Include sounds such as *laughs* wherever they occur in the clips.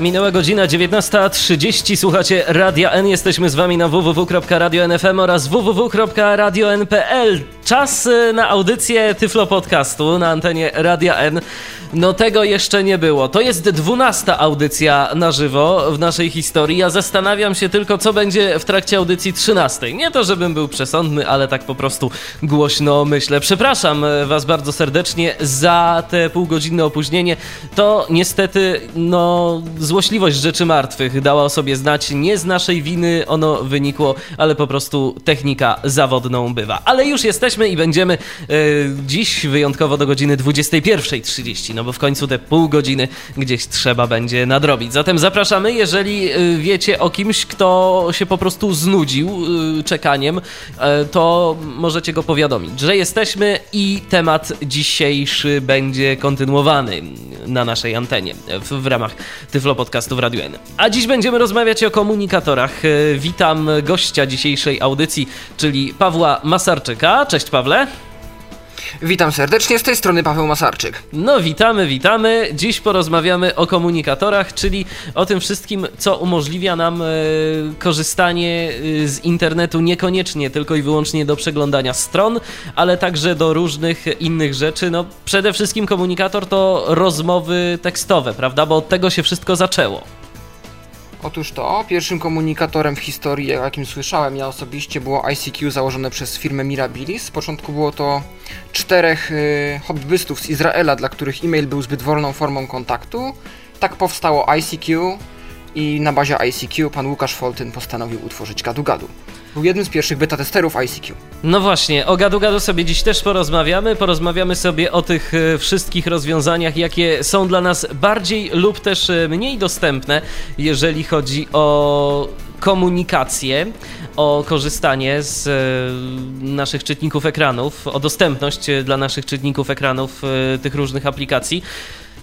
Minęła godzina 19.30, słuchacie Radia N, jesteśmy z wami na www.radio.nfm oraz www.radio.n.pl. Czas y, na audycję Tyflo Podcastu na antenie Radia N. No tego jeszcze nie było. To jest dwunasta audycja na żywo w naszej historii. Ja zastanawiam się tylko, co będzie w trakcie audycji trzynastej. Nie to, żebym był przesądny, ale tak po prostu głośno myślę. Przepraszam y, was bardzo serdecznie za te półgodzinne opóźnienie. To niestety, no, złośliwość rzeczy martwych dała o sobie znać. Nie z naszej winy ono wynikło, ale po prostu technika zawodną bywa. Ale już jesteśmy i będziemy e, dziś wyjątkowo do godziny 21.30, no bo w końcu te pół godziny gdzieś trzeba będzie nadrobić. Zatem zapraszamy, jeżeli e, wiecie o kimś, kto się po prostu znudził e, czekaniem, e, to możecie go powiadomić, że jesteśmy i temat dzisiejszy będzie kontynuowany na naszej antenie w, w ramach Tyflo Podcastu w Radiu N. A dziś będziemy rozmawiać o komunikatorach. E, Witam gościa dzisiejszej audycji, czyli Pawła Masarczyka. Cześć Pawle. Witam serdecznie, z tej strony Paweł Masarczyk. No witamy, witamy. Dziś porozmawiamy o komunikatorach, czyli o tym wszystkim, co umożliwia nam e, korzystanie e, z internetu niekoniecznie tylko i wyłącznie do przeglądania stron, ale także do różnych innych rzeczy. No przede wszystkim komunikator to rozmowy tekstowe, prawda? Bo od tego się wszystko zaczęło. Otóż to, pierwszym komunikatorem w historii, jakim słyszałem ja osobiście, było ICQ założone przez firmę Mirabilis. Z początku było to czterech y, hobbystów z Izraela, dla których e-mail był zbyt wolną formą kontaktu. Tak powstało ICQ i na bazie ICQ pan Łukasz Foltyn postanowił utworzyć Gadu Gadu. Był jednym z pierwszych beta testerów ICQ. No właśnie, o gadu gadu sobie dziś też porozmawiamy. Porozmawiamy sobie o tych e, wszystkich rozwiązaniach, jakie są dla nas bardziej lub też e, mniej dostępne, jeżeli chodzi o komunikację, o korzystanie z e, naszych czytników ekranów, o dostępność dla naszych czytników ekranów tych różnych aplikacji.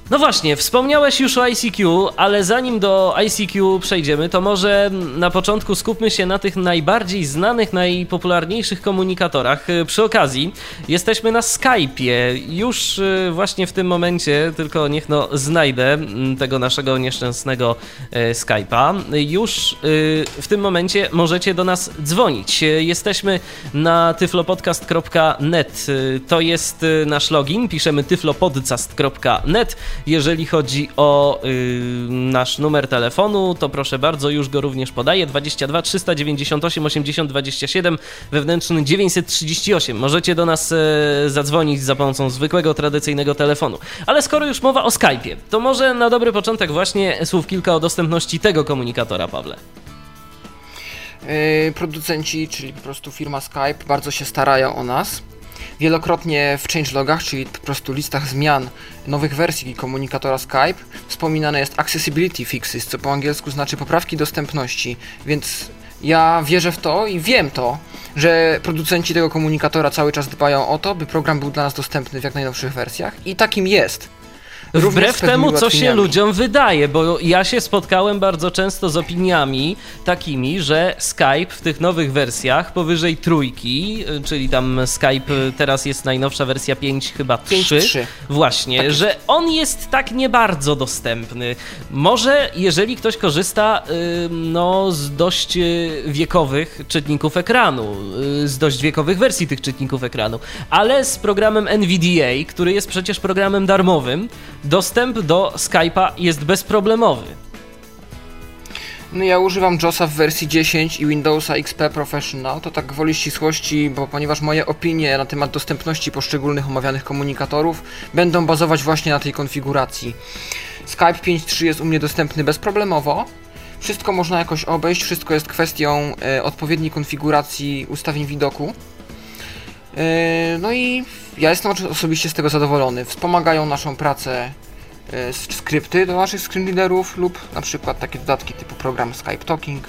No właśnie, wspomniałeś już o ICQ, ale zanim do ICQ przejdziemy, to może na początku skupmy się na tych najbardziej znanych, najpopularniejszych komunikatorach. Y, Przy okazji, jesteśmy na Skype'ie. Już y, właśnie w tym momencie, tylko niech no znajdę mm, tego naszego nieszczęsnego e, Skype'a. Już y, w tym momencie możecie do nas dzwonić. Y, Jesteśmy na tyflopodcast.net. Y, To jest y, nasz login. Piszemy tyflopodcast.net. Jeżeli chodzi o y, nasz numer telefonu, to proszę bardzo, już go również podaję. 22 398 80 27 wewnętrzny 938. Możecie do nas e, zadzwonić za pomocą zwykłego, tradycyjnego telefonu. Ale skoro już mowa o Skype'ie, to może na dobry początek właśnie słów kilka o dostępności tego komunikatora, Pawle. Yy, producenci, czyli po prostu firma Skype, bardzo się starają o nas. Wielokrotnie w changelogach, czyli po prostu listach zmian nowych wersji komunikatora Skype, wspominane jest accessibility fixes, co po angielsku znaczy poprawki dostępności, więc ja wierzę w to i wiem to, że producenci tego komunikatora cały czas dbają o to, by program był dla nas dostępny w jak najnowszych wersjach i takim jest. Wbrew temu, co się ludziom wydaje, bo ja się spotkałem bardzo często z opiniami takimi, że Skype w tych nowych wersjach powyżej trójki, y, czyli tam Skype y, teraz jest najnowsza wersja 5, chyba 3, 5.3. właśnie, Tak że on jest tak nie bardzo dostępny. Może jeżeli ktoś korzysta no, z dość y, wiekowych czytników ekranu, z dość wiekowych wersji tych czytników ekranu, ale z programem NVDA, który jest przecież programem darmowym, dostęp do Skype'a jest bezproblemowy. No ja używam JOSa w wersji 10 i Windowsa XP Professional, to tak gwoli ścisłości, bo ponieważ moje opinie na temat dostępności poszczególnych omawianych komunikatorów będą bazować właśnie na tej konfiguracji. Skype 5.3 jest u mnie dostępny bezproblemowo. Wszystko można jakoś obejść, wszystko jest kwestią e, odpowiedniej konfiguracji ustawień widoku. E, no i ja jestem osobiście z tego zadowolony. Wspomagają naszą pracę s- skrypty do naszych screen readerów lub na przykład takie dodatki typu program Skype Talking.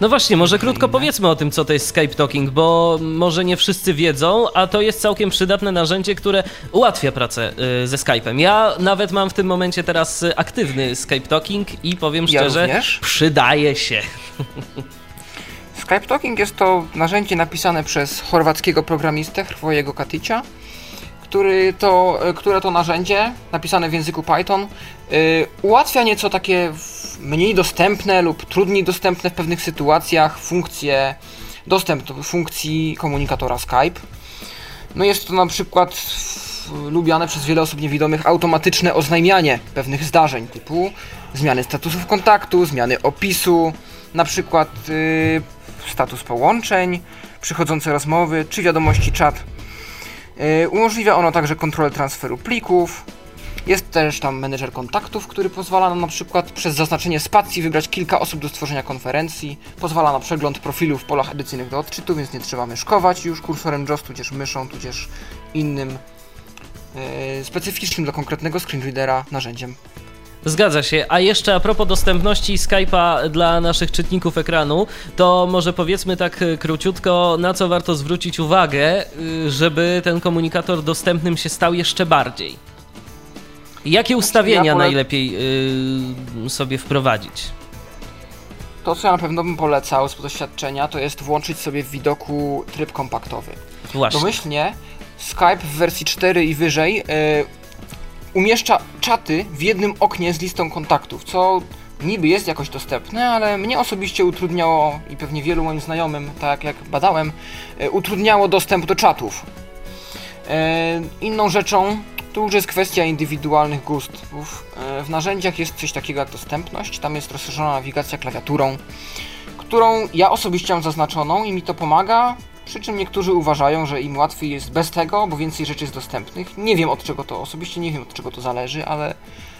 No właśnie, może krótko powiedzmy o tym, co to jest Skype Talking, bo może nie wszyscy wiedzą, a to jest całkiem przydatne narzędzie, które ułatwia pracę y, ze Skype'em. Ja nawet mam w tym momencie teraz aktywny Skype Talking i powiem szczerze, ja przydaje się. *laughs* Skype Talking jest to narzędzie napisane przez chorwackiego programistę Hrwojego Katycia, który to, które to narzędzie, napisane w języku Python, yy, ułatwia nieco takie mniej dostępne lub trudniej dostępne w pewnych sytuacjach funkcje, dostęp do funkcji komunikatora Skype. No jest to na przykład lubiane przez wiele osób niewidomych automatyczne oznajmianie pewnych zdarzeń typu zmiany statusów kontaktu, zmiany opisu, na przykład yy, status połączeń, przychodzące rozmowy czy wiadomości czat. Yy, umożliwia ono także kontrolę transferu plików. Jest też tam menedżer kontaktów, który pozwala nam na przykład przez zaznaczenie spacji wybrać kilka osób do stworzenia konferencji. Pozwala na przegląd profilu w polach edycyjnych do odczytu, więc nie trzeba myszkować już kursorem JOS, tudzież myszą, tudzież innym yy, specyficznym dla konkretnego screenreadera narzędziem. Zgadza się. A jeszcze a propos dostępności Skype'a dla naszych czytników ekranu, to może powiedzmy tak e, króciutko, na co warto zwrócić uwagę, y, żeby ten komunikator dostępnym się stał jeszcze bardziej. Jakie znaczy, ustawienia ja najlepiej yy, sobie wprowadzić? To, co ja na pewno bym polecał z doświadczenia, to jest włączyć sobie w widoku tryb kompaktowy. Właśnie. Domyślnie Skype w wersji 4 i wyżej yy, umieszcza czaty w jednym oknie z listą kontaktów, co niby jest jakoś dostępne, ale mnie osobiście utrudniało i pewnie wielu moim znajomym, tak jak badałem, e, utrudniało dostęp do czatów. E, inną rzeczą to już jest kwestia indywidualnych gustów. E, w narzędziach jest coś takiego jak dostępność, tam jest rozszerzona nawigacja klawiaturą, którą ja osobiście mam zaznaczoną i mi to pomaga, przy czym niektórzy uważają, że im łatwiej jest bez tego, bo więcej rzeczy jest dostępnych. Nie wiem od czego to, osobiście nie wiem od czego to zależy, ale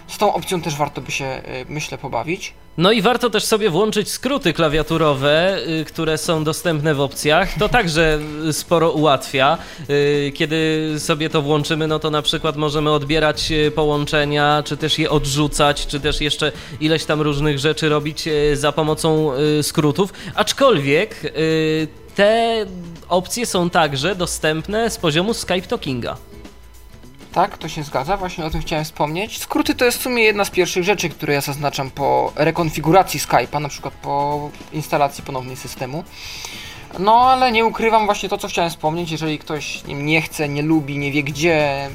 z tą opcją też warto by się, e, myślę, pobawić. No i warto też sobie włączyć skróty klawiaturowe, y, które są dostępne w opcjach. To także sporo ułatwia. Y, kiedy sobie to włączymy, no to na przykład możemy odbierać y, połączenia, czy też je odrzucać, czy też jeszcze ileś tam różnych rzeczy robić za pomocą skrótów. Aczkolwiek te opcje są także dostępne z poziomu Skype Talkinga. Tak, to się zgadza, właśnie o tym chciałem wspomnieć. Skróty to jest w sumie jedna z pierwszych rzeczy, które ja zaznaczam po rekonfiguracji Skype'a, na przykład po instalacji ponownej systemu. No, ale nie ukrywam właśnie to, co chciałem wspomnieć, jeżeli ktoś nie chce, nie lubi, nie wie gdzie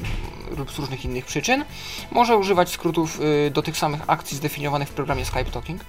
lub z różnych innych przyczyn, może używać skrótów y, do tych samych akcji zdefiniowanych w programie Skype Talking.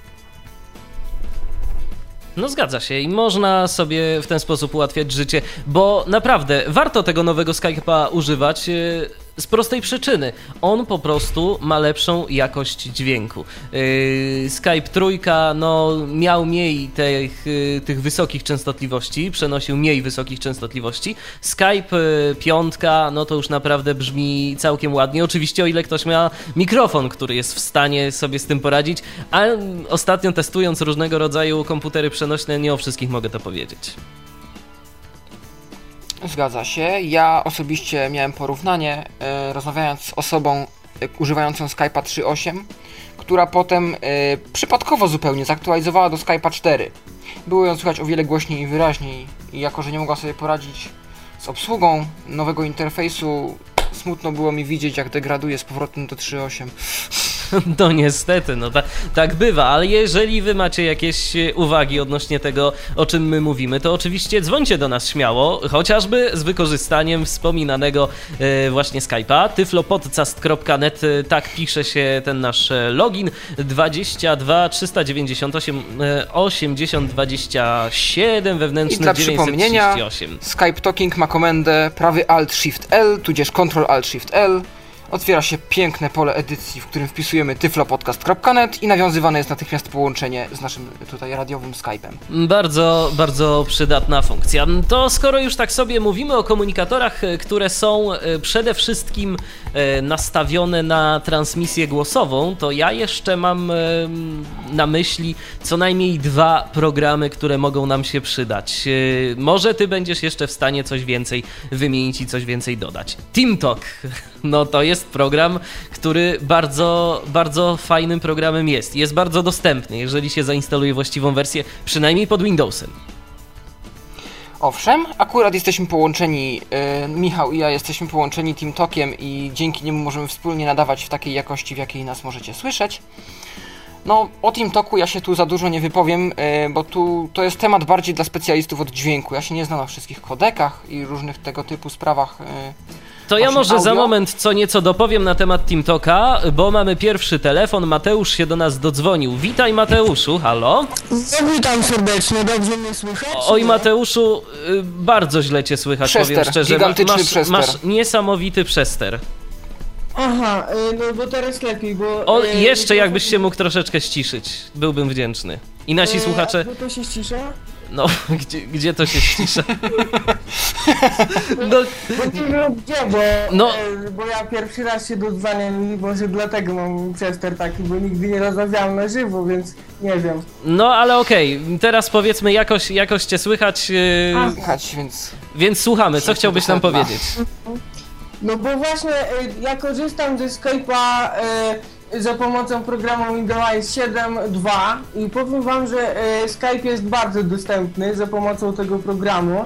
No zgadza się i można sobie w ten sposób ułatwiać życie, bo naprawdę warto tego nowego Skype'a używać y, z prostej przyczyny. On po prostu ma lepszą jakość dźwięku. Yy, Skype trójka no, miał mniej tych, yy, tych wysokich częstotliwości, przenosił mniej wysokich częstotliwości. Skype yy, piątka, no to już naprawdę brzmi całkiem ładnie. Oczywiście o ile ktoś ma mikrofon, który jest w stanie sobie z tym poradzić, a ostatnio testując różnego rodzaju komputery przenośne, nie o wszystkich mogę to powiedzieć. Zgadza się. Ja osobiście miałem porównanie, e, rozmawiając z osobą e, używającą Skype'a 3.8, która potem e, przypadkowo zupełnie zaktualizowała do Skype'a 4. Było ją słychać o wiele głośniej i wyraźniej i jako, że nie mogła sobie poradzić z obsługą nowego interfejsu, smutno było mi widzieć, jak degraduje z powrotem do 3.8. *laughs* No niestety, no ta, tak bywa, ale jeżeli wy macie jakieś e, uwagi odnośnie tego, o czym my mówimy, to oczywiście dzwońcie do nas śmiało, chociażby z wykorzystaniem wspominanego e, właśnie Skype'a, tyflopodcast.net, e, tak pisze się ten nasz login, 22 398 80 27 wewnętrzny I dla 938. Skype Talking ma komendę prawy Alt Shift L, tudzież Ctrl Alt Shift L, otwiera się piękne pole edycji, w którym wpisujemy tyflopodcast.net i nawiązywane jest natychmiast połączenie z naszym tutaj radiowym Skype'em. Bardzo, bardzo przydatna funkcja. To skoro już tak sobie mówimy o komunikatorach, e, które są e, przede wszystkim e, nastawione na transmisję głosową, to ja jeszcze mam na myśli co najmniej dwa programy, które mogą nam się przydać. Może ty będziesz jeszcze w stanie coś więcej wymienić i coś więcej dodać. TeamTalk, *laughs* no to jest program, który bardzo, bardzo fajnym programem jest. Jest bardzo dostępny, jeżeli się zainstaluje właściwą wersję, przynajmniej pod Windowsem. Owszem, akurat jesteśmy połączeni, yy, Michał i ja jesteśmy połączeni TeamTalkiem i dzięki niemu możemy wspólnie nadawać w takiej jakości, w jakiej nas możecie słyszeć. No, o TeamTalku ja się tu za dużo nie wypowiem, yy, bo tu to jest temat bardziej dla specjalistów od dźwięku. Ja się nie znam na wszystkich kodekach i różnych tego typu sprawach. Yy. To ja może audio? za moment co nieco dopowiem na temat TeamTalka, bo mamy pierwszy telefon. Mateusz się do nas dodzwonił. Witaj Mateuszu, halo? No, witam serdecznie, dobrze mnie słychać? Oj Mateuszu, y, bardzo źle cię słychać, przester, powiem szczerze. Gigantyczny masz, przester. masz niesamowity przester. Aha, y, no bo teraz lepiej, bo... O, y, jeszcze jakbyś się mógł troszeczkę ściszyć, byłbym wdzięczny. I nasi słuchacze... A to się ścisza? No, *laughs* gdzie, gdzie to się ścisza? *laughs* *laughs* No, gdzie, bo, No. bo ja pierwszy raz się dodzwaniam i może dlatego mam przester taki, bo nigdy nie rozmawiałem na żywo, więc nie wiem. No, ale okej, teraz powiedzmy jakoś, jakoś cię słychać, yy, A. Słychać, więc więc słuchamy. Co chciałbyś nam powiedzieć? No bo właśnie e, ja korzystam ze Skype'a za pomocą programu Windows 7.2 i powiem wam, że e, Skype jest bardzo dostępny za pomocą tego programu.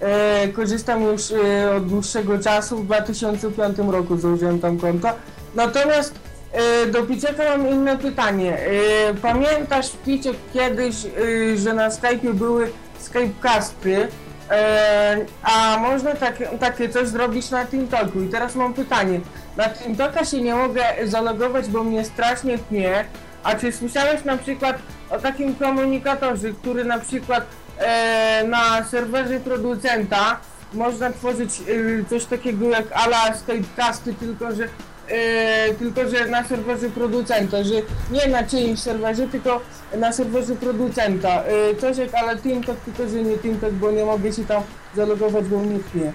E, korzystam już e, od dłuższego czasu, w 2005 roku założyłem tam konto. Natomiast e, do Picieka mam inne pytanie. E, pamiętasz Piciek kiedyś, e, że na Skype'ie były Skypecasty? E, a można tak, takie coś zrobić na TeamTalku. I teraz mam pytanie. Na TeamTalka się nie mogę zalogować, bo mnie strasznie tnie. A czy słyszałeś na przykład o takim komunikatorze, który na przykład e, na serwerze producenta można tworzyć e, coś takiego jak ala Skypecasty, tylko że e, tylko że na serwerze producenta, że nie na czyimś serwerze, tylko na serwerze producenta. E, coś jak ale TeamTalk, tylko że nie TeamTalk, bo nie mogę się tam zalogować, bo mnie tnie.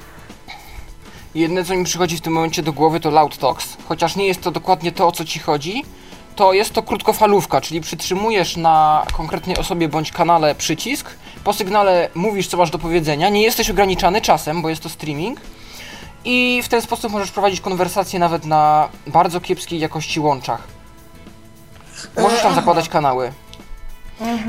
Jedyne co mi przychodzi w tym momencie do głowy to Loud Talks, chociaż nie jest to dokładnie to o co ci chodzi, to jest to krótkofalówka, czyli przytrzymujesz na konkretnej osobie bądź kanale przycisk, po sygnale mówisz co masz do powiedzenia, nie jesteś ograniczany czasem, bo jest to streaming i w ten sposób możesz prowadzić konwersacje nawet na bardzo kiepskiej jakości łączach. Możesz tam zakładać kanały.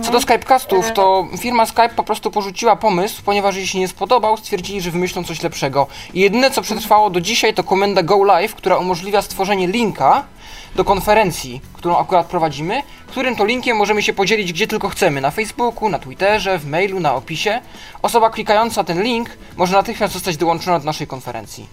Co do Skypecastów, to firma Skype po prostu porzuciła pomysł, ponieważ jej się nie spodobał, stwierdzili, że wymyślą coś lepszego. I jedyne co przetrwało do dzisiaj to komenda Go Live, która umożliwia stworzenie linka do konferencji, którą akurat prowadzimy, którym to linkiem możemy się podzielić gdzie tylko chcemy, na Facebooku, na Twitterze, w mailu, na opisie. Osoba klikająca ten link może natychmiast zostać dołączona do naszej konferencji.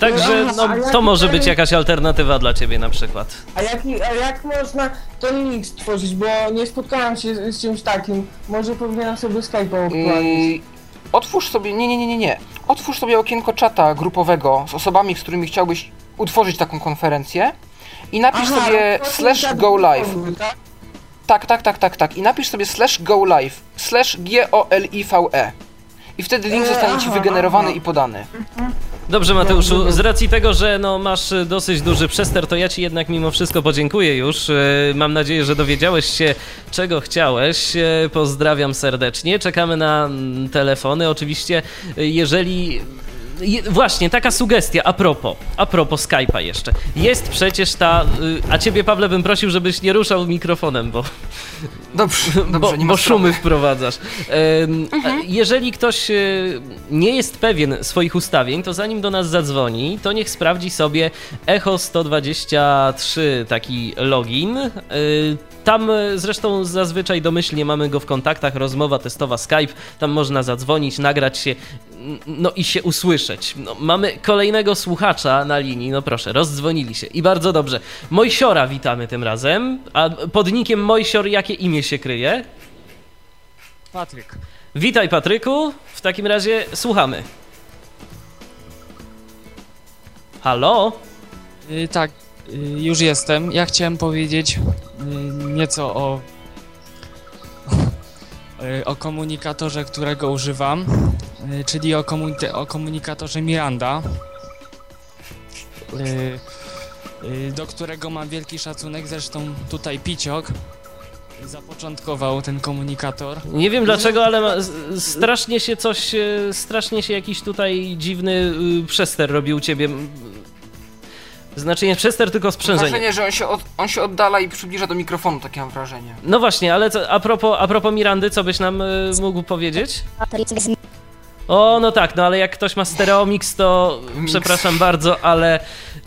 Także no, to może być jakaś alternatywa dla ciebie na przykład. A jak, a jak można ten link stworzyć, bo nie spotkałem się z, z czymś takim. Może powinienem sobie Skype'a odpalić. Yy, otwórz sobie, nie, nie, nie, nie, nie. Otwórz sobie okienko czata grupowego z osobami, z którymi chciałbyś utworzyć taką konferencję i napisz Aha, sobie to slash go live. tak? Tak, tak, tak, tak, tak. I napisz sobie slash go live, slash G-O-L-I-V-E. I wtedy link E, zostanie ci wygenerowany i podany. Dobrze Mateuszu, z racji tego, że no, masz y, dosyć duży przester, to ja ci jednak mimo wszystko podziękuję już. Y, Mam nadzieję, że dowiedziałeś się czego chciałeś. Y, Pozdrawiam serdecznie. Czekamy na mm, telefony. Oczywiście, jeżeli je, właśnie, taka sugestia a propos, a propos Skype'a jeszcze. Jest przecież ta, y, a ciebie Pawle bym prosił, żebyś nie ruszał mikrofonem, bo Dobrze, *laughs* dobrze, bo, nie ma bo sprawy. szumy wprowadzasz. A Jeżeli ktoś e, nie jest pewien swoich ustawień, to zanim do nas zadzwoni, to niech sprawdzi sobie Echo 123 taki login. Tam e, zresztą zazwyczaj domyślnie mamy go w kontaktach, rozmowa testowa Skype, tam można zadzwonić, nagrać się, no i się usłyszeć. No, mamy kolejnego słuchacza na linii, no proszę, rozdzwonili się i bardzo dobrze. Mojsiora witamy tym razem, a pod nikiem Mojsior jakie imię się kryje? Patryk. Witaj Patryku, w takim razie słuchamy. Halo? Y, tak, y, już jestem. Ja chciałem powiedzieć y, nieco o, *laughs* o komunikatorze, którego używam, y, czyli o, komunika- o komunikatorze Miranda, y, y, do którego mam wielki szacunek. Zresztą tutaj Piciok zapoczątkował ten komunikator. Nie wiem dlaczego, ale strasznie się coś, e, strasznie się jakiś tutaj dziwny przester robi u ciebie. Znaczy nie przez ster, tylko sprzężenie. Wrażenie, że on się, od, on się oddala i przybliża do mikrofonu, takie mam wrażenie. No właśnie, ale co, a, propos, a propos Mirandy, co byś nam y, mógł powiedzieć? O, no tak, no ale jak ktoś ma stereomix, to Mix. przepraszam bardzo, ale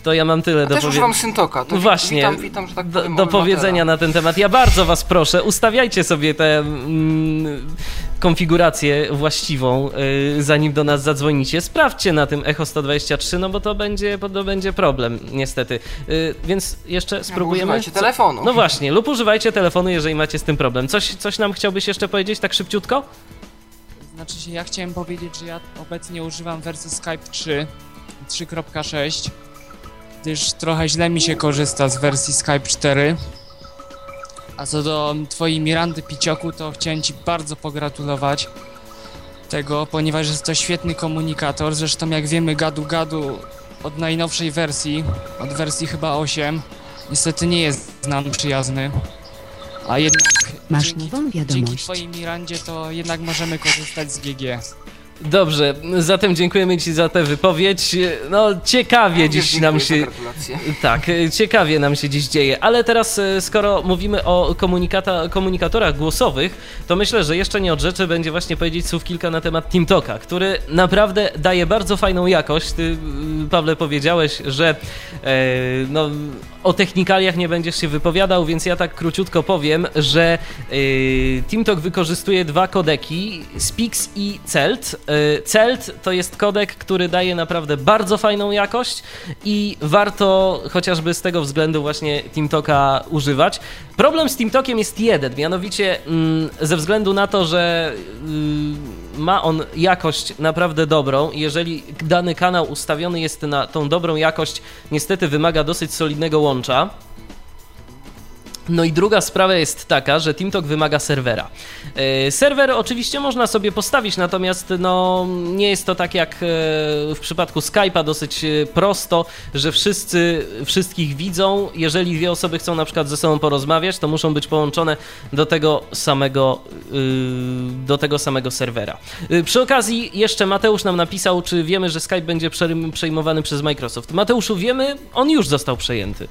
to ja mam tyle A do też powiedzenia. używam Syntoka, to Właśnie, witam, witam, że tak do, powiem, do powiedzenia na ten temat. Ja bardzo was proszę, ustawiajcie sobie tę mm, konfigurację właściwą, y, zanim do nas zadzwonicie. Sprawdźcie na tym Echo 123, no bo to będzie, bo to będzie problem, niestety. Y, więc jeszcze spróbujemy. używajcie Co- telefonu. No właśnie, lub używajcie telefonu, jeżeli macie z tym problem. Coś, coś nam chciałbyś jeszcze powiedzieć tak szybciutko? Znaczy się, ja chciałem powiedzieć, że ja obecnie używam wersji Skype 3, 3.6, gdyż trochę źle mi się korzysta z wersji Skype 4. A co do twojej Mirandy Picioku, to chciałem ci bardzo pogratulować tego, ponieważ jest to świetny komunikator. Zresztą jak wiemy, gadu gadu od najnowszej wersji, od wersji chyba 8, niestety nie jest nam przyjazny. A jednak Masz dzięki, nową dzięki wiadomość. twojej Mirandzie to jednak możemy korzystać z GG. Dobrze, zatem dziękujemy Ci za tę wypowiedź. No, ciekawie Również dziś nam się. Tak, ciekawie nam się dziś dzieje, ale teraz e, skoro mówimy o komunikata, komunikatorach głosowych, to myślę, że jeszcze nie od rzeczy będzie właśnie powiedzieć słów kilka na temat TeamTalka, który naprawdę daje bardzo fajną jakość. Ty, y, Pawle, powiedziałeś, że e, no, o technikaliach nie będziesz się wypowiadał, więc ja tak króciutko powiem, że e, TeamTalk wykorzystuje dwa kodeki, Spix i Celt. E, Celt to jest kodek, który daje naprawdę bardzo fajną jakość i warto chociażby z tego względu właśnie TeamTalka używać. Problem z TeamTalkiem jest jeden, mianowicie mm, ze względu na to, że mm, ma on jakość naprawdę dobrą jeżeli dany kanał ustawiony jest na tą dobrą jakość, niestety wymaga dosyć solidnego łącza. No i druga sprawa jest taka, że TeamTalk wymaga serwera. E, Serwer oczywiście można sobie postawić, natomiast no, nie jest to tak jak e, w przypadku Skype'a dosyć e, prosto, że wszyscy wszystkich widzą. Jeżeli dwie osoby chcą na przykład ze sobą porozmawiać, to muszą być połączone do tego samego, y, do tego samego serwera. Przy okazji jeszcze Mateusz nam napisał, czy wiemy, że Skype będzie przejm- przejmowany przez Microsoft. Mateuszu, wiemy, on już został przejęty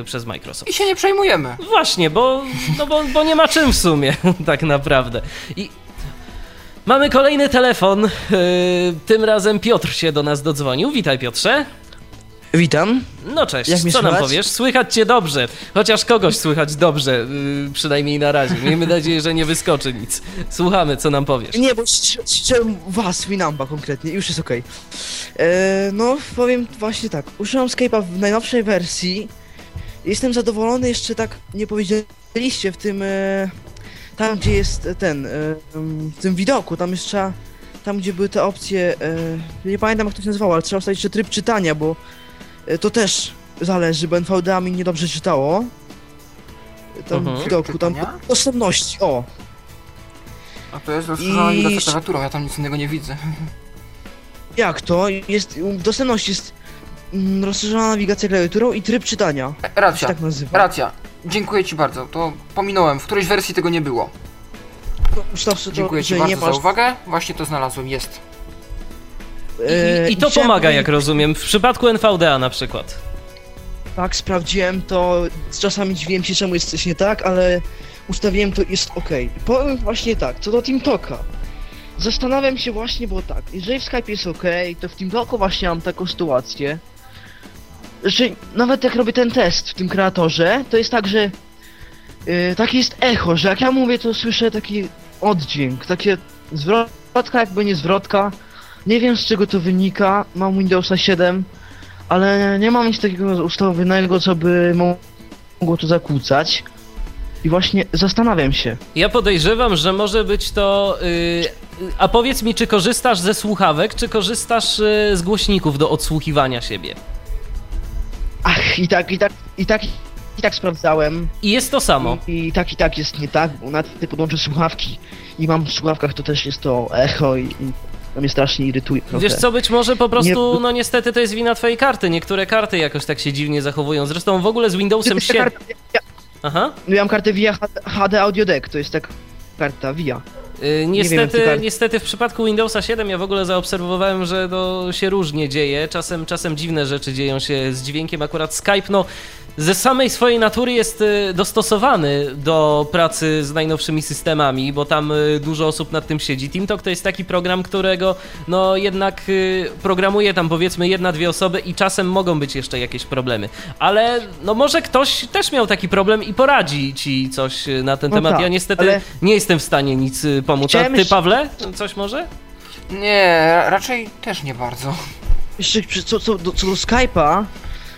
y, przez Microsoft. I się nie przejmujemy. Właśnie, bo, no bo, bo nie ma czym w sumie, *laughs* tak naprawdę. I mamy kolejny telefon. Yy, tym razem Piotr się do nas dodzwonił. Witaj, Piotrze. Witam. No cześć, Jak co nam słychać? powiesz? Słychać cię dobrze, chociaż kogoś słychać dobrze, yy, przynajmniej na razie. Miejmy nadzieję, że nie wyskoczy nic. Słuchamy, co nam powiesz. Nie, bo słyszałem was, Winamba konkretnie, już jest okej. E, No, powiem właśnie tak. Użyłam Skype'a w najnowszej wersji. Jestem zadowolony, jeszcze tak nie powiedzieliście w tym. E, tam, gdzie jest ten. E, w tym widoku, tam jeszcze trzeba. Tam, gdzie były te opcje. E, nie pamiętam, jak to się nazywało, ale trzeba ustawić jeszcze tryb czytania, bo to też zależy, bo NVDA mi niedobrze czytało. Tam Mhm. w widoku, tam dostępności, o. A to jest rozszerzona I- klawiaturą, ja tam nic innego nie widzę. Jak to? Jest, dostępność jest rozszerzona nawigacja klawiaturą i tryb czytania. E, Racja, tak nazywa. racja. Dziękuję ci bardzo, to pominąłem. W którejś wersji tego nie było. Sobie to, Dziękuję ci że nie bardzo masz... za uwagę. Właśnie to znalazłem, jest. e, I, I to pomaga, jak rozumiem, w przypadku NVDA na przykład. Tak, sprawdziłem to. Czasami dziwiłem się, czemu jest coś nie tak, ale ustawiłem to jest ok. Powiem właśnie tak, co do TeamTalka. Zastanawiam się właśnie, bo tak, jeżeli w Skype jest ok, to w TeamTalku właśnie mam taką sytuację, że nawet jak robię ten test w tym kreatorze, to jest tak, że yy, takie jest echo, że jak ja mówię, to słyszę taki oddźwięk, takie zwrotka jakby nie zwrotka. Nie wiem z czego to wynika, mam Windowsa 7, ale nie mam nic takiego ustawionego, co by mogło to zakłócać. I właśnie zastanawiam się. Ja podejrzewam, że może być to. Yy, a powiedz mi, czy korzystasz ze słuchawek, czy korzystasz yy, z głośników do odsłuchiwania siebie? Ach, i tak, i tak, i tak, i tak sprawdzałem. I jest to samo. I, I tak, i tak jest nie tak, bo nawet gdy podłączę słuchawki i mam w słuchawkach, to też jest to echo i, i to mnie strasznie irytuje. trochę. Wiesz co, być może po prostu, Nie- no niestety to jest wina twojej karty. Niektóre karty jakoś tak się dziwnie zachowują. Zresztą w ogóle z Windowsem Gdyby ta 7. karta, ja, Aha. ja mam kartę VIA HD Audio Deck, to jest taka karta VIA. Y, Nie wiem, Niestety, niestety w przypadku Windowsa 7 ja w ogóle zaobserwowałem, że to się różnie dzieje. Czasem, czasem dziwne rzeczy dzieją się z dźwiękiem. Akurat Skype, no ze samej swojej natury jest y, dostosowany do pracy z najnowszymi systemami, bo tam y, dużo osób nad tym siedzi. TeamTalk to jest taki program, którego no jednak y, programuje tam powiedzmy jedna, dwie osoby i czasem mogą być jeszcze jakieś problemy. Ale no może ktoś też miał taki problem i poradzi ci coś na ten No temat. tak, ja niestety ale- nie jestem w stanie nic pomóc. A Chciałem ty, jeszcze- Pawle? Coś może? Nie, ra- raczej też nie bardzo. Jeszcze co, co, do, co do Skype'a,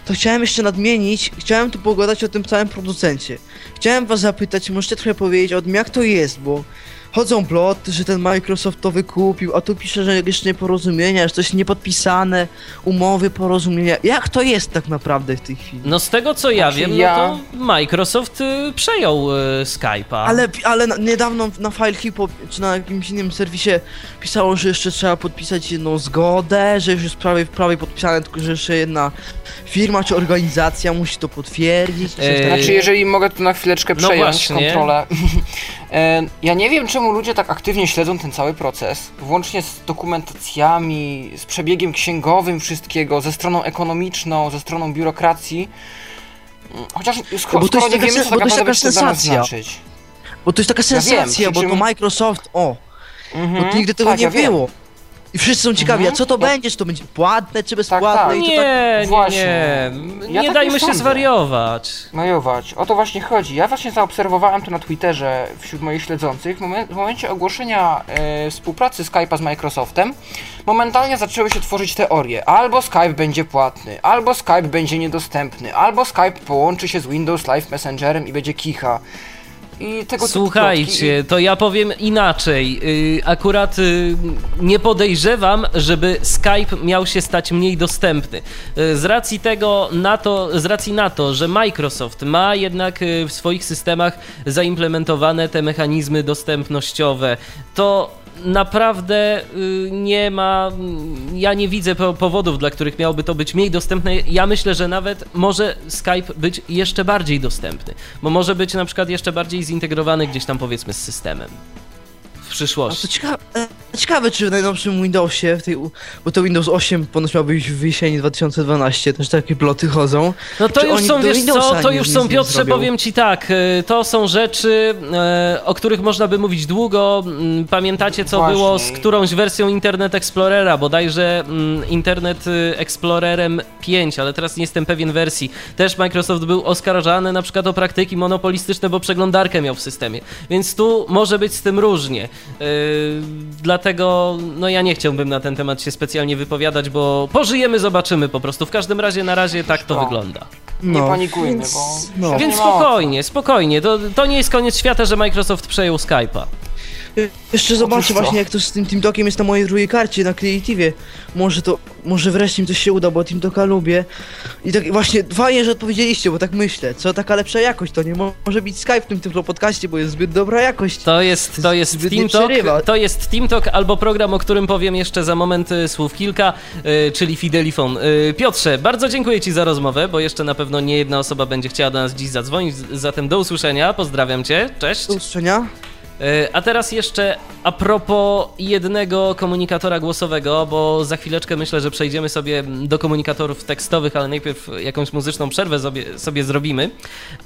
to chciałem jeszcze nadmienić, chciałem tu pogadać o tym całym producencie. Chciałem was zapytać, możecie trochę powiedzieć o tym, jak to jest, bo chodzą ploty, że ten Microsoft to wykupił, a tu pisze, że jeszcze nieporozumienia, że coś niepodpisane, umowy, porozumienia. Jak to jest tak naprawdę w tej chwili? No z tego co ja Znaczy, wiem, ja- no to Microsoft y, przejął y, Skype'a. Ale, ale na, niedawno na FileHipo czy na jakimś innym serwisie pisało, że jeszcze trzeba podpisać jedną zgodę, że już jest prawie, prawie podpisane, tylko że jeszcze jedna firma czy organizacja musi to potwierdzić. czy takiego. Znaczy, jeżeli mogę tu na chwileczkę No przejąć właśnie. kontrolę. *laughs* Ja nie wiem, czemu ludzie tak aktywnie śledzą ten cały proces, włącznie z dokumentacjami, z przebiegiem księgowym wszystkiego, ze stroną ekonomiczną, ze stroną biurokracji. Mm, Chociaż skoro, bo to jest skoro nie taka wiemy, co bo tak to jest naprawdę taka nas sensacja. znaczyć. Bo to jest taka Ja wiem, sensacja, przy bo czym- to Microsoft, o, Mhm, bo to nigdy tego tak, nie ja wiem. I wszyscy są ciekawi, Mhm. a co to Ja- będzie? Czy to będzie płatne, czy bezpłatne? tak. I to tak... Nie, nie, Właśnie. nie. Ja Nie tak dajmy nie się sądzę. zwariować. Majować. O to właśnie chodzi. Ja właśnie zaobserwowałem to na Twitterze wśród moich śledzących. W, momen- w momencie ogłoszenia e, współpracy Skype'a z Microsoftem, momentalnie zaczęły się tworzyć teorie. Albo Skype będzie płatny, albo Skype będzie niedostępny, albo Skype połączy się z Windows Live Messengerem i będzie kicha. I tego Słuchajcie, to ja powiem inaczej. Yy, Akurat yy, nie podejrzewam, żeby Skype miał się stać mniej dostępny. Yy, Z racji tego na to, z racji na to, że Microsoft ma jednak w swoich systemach zaimplementowane te mechanizmy dostępnościowe, to naprawdę y, nie ma, ja nie widzę po- powodów, dla których miałoby to być mniej dostępne. Ja myślę, że nawet może Skype być jeszcze bardziej dostępny, bo może być na przykład jeszcze bardziej zintegrowany gdzieś tam powiedzmy z systemem w A to przyszłości. ciekawe, e, ciekawe, czy w najnowszym Windowsie, w tej, bo to Windows 8 ponoć miał być w jesieni 2012, też takie ploty chodzą. No to Czy już są, wiesz co, to już są, Piotrze, zrobią? powiem ci tak, y, to są rzeczy, e, o których można by mówić długo. Mm, Pamiętacie, co Właśnie. było z którąś wersją Internet Explorera, bodajże mm, Internet y, Explorerem 5, ale teraz nie jestem pewien wersji. Też Microsoft był oskarżany na przykład o praktyki monopolistyczne, bo przeglądarkę miał w systemie. Więc tu może być z tym różnie. Y, Dlatego, no ja nie chciałbym na ten temat się specjalnie wypowiadać, bo pożyjemy, zobaczymy po prostu. W każdym razie na razie tak to No. wygląda. Nie No, panikujmy, więc- bo... no. Więc nie spokojnie, spokojnie. To, to nie jest koniec świata, że Microsoft przejął Skype'a. Jeszcze zobaczę właśnie jak to z tym TeamTalkiem jest na mojej drugiej karcie, na Creative. Może to, może wreszcie mi coś się uda, bo TeamTalka lubię. I tak właśnie, fajnie, że odpowiedzieliście, bo tak myślę, co taka lepsza jakość, to nie mo- może być Skype w tym tylko podcaście, bo jest zbyt dobra jakość. To jest, to jest TeamTalk, to jest TeamTalk albo program, o którym powiem jeszcze za moment y, słów kilka, y, czyli Fidelifon. Y, Piotrze, bardzo dziękuję Ci za rozmowę, bo jeszcze na pewno nie jedna osoba będzie chciała do nas dziś zadzwonić, zatem do usłyszenia, pozdrawiam Cię, cześć. Do usłyszenia. E, A teraz jeszcze a propos jednego komunikatora głosowego, bo za chwileczkę myślę, że przejdziemy sobie do komunikatorów tekstowych, ale najpierw jakąś muzyczną przerwę sobie, sobie zrobimy.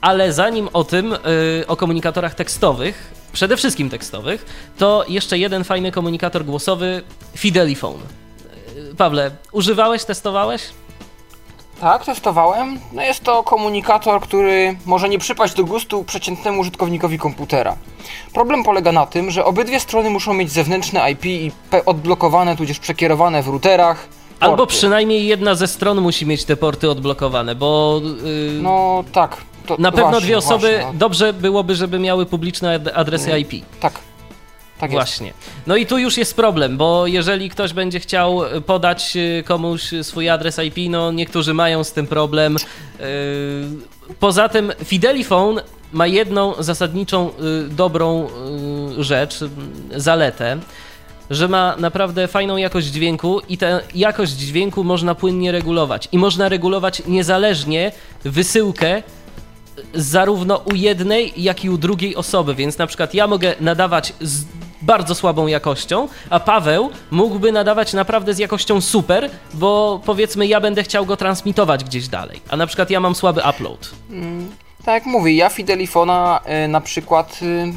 Ale zanim o tym, e, o komunikatorach tekstowych, przede wszystkim tekstowych, to jeszcze jeden fajny komunikator głosowy Fidelifone. E, Pawle, używałeś, testowałeś? Tak, testowałem. No jest to komunikator, który może nie przypaść do gustu przeciętnemu użytkownikowi komputera. Problem polega na tym, że obydwie strony muszą mieć zewnętrzne IP i odblokowane, tudzież przekierowane w routerach. Albo porty. przynajmniej jedna ze stron musi mieć te porty odblokowane, bo yy, No tak. To, Na pewno właśnie, dwie osoby, Właśnie, no, dobrze byłoby, żeby miały publiczne ad- adresy IP. tak. Tak jest. Właśnie. No i tu już jest problem, bo jeżeli ktoś będzie chciał podać y, komuś swój adres IP, no niektórzy mają z tym problem. Yy, Poza tym Fidelifone ma jedną zasadniczą dobrą rzecz, zaletę, że ma naprawdę fajną jakość dźwięku i tę jakość dźwięku można płynnie regulować. I można regulować niezależnie wysyłkę zarówno u jednej, jak i u drugiej osoby, więc na przykład ja mogę nadawać z bardzo słabą jakością, a Paweł mógłby nadawać naprawdę z jakością super, bo powiedzmy ja będę chciał go transmitować gdzieś dalej, a na przykład ja mam słaby upload. Tak jak mówię, ja Fidelifona y, na przykład, y,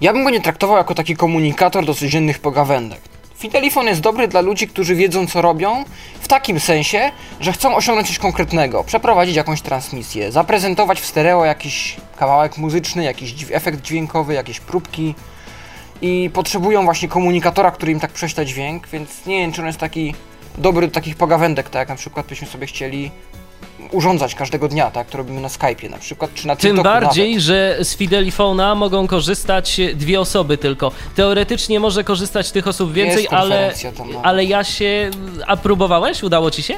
ja bym go nie traktował jako taki komunikator do codziennych pogawędek. Fidelifon jest dobry dla ludzi, którzy wiedzą co robią, w takim sensie, że chcą osiągnąć coś konkretnego, przeprowadzić jakąś transmisję, zaprezentować w stereo jakiś kawałek muzyczny, jakiś efekt dźwiękowy, jakieś próbki i potrzebują właśnie komunikatora, który im tak prześle dźwięk, więc nie wiem, czy on jest taki dobry do takich pogawędek, tak jak na przykład byśmy sobie chcieli urządzać każdego dnia, tak, to robimy na Skype'ie na przykład, czy na Tym TikToku bardziej, nawet. że z Fidelifona mogą korzystać dwie osoby tylko. Teoretycznie może korzystać tych osób więcej, ale, tam nawet. ale ja się... A próbowałeś? Udało ci się?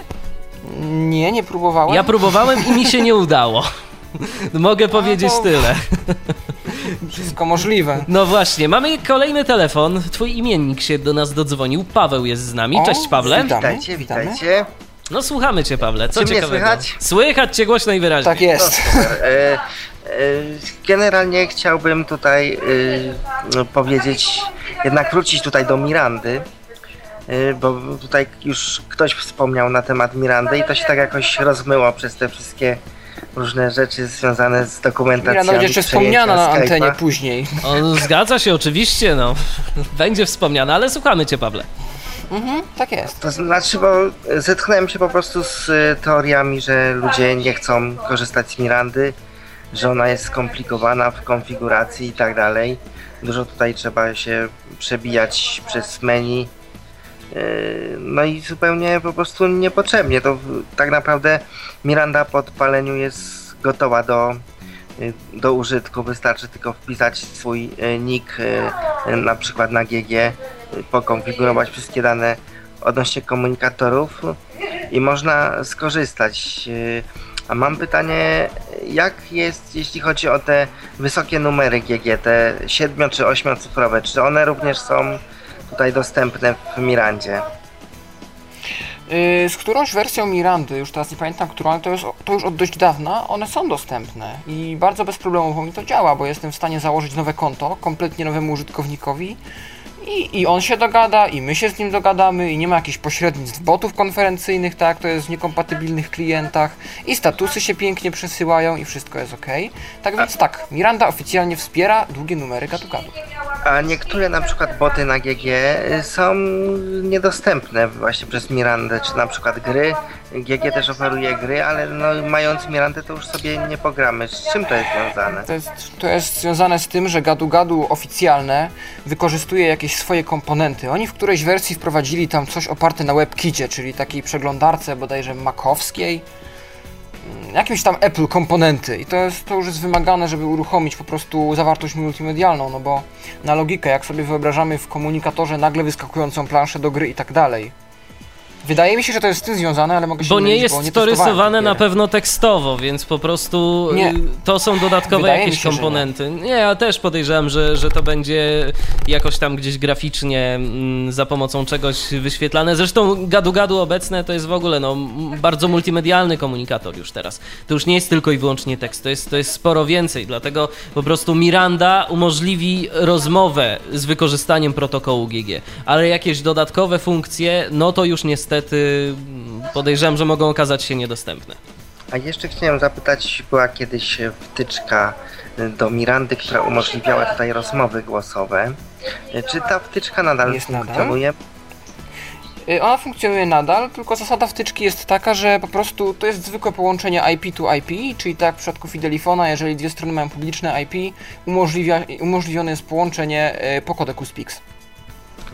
Nie, nie próbowałem. Ja próbowałem i mi się nie udało. *laughs* Mogę powiedzieć to- tyle. Wszystko możliwe. No właśnie, mamy kolejny telefon. Twój imiennik się do nas dodzwonił. Paweł jest z nami. O, Cześć Pawle. witam. Witajcie, Witamy. witajcie. No słuchamy cię Pawle. Co Czy mnie ciekawego? słychać? Słychać cię głośno i wyraźnie. Tak jest. Super. E, e, generalnie chciałbym tutaj e, no, powiedzieć, jednak wrócić tutaj do Mirandy, bo tutaj już ktoś wspomniał na temat Mirandy i to się tak jakoś rozmyło przez te wszystkie różne rzeczy związane z dokumentacją. Miranda będzie jeszcze wspomniana na antenie później. O, zgadza się, oczywiście, no. Będzie wspomniane, ale słuchamy cię Pawle. Mhm, tak jest. To znaczy, bo zetknąłem się po prostu z e, teoriami, że ludzie nie chcą korzystać z Mirandy, że ona jest skomplikowana w konfiguracji i tak dalej. Dużo tutaj trzeba się przebijać przez menu. E, No i zupełnie po prostu niepotrzebnie. To tak naprawdę Miranda po odpaleniu jest gotowa do, e, do użytku. Wystarczy tylko wpisać swój e, nick na przykład na GG, pokonfigurować wszystkie dane odnośnie komunikatorów i można skorzystać. A mam pytanie, jak jest jeśli chodzi o te wysokie numery GG, te 7 czy 8 cyfrowe, czy one również są tutaj dostępne w Mirandzie? Yy, z którąś wersją Mirandy, już teraz nie pamiętam którą, ale to, jest, to już od dość dawna, one są dostępne i bardzo bezproblemowo mi to działa, bo jestem w stanie założyć nowe konto kompletnie nowemu użytkownikowi i, i on się dogada, i my się z nim dogadamy, i nie ma jakichś pośrednictw botów konferencyjnych, tak, to jest w niekompatybilnych klientach, i statusy się pięknie przesyłają, i wszystko jest ok. Tak więc tak, Miranda oficjalnie wspiera długie numery gadu-gadu. A niektóre na przykład boty na GG są niedostępne właśnie przez Mirandę, czy na przykład gry. GG też oferuje gry, ale no, mając Mirandę to już sobie nie pogramy. Z czym to jest związane? To jest, to jest związane z tym, że Gadu Gadu oficjalne wykorzystuje jakieś swoje komponenty. Oni w którejś wersji wprowadzili tam coś oparte na WebKicie, czyli takiej przeglądarce bodajże makowskiej. Mm, Jakimś tam Apple komponenty i to, jest, to już jest wymagane, żeby uruchomić po prostu zawartość multimedialną, no bo na logikę, jak sobie wyobrażamy w komunikatorze nagle wyskakującą planszę do gry i tak dalej. Wydaje mi się, że to jest z tym związane, ale mogę się Bo nie mylić, jest bo nie to rysowane na pewno tekstowo, więc po prostu Nie. y, to są dodatkowe Wydaje jakieś się, że nie. komponenty. Nie. ja też podejrzewam, że, że to będzie jakoś tam gdzieś graficznie mm, za pomocą czegoś wyświetlane. Zresztą gadu-gadu obecne to jest w ogóle no, m, bardzo multimedialny komunikator już teraz. To już nie jest tylko i wyłącznie tekst, to jest, to jest sporo więcej, dlatego po prostu Miranda umożliwi rozmowę z wykorzystaniem protokołu GG, ale jakieś dodatkowe funkcje, no to już niestety mm, podejrzewam, że mogą okazać się niedostępne. A jeszcze chciałem zapytać, była kiedyś wtyczka do Mirandy, która umożliwiała tutaj rozmowy głosowe. Czy ta wtyczka nadal Jest nadal? funkcjonuje? Y, Ona funkcjonuje nadal, tylko zasada wtyczki jest taka, że po prostu to jest zwykłe połączenie IP to IP, czyli tak w przypadku Fidelifona, jeżeli dwie strony mają publiczne IP, umożliwia, umożliwione jest połączenie y, po kodeku SPIX.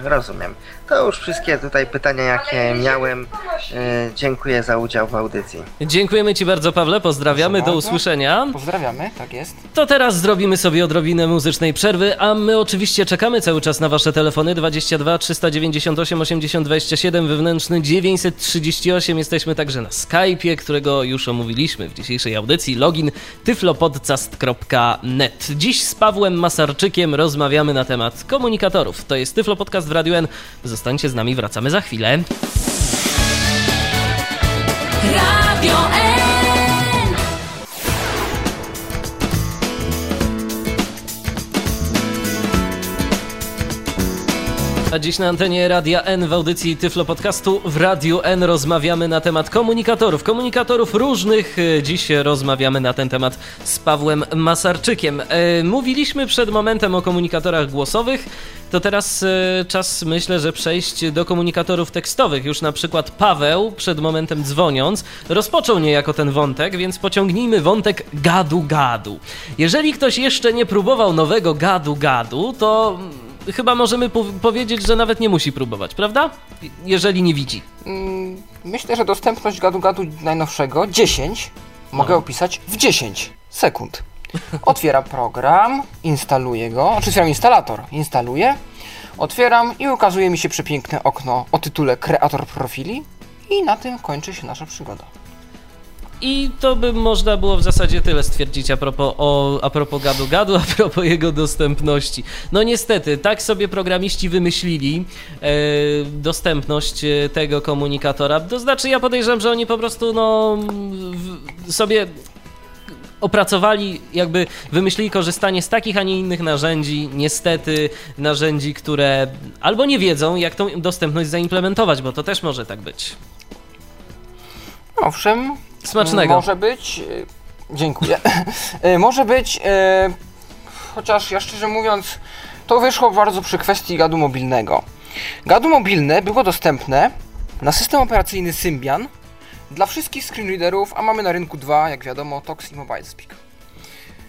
Rozumiem. To już wszystkie tutaj pytania, jakie miałem. E, dziękuję za udział w audycji. Dziękujemy Ci bardzo, Pawle, pozdrawiamy, do usłyszenia. Pozdrawiamy, tak jest. To teraz zrobimy sobie odrobinę muzycznej przerwy, a my oczywiście czekamy cały czas na Wasze telefony 22 398 80 27 wewnętrzny 938. Jesteśmy także na Skype'ie, którego już omówiliśmy w dzisiejszej audycji. Login tyflopodcast.net. Dziś z Pawłem Masarczykiem rozmawiamy na temat komunikatorów. To jest Tyflo Podcast w Radio N. Zostańcie z nami, wracamy za chwilę. Radio A dziś na antenie Radia N w audycji Tyflo Podcastu w Radiu N rozmawiamy na temat komunikatorów. Komunikatorów różnych. E, Dziś rozmawiamy na ten temat z Pawłem Masarczykiem. E, Mówiliśmy przed momentem o komunikatorach głosowych. To teraz e, czas, myślę, że przejść do komunikatorów tekstowych. Już na przykład Paweł, przed momentem dzwoniąc, rozpoczął niejako ten wątek, więc pociągnijmy wątek gadu-gadu. Jeżeli ktoś jeszcze nie próbował nowego gadu-gadu, to chyba możemy po- powiedzieć, że nawet nie musi próbować, prawda? Jeżeli nie widzi. Mm, Myślę, że dostępność gadu-gadu najnowszego 10 mogę opisać w 10 sekund. Otwieram program, instaluję go, znaczy otwieram instalator, instaluję, otwieram i ukazuje mi się przepiękne okno o tytule Kreator profili i na tym kończy się nasza przygoda. I to by można było w zasadzie tyle stwierdzić a propos, o, a propos gadu-gadu, *laughs* a propos jego dostępności. No niestety, tak sobie programiści wymyślili e, dostępność e, tego komunikatora. To znaczy, ja podejrzewam, że oni po prostu no, w, sobie opracowali, jakby wymyślili korzystanie z takich, a nie innych narzędzi. Niestety, narzędzi, które albo nie wiedzą, jak tą dostępność zaimplementować, bo to też może tak być. Owszem, Smacznego. Może być. e, Dziękuję. *laughs* E, Może być. e, Chociaż ja szczerze mówiąc, to wyszło bardzo przy kwestii gadu mobilnego. Gadu mobilne było dostępne na system operacyjny Symbian dla wszystkich screenreaderów, a mamy na rynku dwa, jak wiadomo, Tox i MobileSpeak.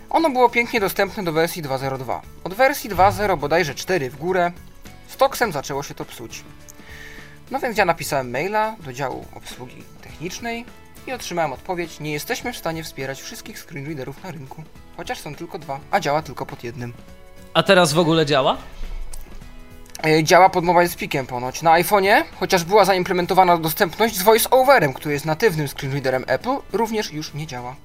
Ono było pięknie dostępne do wersji 2.0.2. Od wersji 2.0 bodajże 4 w górę, z Toxem zaczęło się to psuć. No więc ja napisałem maila do działu obsługi technicznej i otrzymałem odpowiedź, nie jesteśmy w stanie wspierać wszystkich screenreaderów na rynku, chociaż są tylko dwa, a działa tylko pod jednym. A teraz w ogóle działa? E, Działa pod Mobile Speakiem ponoć. Na iPhone'ie, chociaż była zaimplementowana dostępność z VoiceOverem, który jest natywnym screenreaderem Apple, również już nie działa.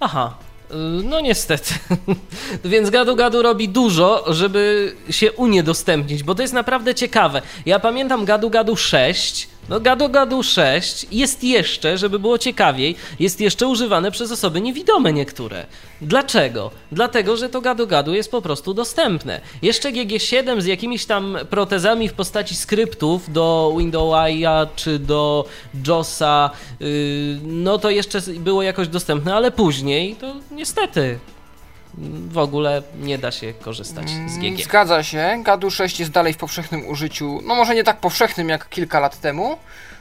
Aha. y, No niestety. *laughs* Więc Gadu Gadu robi dużo, żeby się uniedostępnić, bo to jest naprawdę ciekawe. Ja pamiętam Gadu Gadu 6. No Gadu Gadu 6 jest jeszcze, żeby było ciekawiej, jest jeszcze używane przez osoby niewidome niektóre. Dlaczego? Dlatego, że to Gadu Gadu jest po prostu dostępne. Jeszcze GG7 z jakimiś tam protezami w postaci skryptów do Windowsa czy do JOSa, yy, no to jeszcze było jakoś dostępne, ale później to niestety w ogóle nie da się korzystać z Mm, GG. Zgadza się, Gadu 6 jest dalej w powszechnym użyciu, no może nie tak powszechnym jak kilka lat temu,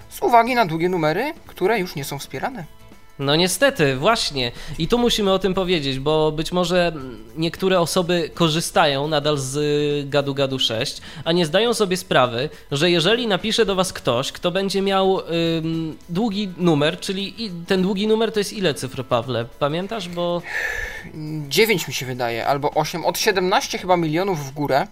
z uwagi na długie numery, które już nie są wspierane. No niestety, właśnie. I tu musimy o tym powiedzieć, bo być może niektóre osoby korzystają nadal z y, Gadu Gadu 6, a nie zdają sobie sprawy, że jeżeli napisze do was ktoś, kto będzie miał ym, długi numer, czyli ten długi numer to jest ile cyfr, Pawle? Pamiętasz? Bo 9 mi się wydaje, albo 8, od 17 chyba milionów w górę.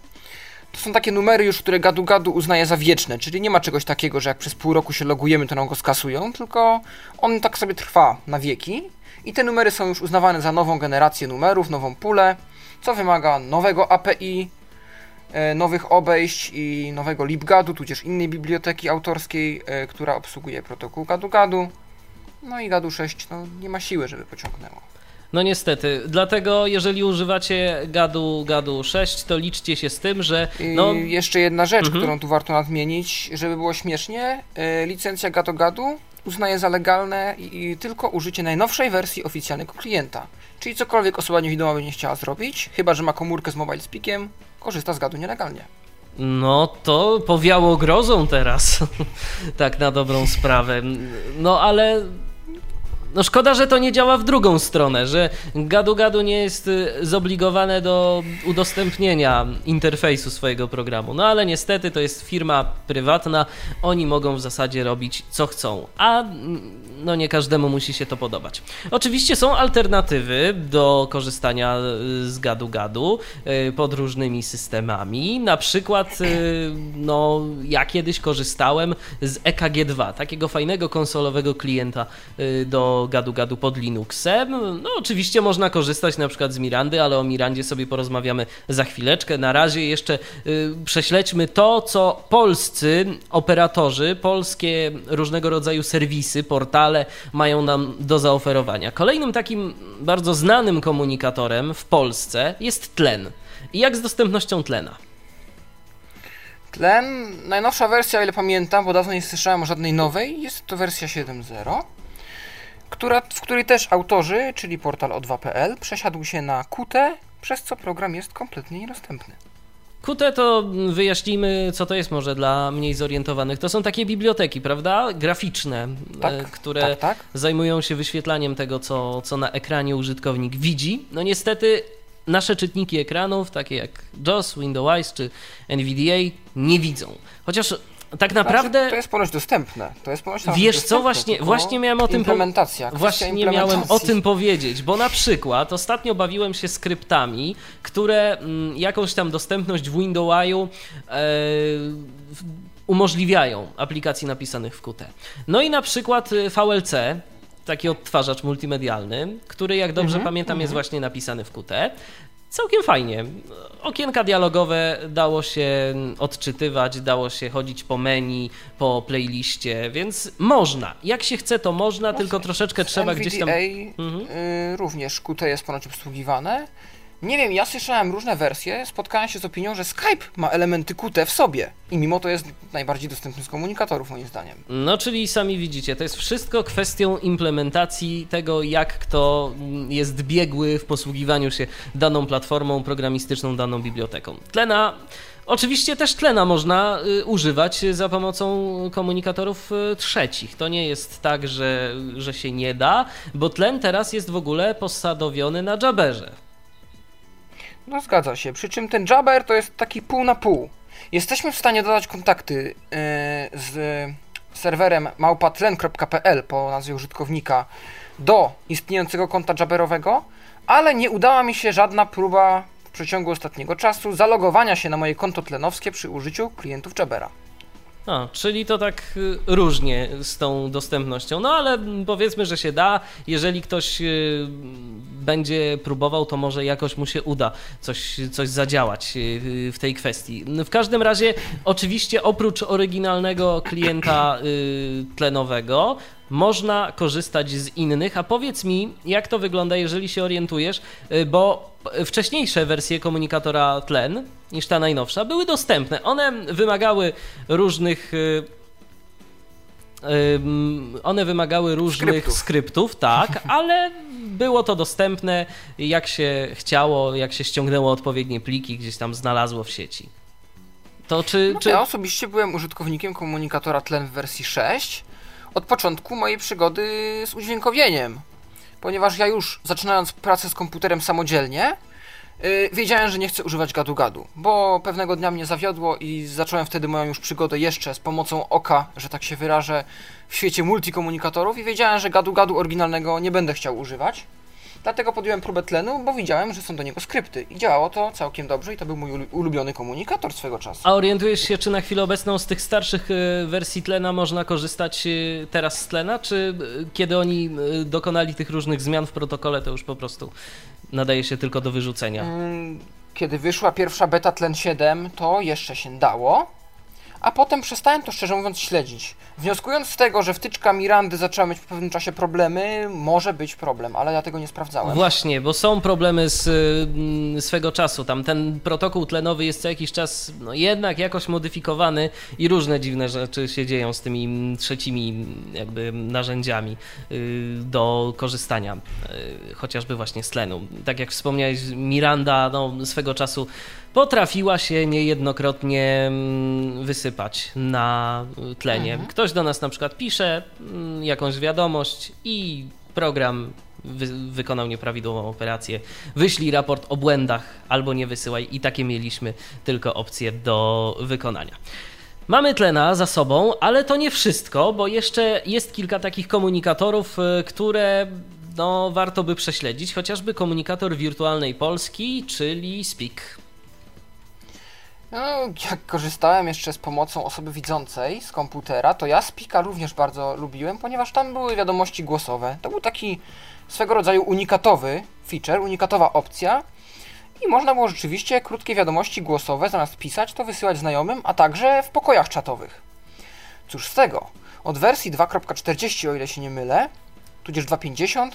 To są takie numery już, które Gadu Gadu uznaje za wieczne, czyli nie ma czegoś takiego, że jak przez pół roku się logujemy, to nam go skasują, tylko on tak sobie trwa na wieki i te numery są już uznawane za nową generację numerów, nową pulę, co wymaga nowego API, e, nowych obejść i nowego LibGadu, tudzież innej biblioteki autorskiej, e, która obsługuje protokół Gadu Gadu. No i Gadu 6 no, nie ma siły, żeby pociągnęło. No niestety, dlatego jeżeli używacie Gadu Gadu 6, to liczcie się z tym, że I no, jeszcze jedna rzecz, Mhm. którą tu warto nadmienić, żeby było śmiesznie, e, licencja Gado Gadu uznaje za legalne i, i tylko użycie najnowszej wersji oficjalnego klienta. Czyli cokolwiek osoba niewidoma będzie chciała zrobić, chyba że ma komórkę z Mobile Speakiem, korzysta z Gadu nielegalnie. No to powiało grozą teraz. *laughs* tak na dobrą sprawę. No ale. No szkoda, że to nie działa w drugą stronę, że gadu gadu nie jest y, zobligowane do udostępnienia interfejsu swojego programu. No ale niestety to jest firma prywatna, oni mogą w zasadzie robić co chcą, a mm, no nie każdemu musi się to podobać. Oczywiście są alternatywy do korzystania y, z gadu gadu y, pod różnymi systemami. Na przykład, y, no, ja kiedyś korzystałem z EKG2, takiego fajnego konsolowego klienta do gadu gadu pod Linuxem. No, oczywiście można korzystać na przykład z Mirandy, ale o Mirandzie sobie porozmawiamy za chwileczkę. Na razie jeszcze prześledźmy to, co polscy operatorzy, polskie różnego rodzaju serwisy, portale mają nam do zaoferowania. Kolejnym takim bardzo znanym komunikatorem w Polsce jest tlen. I jak z dostępnością tlena? Tlen, najnowsza wersja, o ile pamiętam, bo dawno nie słyszałem o żadnej nowej, jest to wersja 7.0, która, w której też autorzy, czyli portal o2.pl, przesiadł się na Qt, przez co program jest kompletnie niedostępny. Qt to wyjaśnijmy, co to jest może dla mniej zorientowanych. To są takie biblioteki, prawda? Graficzne, Tak, e, które tak, tak. zajmują się wyświetlaniem tego, co, co na ekranie użytkownik widzi. No niestety nasze czytniki ekranów, takie jak JAWS, Windows czy NVDA, nie widzą. Chociaż tak naprawdę... Znaczy, to jest ponoć dostępne. To jest ponoć Wiesz co, właśnie, właśnie miałem o tym Implementacja. Właśnie miałem o tym powiedzieć, bo na przykład ostatnio bawiłem się skryptami, które mm, jakąś tam dostępność w Windows'u e, umożliwiają aplikacji napisanych w Qt. No i na przykład y, VLC, taki odtwarzacz multimedialny, który jak dobrze pamiętam jest właśnie napisany w Qt. Całkiem fajnie. Okienka dialogowe dało się odczytywać, dało się chodzić po menu, po playliście, więc można. Jak się chce, to można, tylko troszeczkę trzeba NVDA gdzieś tam. Mhm. y, również Qt jest ponoć obsługiwane. Nie wiem, ja słyszałem różne wersje, spotkałem się z opinią, że Skype ma elementy Qt w sobie i mimo to jest najbardziej dostępny z komunikatorów moim zdaniem. No, czyli sami widzicie, to jest wszystko kwestią implementacji tego, jak kto jest biegły w posługiwaniu się daną platformą programistyczną, daną biblioteką. Tlena. Oczywiście też tlena można y, używać za pomocą komunikatorów y, trzecich. To nie jest tak, że, że się nie da, bo tlen teraz jest w ogóle posadowiony na Jabberze. No zgadza się, przy czym ten Jabber to jest taki pół na pół. Jesteśmy w stanie dodać kontakty y, z serwerem małpatlen.pl po nazwie użytkownika do istniejącego konta Jabberowego, ale nie udała mi się żadna próba w przeciągu ostatniego czasu zalogowania się na moje konto tlenowskie przy użyciu klientów Jabbera. A, czyli to tak y, różnie z tą dostępnością. No ale powiedzmy, że się da. Jeżeli ktoś y, będzie próbował, to może jakoś mu się uda coś, coś zadziałać y, w tej kwestii. W każdym razie, oczywiście, oprócz oryginalnego klienta tlenowego, można korzystać z innych. A powiedz mi, jak to wygląda, jeżeli się orientujesz, bo wcześniejsze wersje komunikatora tlen niż ta najnowsza były dostępne. One wymagały różnych. y, ym, One wymagały różnych Skryptów. skryptów, tak, *laughs* ale było to dostępne jak się chciało, jak się ściągnęło odpowiednie pliki, gdzieś tam znalazło w sieci. To czy. No, czy... Ja osobiście byłem użytkownikiem komunikatora tlen w wersji 6 od początku mojej przygody z udźwiękowieniem. Ponieważ ja już zaczynając pracę z komputerem samodzielnie, yy, wiedziałem, że nie chcę używać gadu-gadu, bo pewnego dnia mnie zawiodło i zacząłem wtedy moją już przygodę jeszcze z pomocą oka, że tak się wyrażę, w świecie multikomunikatorów i wiedziałem, że gadu-gadu oryginalnego nie będę chciał używać. Dlatego podjąłem próbę tlenu, bo widziałem, że są do niego skrypty i działało to całkiem dobrze i to był mój ulu- ulubiony komunikator swego czasu. A orientujesz się, czy na chwilę obecną z tych starszych y, wersji tlena można korzystać y, teraz z tlena, czy y, kiedy oni dokonali tych różnych zmian w protokole, to już po prostu nadaje się tylko do wyrzucenia? Mm, Kiedy wyszła pierwsza beta Tlen 7, to jeszcze się dało, a potem przestałem to szczerze mówiąc śledzić. Wnioskując z tego, że wtyczka Mirandy zaczęła mieć po pewnym czasie problemy, może być problem, ale ja tego nie sprawdzałem. Właśnie, bo są problemy z mm, swego czasu. Tam ten protokół tlenowy jest co jakiś czas no, jednak jakoś modyfikowany i różne dziwne rzeczy się dzieją z tymi mm, trzecimi mm, jakby narzędziami y, do korzystania, y, chociażby właśnie z tlenu. Tak jak wspomniałeś, Miranda no, swego czasu potrafiła się niejednokrotnie mm, wysypać na tlenie. Ktoś do nas na przykład pisze mm, jakąś wiadomość i program wy, wykonał nieprawidłową operację, wyślij raport o błędach albo nie wysyłaj i takie mieliśmy tylko opcje do wykonania. Mamy tlena za sobą, ale to nie wszystko, bo jeszcze jest kilka takich komunikatorów, y, które no, warto by prześledzić, chociażby komunikator wirtualnej Polski, czyli Speak. No, jak korzystałem jeszcze z pomocą osoby widzącej z komputera, to ja Spika również bardzo lubiłem, ponieważ tam były wiadomości głosowe. To był taki swego rodzaju unikatowy feature, unikatowa opcja i można było rzeczywiście krótkie wiadomości głosowe zamiast pisać, to wysyłać znajomym, a także w pokojach czatowych. Cóż z tego? Od wersji 2.40, o ile się nie mylę, tudzież 2.50,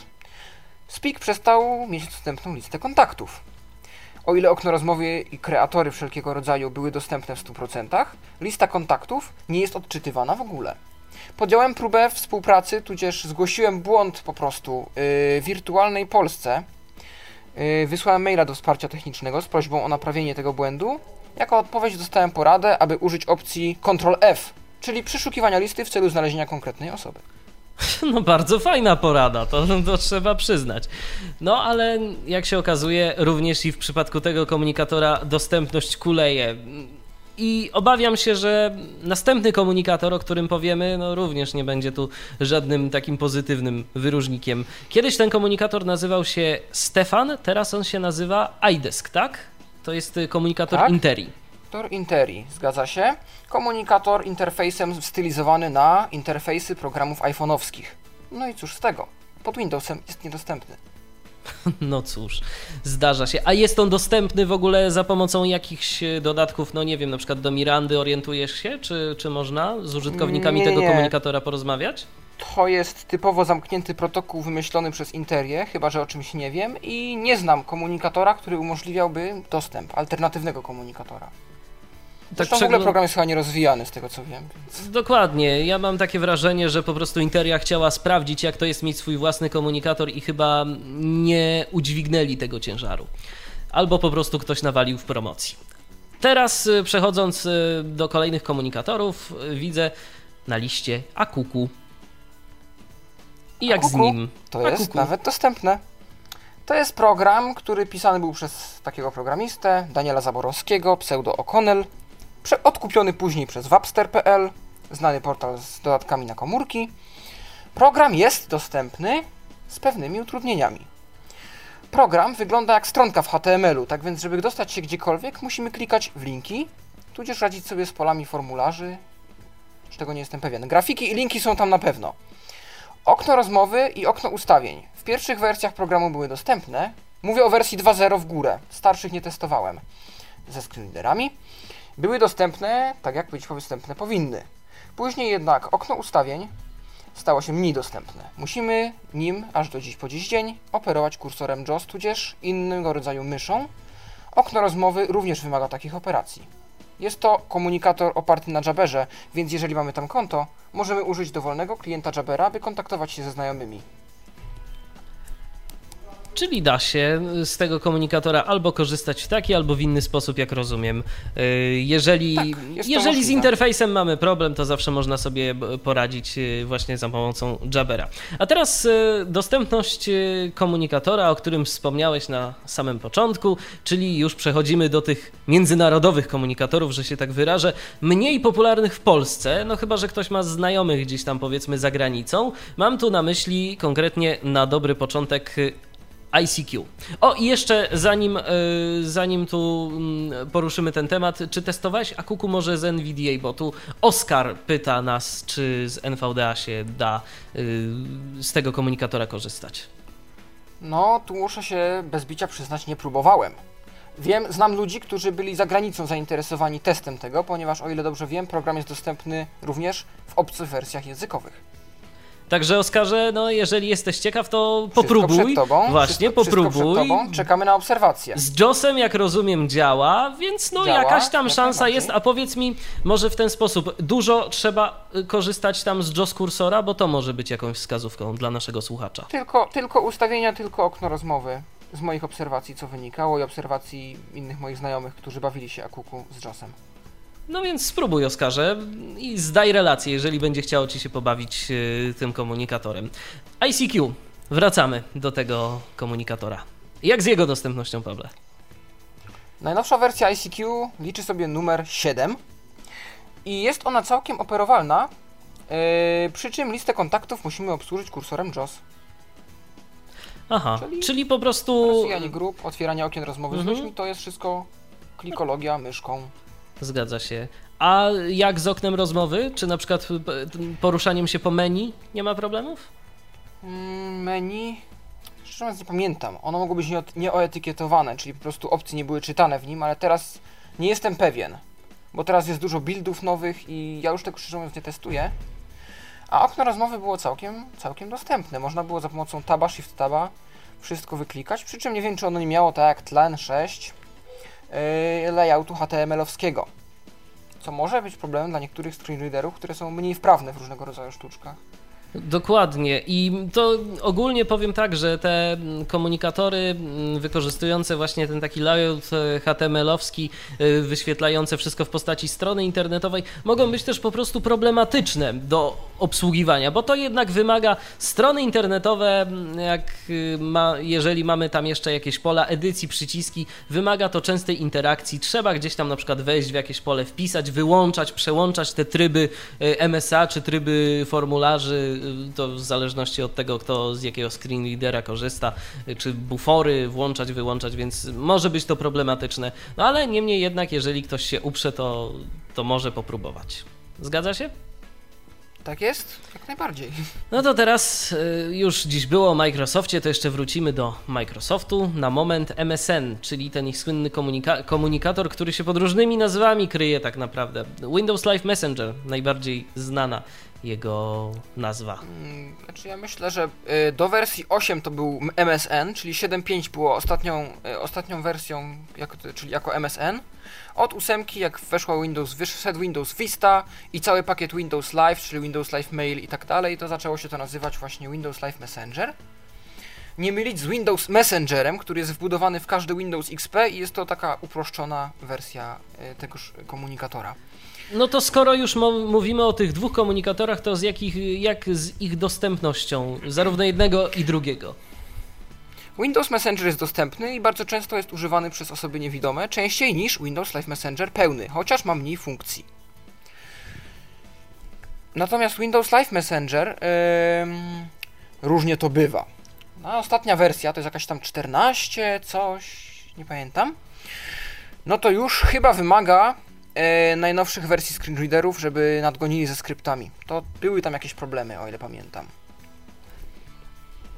Speak przestał mieć dostępną listę kontaktów. O ile okno rozmowy i kreatory wszelkiego rodzaju były dostępne w 100%, lista kontaktów nie jest odczytywana w ogóle. Podjąłem próbę współpracy, tudzież zgłosiłem błąd po prostu yy, wirtualnej Polsce. Yy, wysłałem maila do wsparcia technicznego z prośbą o naprawienie tego błędu. Jako odpowiedź dostałem poradę, aby użyć opcji Ctrl F, czyli przeszukiwania listy w celu znalezienia konkretnej osoby. *laughs* No bardzo fajna porada, to, to trzeba przyznać. No ale jak się okazuje, również i w przypadku tego komunikatora dostępność kuleje. I obawiam się, że następny komunikator, o którym powiemy, no również nie będzie tu żadnym takim pozytywnym wyróżnikiem. Kiedyś ten komunikator nazywał się Stefan, teraz on się nazywa iDesk, tak? To jest komunikator Tak. Interi. Komunikator Interi, zgadza się. Komunikator interfejsem stylizowany na interfejsy programów iPhone'owskich. No i cóż z tego? Pod Windowsem jest niedostępny. No cóż, zdarza się. A jest on dostępny w ogóle za pomocą jakichś e, dodatków, no nie wiem, na przykład do Mirandy orientujesz się? Czy, czy można z użytkownikami Nie, tego nie. komunikatora porozmawiać? To jest typowo zamknięty protokół wymyślony przez Interię, chyba że o czymś nie wiem, i nie znam komunikatora, który umożliwiałby dostęp, alternatywnego komunikatora. Zresztą w ogóle program jest chyba nierozwijany, z tego co wiem. Więc... Dokładnie. Ja mam takie wrażenie, że po prostu Interia chciała sprawdzić, jak to jest mieć swój własny komunikator i chyba nie udźwignęli tego ciężaru. Albo po prostu ktoś nawalił w promocji. Teraz y, przechodząc y, do kolejnych komunikatorów, y, widzę na liście Akuku. I jak z Akuku nim? To jest Akuku. nawet dostępne. To jest program, który pisany był przez takiego programistę, Daniela Zaborowskiego, pseudo O'Connell, odkupiony później przez Wapster.pl, znany portal z dodatkami na komórki. Program jest dostępny z pewnymi utrudnieniami. Program wygląda jak stronka w HTML-u, tak więc żeby dostać się gdziekolwiek, musimy klikać w linki, tudzież radzić sobie z polami formularzy, czego nie jestem pewien. Grafiki i linki są tam na pewno. Okno rozmowy i okno ustawień. W pierwszych wersjach programu były dostępne. Mówię o wersji 2.0 w górę. Starszych nie testowałem. Ze screenreaderami. Były dostępne tak, jak być dostępne powinny. Później jednak okno ustawień stało się mniej dostępne. Musimy nim, aż do dziś po dziś dzień, operować kursorem JOS, tudzież innego rodzaju myszą. Okno rozmowy również wymaga takich operacji. Jest to komunikator oparty na Jabberze, więc jeżeli mamy tam konto, możemy użyć dowolnego klienta Jabbera, by kontaktować się ze znajomymi. Czyli da się z tego komunikatora albo korzystać w taki, albo w inny sposób, jak rozumiem. Yy, Jeżeli, Tak, jeżeli z interfejsem mamy problem, to zawsze można sobie b- poradzić yy, właśnie za pomocą Jabbera. A teraz yy, dostępność komunikatora, o którym wspomniałeś na samym początku, czyli już przechodzimy do tych międzynarodowych komunikatorów, że się tak wyrażę, mniej popularnych w Polsce, no chyba, że ktoś ma znajomych gdzieś tam powiedzmy za granicą. Mam tu na myśli konkretnie na dobry początek ICQ. O i jeszcze zanim, y, zanim tu mm, poruszymy ten temat, czy testowałeś Akuku może z NVDA, bo tu Oskar pyta nas, czy z NVDA się da y, z tego komunikatora korzystać. No, tu muszę się bez bicia przyznać, nie próbowałem. Wiem, znam ludzi, którzy byli za granicą zainteresowani testem tego, ponieważ o ile dobrze wiem, program jest dostępny również w obcych wersjach językowych. Także Oskarze, no jeżeli jesteś ciekaw, to Wszystko popróbuj. przed tobą, Właśnie, wszystko, Wszystko popróbuj. przed tobą. Czekamy na obserwację. Z JOSem, jak rozumiem, działa, więc no Działa, jakaś tam jak szansa jest. A powiedz mi, może w ten sposób, dużo trzeba y, korzystać tam z JOS kursora, bo to może być jakąś wskazówką dla naszego słuchacza. Tylko, tylko ustawienia, tylko okno rozmowy. Z moich obserwacji, co wynikało, i obserwacji innych moich znajomych, którzy bawili się Akuku z JOSem. No więc spróbuj, Oskarze, i zdaj relację, jeżeli będzie chciało ci się pobawić y, tym komunikatorem. ICQ. Wracamy do tego komunikatora. Jak z jego dostępnością, Pawle? Najnowsza wersja ICQ liczy sobie numer 7 i jest ona całkiem operowalna, yy, przy czym listę kontaktów musimy obsłużyć kursorem JOS. Aha, czyli, Czyli po prostu... Rozwijanie grup, otwieranie okien rozmowy Mhm. z ludźmi, to jest wszystko klikologia myszką. Zgadza się. A jak z oknem rozmowy? Czy na przykład p- poruszaniem się po menu nie ma problemów? Mm, Menu, szczerze mówiąc nie pamiętam, ono mogło być nie- nieoetykietowane, czyli po prostu opcje nie były czytane w nim, ale teraz nie jestem pewien, bo teraz jest dużo buildów nowych i ja już tego szczerze mówiąc nie testuję. A okno rozmowy było całkiem, całkiem dostępne. Można było za pomocą taba, shift taba wszystko wyklikać, przy czym nie wiem czy ono nie miało tak jak tlen 6, e, layoutu HTML-owskiego. Co może być problemem dla niektórych screenreaderów, które są mniej wprawne w różnego rodzaju sztuczkach. Dokładnie. I to ogólnie powiem tak, że te komunikatory mm, wykorzystujące właśnie ten taki layout e, HTML-owski, e, wyświetlające wszystko w postaci strony internetowej, mogą być też po prostu problematyczne do obsługiwania, bo to jednak wymaga strony internetowe, mm, jak y, ma, jeżeli mamy tam jeszcze jakieś pola edycji, przyciski, wymaga to częstej interakcji. Trzeba gdzieś tam na przykład wejść w jakieś pole, wpisać, wyłączać, przełączać te tryby y, MSA czy tryby formularzy to w zależności od tego, kto z jakiego screenreadera korzysta, czy bufory włączać, wyłączać, więc może być to problematyczne. No ale niemniej jednak, jeżeli ktoś się uprze, to, to może popróbować. Zgadza się? Tak jest? Jak najbardziej. No to teraz y, już dziś było o Microsoftie, to jeszcze wrócimy do Microsoftu. Na moment MSN, czyli ten ich słynny komunika komunikator, który się pod różnymi nazwami kryje tak naprawdę. Windows Live Messenger, najbardziej znana jego nazwa. Mm, Znaczy ja myślę, że y, do wersji 8 to był MSN, czyli 7.5 było ostatnią, y, ostatnią wersją, czyli jako MSN. Od 8 jak weszła Windows, wyszedł Windows Vista i cały pakiet Windows Live, czyli Windows Live Mail i tak dalej, to zaczęło się to nazywać właśnie Windows Live Messenger. Nie mylić z Windows Messengerem, który jest wbudowany w każdy Windows XP i jest to taka uproszczona wersja y, tegoż komunikatora. No to skoro już mówimy o tych dwóch komunikatorach, to z jakich, jak z ich dostępnością, zarówno jednego i drugiego? Windows Messenger jest dostępny i bardzo często jest używany przez osoby niewidome, częściej niż Windows Live Messenger pełny, chociaż ma mniej funkcji. Natomiast Windows Live Messenger ym, różnie to bywa. No, ostatnia wersja to jest jakaś tam 14, coś, nie pamiętam. No to już chyba wymaga e, najnowszych wersji screenreaderów, żeby nadgonili ze skryptami. To były tam jakieś problemy, o ile pamiętam.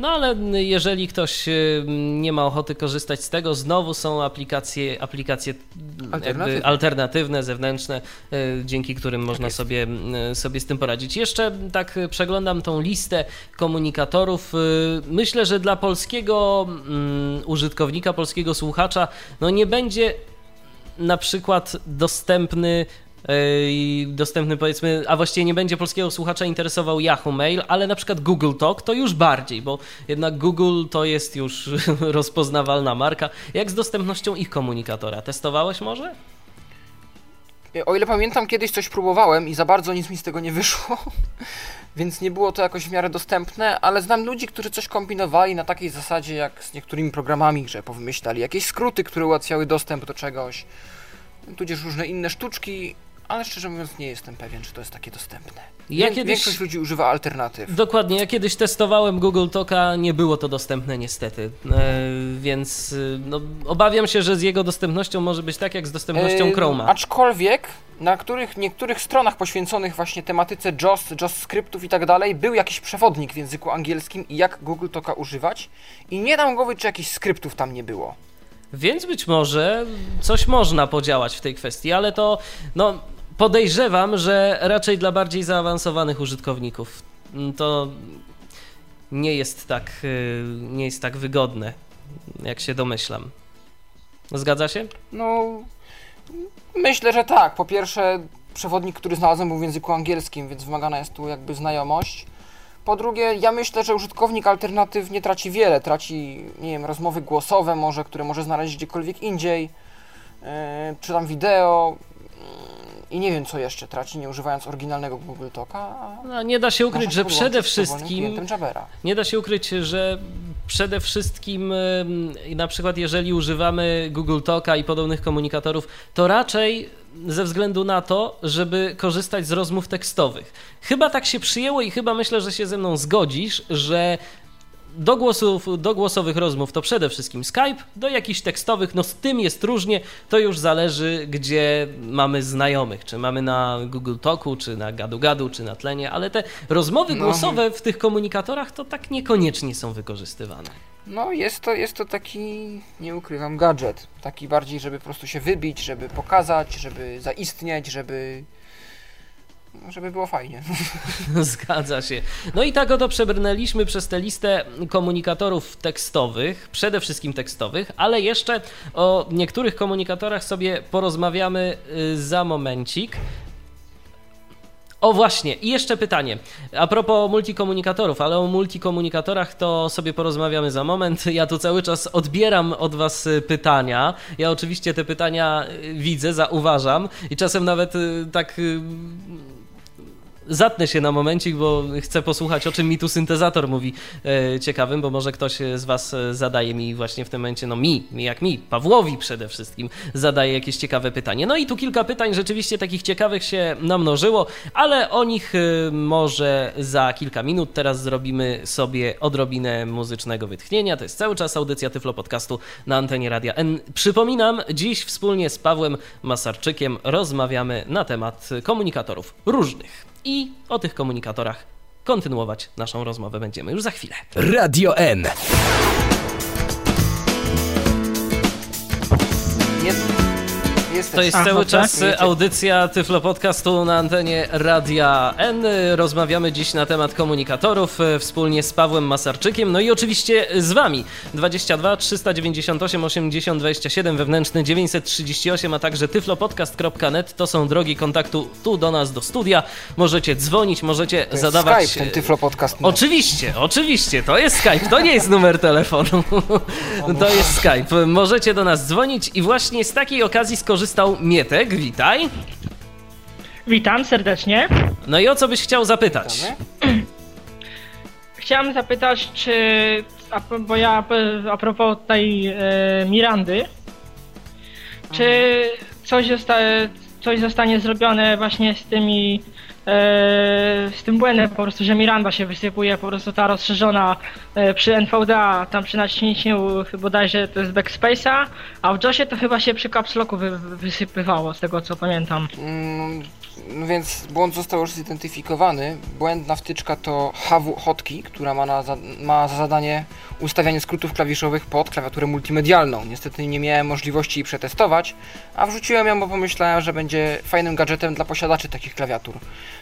No ale jeżeli ktoś y, nie ma ochoty korzystać z tego, znowu są aplikacje, aplikacje jakby Alternatywne. alternatywne, zewnętrzne, y, dzięki którym można jest. sobie, y, sobie z tym poradzić. Jeszcze tak y, przeglądam tą listę komunikatorów. Y, Myślę, że dla polskiego mm, użytkownika, polskiego słuchacza, no nie będzie na przykład dostępny i dostępny powiedzmy, a właściwie nie będzie polskiego słuchacza interesował Yahoo Mail, ale na przykład Google Talk to już bardziej, bo jednak Google to jest już *laughs* rozpoznawalna marka. Jak z dostępnością ich komunikatora? Testowałeś może? O ile pamiętam, kiedyś coś próbowałem i za bardzo nic mi z tego nie wyszło, *laughs* więc nie było to jakoś w miarę dostępne, ale znam ludzi, którzy coś kombinowali na takiej zasadzie jak z niektórymi programami, że powymyślali jakieś skróty, które ułatwiały dostęp do czegoś, tudzież różne inne sztuczki, ale szczerze mówiąc nie jestem pewien, czy to jest takie dostępne. Ja kiedyś- Większość ludzi używa alternatyw. Dokładnie, ja kiedyś testowałem Google Talka, nie było to dostępne niestety, e, więc e, no, obawiam się, że z jego dostępnością może być tak jak z dostępnością Ym, Chroma. Aczkolwiek na których, niektórych stronach poświęconych właśnie tematyce JOS, JOS skryptów i tak dalej, był jakiś przewodnik w języku angielskim i jak Google Talka używać i nie dam głowy, czy jakichś skryptów tam nie było. Więc być może coś można podziałać w tej kwestii, ale to no, podejrzewam, że raczej dla bardziej zaawansowanych użytkowników mm, to nie jest tak, y, nie jest tak wygodne, jak się domyślam. Zgadza się? No, myślę, że tak. Po pierwsze, przewodnik, który znalazłem był w języku angielskim, więc wymagana jest tu jakby znajomość. Po drugie, ja myślę, że użytkownik alternatyw nie traci wiele. Traci, nie wiem, rozmowy głosowe może, które może znaleźć gdziekolwiek indziej, yy, czy tam wideo i nie wiem co jeszcze traci, nie używając oryginalnego Google Talka. No, nie da się ukryć, że przede wszystkim. Nie da się ukryć, że przede wszystkim na przykład jeżeli używamy Google Talka i podobnych komunikatorów, to raczej ze względu na to, żeby korzystać z rozmów tekstowych. Chyba tak się przyjęło i chyba myślę, że się ze mną zgodzisz, że do, głosów, do głosowych rozmów to przede wszystkim Skype, do jakichś tekstowych, no z tym jest różnie, to już zależy, gdzie mamy znajomych, czy mamy na Google Talku, czy na Gadu Gadu, czy na tlenie, ale te rozmowy No. głosowe w tych komunikatorach to tak niekoniecznie są wykorzystywane. No, jest to, jest to taki, nie ukrywam, gadżet. Taki bardziej, żeby po prostu się wybić, żeby pokazać, żeby zaistnieć, żeby żeby było fajnie. *laughs* Zgadza się. No i tak oto przebrnęliśmy przez tę listę komunikatorów tekstowych, przede wszystkim tekstowych, ale jeszcze o niektórych komunikatorach sobie porozmawiamy y, za momencik. O właśnie, i jeszcze pytanie. A propos multikomunikatorów, ale o multikomunikatorach to sobie porozmawiamy za moment. Ja tu cały czas odbieram od Was y, pytania. Ja oczywiście te pytania y, widzę, zauważam i czasem nawet tak zatnę się na momencik, bo chcę posłuchać, o czym mi tu syntezator mówi e, ciekawym, bo może ktoś z Was e, zadaje mi właśnie w tym momencie, no mi, jak mi, Pawłowi przede wszystkim, zadaje jakieś ciekawe pytanie. No i tu kilka pytań rzeczywiście takich ciekawych się namnożyło, ale o nich e, może za kilka minut. Teraz zrobimy sobie odrobinę muzycznego wytchnienia. To jest cały czas audycja Tyflo Podcastu na antenie Radia N. Przypominam, dziś wspólnie z Pawłem Masarczykiem rozmawiamy na temat komunikatorów różnych. I o tych komunikatorach kontynuować naszą rozmowę będziemy już za chwilę. Radio N. Jest, jest To jest Aha, cały tak? czas audycja Tyflo Podcastu na antenie Radia N. Rozmawiamy dziś na temat komunikatorów e, wspólnie z Pawłem Masarczykiem, no i oczywiście z Wami. 22 398 80 27 wewnętrzny 938, a także tyflopodcast.net to są drogi kontaktu tu do nas, do studia. Możecie dzwonić, możecie to jest zadawać... Skype, ten Tyflo Podcast. Oczywiście, oczywiście, to jest Skype, to nie jest numer telefonu. To jest Skype. Możecie do nas dzwonić i właśnie z takiej okazji skorzystał Mietek, witaj. Witam serdecznie. No i o co byś chciał zapytać? Witamy. *clears throat* Chciałem zapytać, czy. Bo ja a propos tej e, Mirandy. Czy coś, zosta, coś zostanie zrobione właśnie z tymi. E, z tym błędem po prostu, że Miranda się wysypuje, po prostu ta rozszerzona e, przy NVDA, tam przy naciśnięciu bodajże to jest backspace'a, a w JOSie to chyba się przy caps locku wy, wysypywało, z tego co pamiętam. Mm, No więc błąd został już zidentyfikowany. Błędna wtyczka to HW Hotkey, która ma, na za, ma za zadanie ustawianie skrótów klawiszowych pod klawiaturę multimedialną. Niestety nie miałem możliwości jej przetestować, a wrzuciłem ją, bo pomyślałem, że będzie fajnym gadżetem dla posiadaczy takich klawiatur.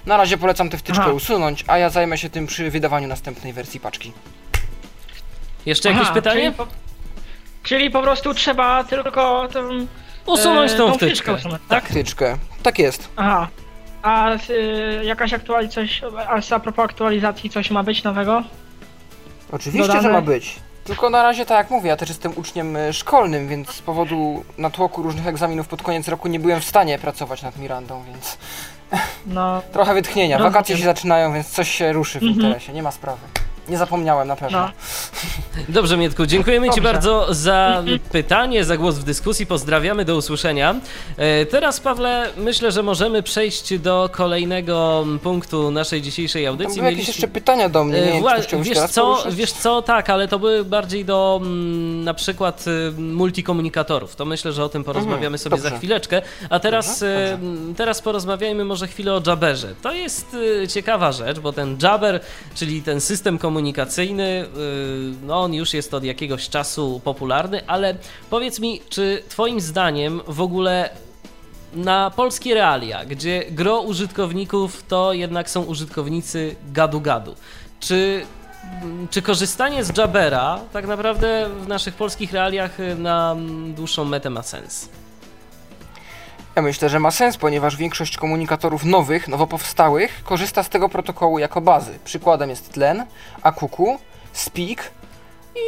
Na razie polecam tę wtyczkę Aha. usunąć, a ja zajmę się tym przy wydawaniu następnej wersji paczki. Jeszcze jakieś Aha, pytanie? Czyli po, czyli po prostu trzeba tylko tą, Usunąć e, tą wtyczkę wtyczkę. usunąć, tak? Wtyczkę. Tak jest. Aha. A y, jakaś aktualizacja, a propos aktualizacji coś ma być nowego? Oczywiście, Dodane. że ma być. Tylko na razie, tak jak mówię, ja też jestem uczniem e, szkolnym, więc z powodu natłoku różnych egzaminów pod koniec roku nie byłem w stanie pracować nad Mirandą, więc No, *laughs* trochę wytchnienia. Rozumiem. Wakacje się zaczynają, więc coś się ruszy w Mhm. interesie, nie ma sprawy. Nie zapomniałem na pewno. no. Dobrze, Mietku, dziękujemy Ci Dobrze. bardzo za pytanie, za głos w dyskusji. Pozdrawiamy, do usłyszenia. E, Teraz, Pawle, myślę, że możemy przejść do kolejnego punktu naszej dzisiejszej Tam audycji. były jakieś jeszcze pytania do mnie, nie E, wiem, chciałbyś wiesz co, poruszyć? wiesz co, tak, ale to były bardziej do mm, na przykład y, multikomunikatorów. To myślę, że o tym porozmawiamy Mhm, sobie za dobrze. chwileczkę. A teraz, Dobrze, y, mm, teraz porozmawiajmy może chwilę o Jabberze. To jest y, ciekawa rzecz, bo ten Jabber, czyli ten system komunikacyjny, y, no on już jest od jakiegoś czasu popularny, ale powiedz mi, czy twoim zdaniem w ogóle na polskie realia, gdzie gro użytkowników to jednak są użytkownicy gadu-gadu. Czy, czy korzystanie z Jabbera tak naprawdę w naszych polskich realiach y, na mm, dłuższą metę ma sens? Ja myślę, że ma sens, ponieważ większość komunikatorów nowych, nowo powstałych, korzysta z tego protokołu jako bazy. Przykładem jest Tlen, Akuku, Speak i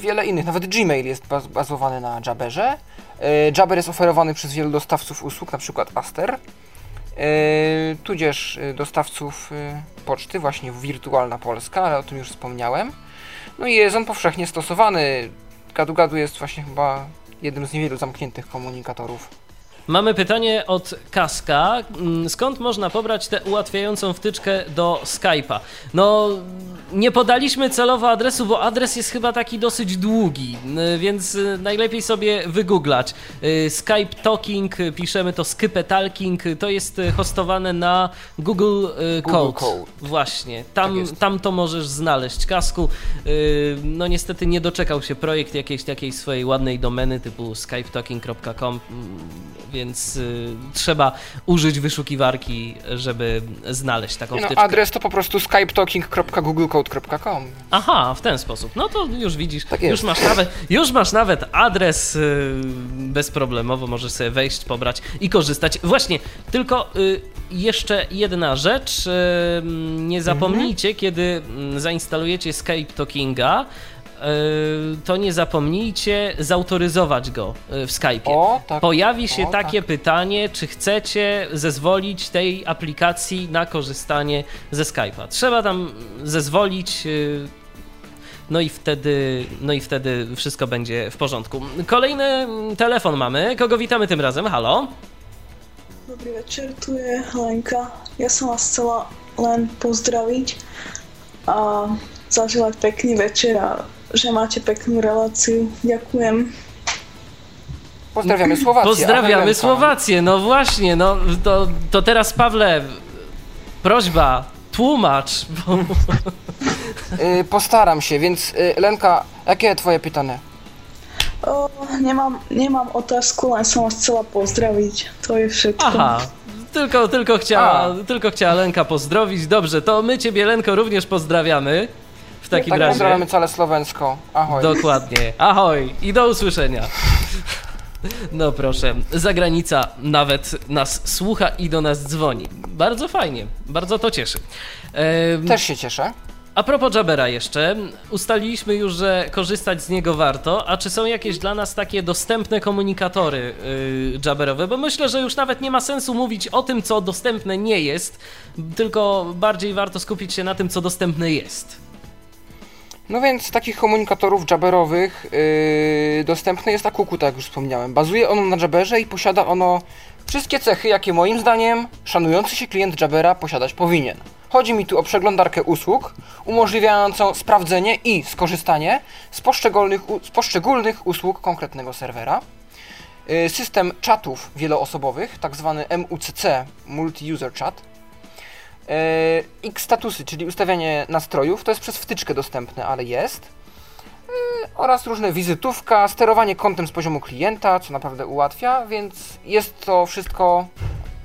wiele innych. Nawet Gmail jest baz bazowany na Jabberze. E, Jabber jest oferowany przez wielu dostawców usług, np. Aster, e, tudzież e, dostawców poczty, właśnie Wirtualna Polska, ale o tym już wspomniałem. No i jest on powszechnie stosowany. Gadu-gadu jest właśnie chyba jednym z niewielu zamkniętych komunikatorów. Mamy pytanie od Kaska. Mm, Skąd można pobrać tę ułatwiającą wtyczkę do Skype'a? No, nie podaliśmy celowo adresu, bo adres jest chyba taki dosyć długi, y, więc y, najlepiej sobie wygooglać. Y, Skype Talking, piszemy to Skype Talking, to jest hostowane na Google, Google Code. Code. Właśnie, Tak tam, jest. tam to możesz znaleźć. Kasku, no niestety nie doczekał się projekt jakiejś takiej swojej ładnej domeny typu skypetalking.com, więc y, trzeba użyć wyszukiwarki, żeby znaleźć taką No, wtyczkę. adres to po prostu skypetalking.googlecode.com. Aha, w ten sposób. No to już widzisz, Tak już, masz nawet, już masz nawet adres y, bezproblemowo, możesz sobie wejść, pobrać i korzystać. Właśnie, tylko y, jeszcze jedna rzecz. Y, nie zapomnijcie, kiedy mm, zainstalujecie Skype Talkinga, to nie zapomnijcie zautoryzować go y, w Skype'ie. O, tak. Pojawi się O, takie tak. pytanie, czy chcecie zezwolić tej aplikacji na korzystanie ze Skype'a. Trzeba tam zezwolić. y, No i wtedy, no i wtedy wszystko będzie w porządku. Kolejny telefon mamy. Kogo witamy tym razem? Halo? Dobrý večer, tu je Helenka. Ja som vás chcela len pozdraviť a zaželať pekný večer a že máte peknú reláciu. Ďakujem. Pozdrawiamy Słowację. Pozdrawiamy. Słowację. No właśnie, no to, to teraz Pawle, prośba, tłumacz, bo *laughs* Y, postaram się, więc y, Lenka, jakie twoje pytanie? O, nemám, nemám otázku, len som vás chcela pozdraviť. To je všetko. Aha, tylko, tylko, chciała, tylko chciała Lenka pozdrowić. Dobrze, to my ciebie, Lenko, również pozdrawiamy. W takim Tak razie. pozdrawiamy całe Słowensko. Ahoj. Dokładnie. Ahoj i do usłyszenia. No proszę, zagranica nawet nas słucha i do nas dzwoni. Bardzo fajnie, bardzo to cieszy. Em, Też się cieszę. a propos Jabera jeszcze, ustaliliśmy już, że korzystać z niego warto, a czy są jakieś dla nas takie dostępne komunikatory yy, Jabberowe? Bo myślę, że już nawet nie ma sensu mówić o tym, co dostępne nie jest, tylko bardziej warto skupić się na tym, co dostępne jest. No więc takich komunikatorów jabberowych yy, dostępny jest Akuku, tak jak już wspomniałem. Bazuje ono na Jabberze i posiada ono wszystkie cechy, jakie moim zdaniem szanujący się klient Jabbera posiadać powinien. Chodzi mi tu o przeglądarkę usług, umożliwiającą sprawdzenie i skorzystanie z poszczególnych, z poszczególnych usług konkretnego serwera. Yy, System czatów wieloosobowych, tak zwany MUCC, Multi-User Chat, X statusy, czyli ustawianie nastrojów, to jest przez wtyczkę dostępne, ale jest. E, Oraz różne wizytówka, sterowanie kontem z poziomu klienta, co naprawdę ułatwia, więc jest to wszystko,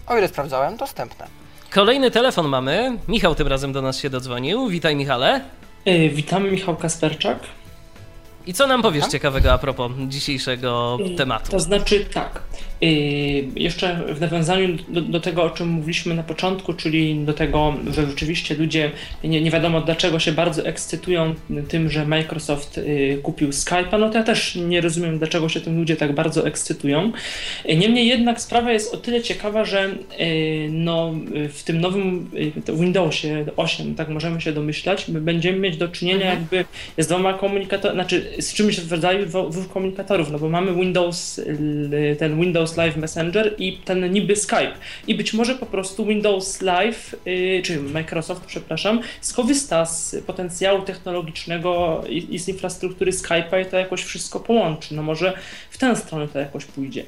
o ile sprawdzałem, dostępne. Kolejny telefon mamy. Michał tym razem do nas się dodzwonił. Witaj, Michale. Y, Witamy, Michał Kasperczak. I co nam powiesz ciekawego a propos dzisiejszego tematu? To znaczy tak, jeszcze w nawiązaniu do, do tego, o czym mówiliśmy na początku, czyli do tego, że rzeczywiście ludzie nie, nie wiadomo dlaczego się bardzo ekscytują tym, że Microsoft y, kupił Skype'a, no to ja też nie rozumiem, dlaczego się tym ludzie tak bardzo ekscytują. Y, Niemniej jednak sprawa jest o tyle ciekawa, że y, no, y, w tym nowym y, Windowsie 8, tak możemy się domyślać, my będziemy mieć do czynienia jakby z dwoma komunikatorami, znaczy z czymś w rodzaju dwóch komunikatorów, no bo mamy Windows, y, ten Windows Live Messenger i ten niby Skype. I być może po prostu Windows Live, y, czy Microsoft, przepraszam, skorzysta z potencjału technologicznego i, i z infrastruktury Skype'a i to jakoś wszystko połączy. No może w tę stronę to jakoś pójdzie.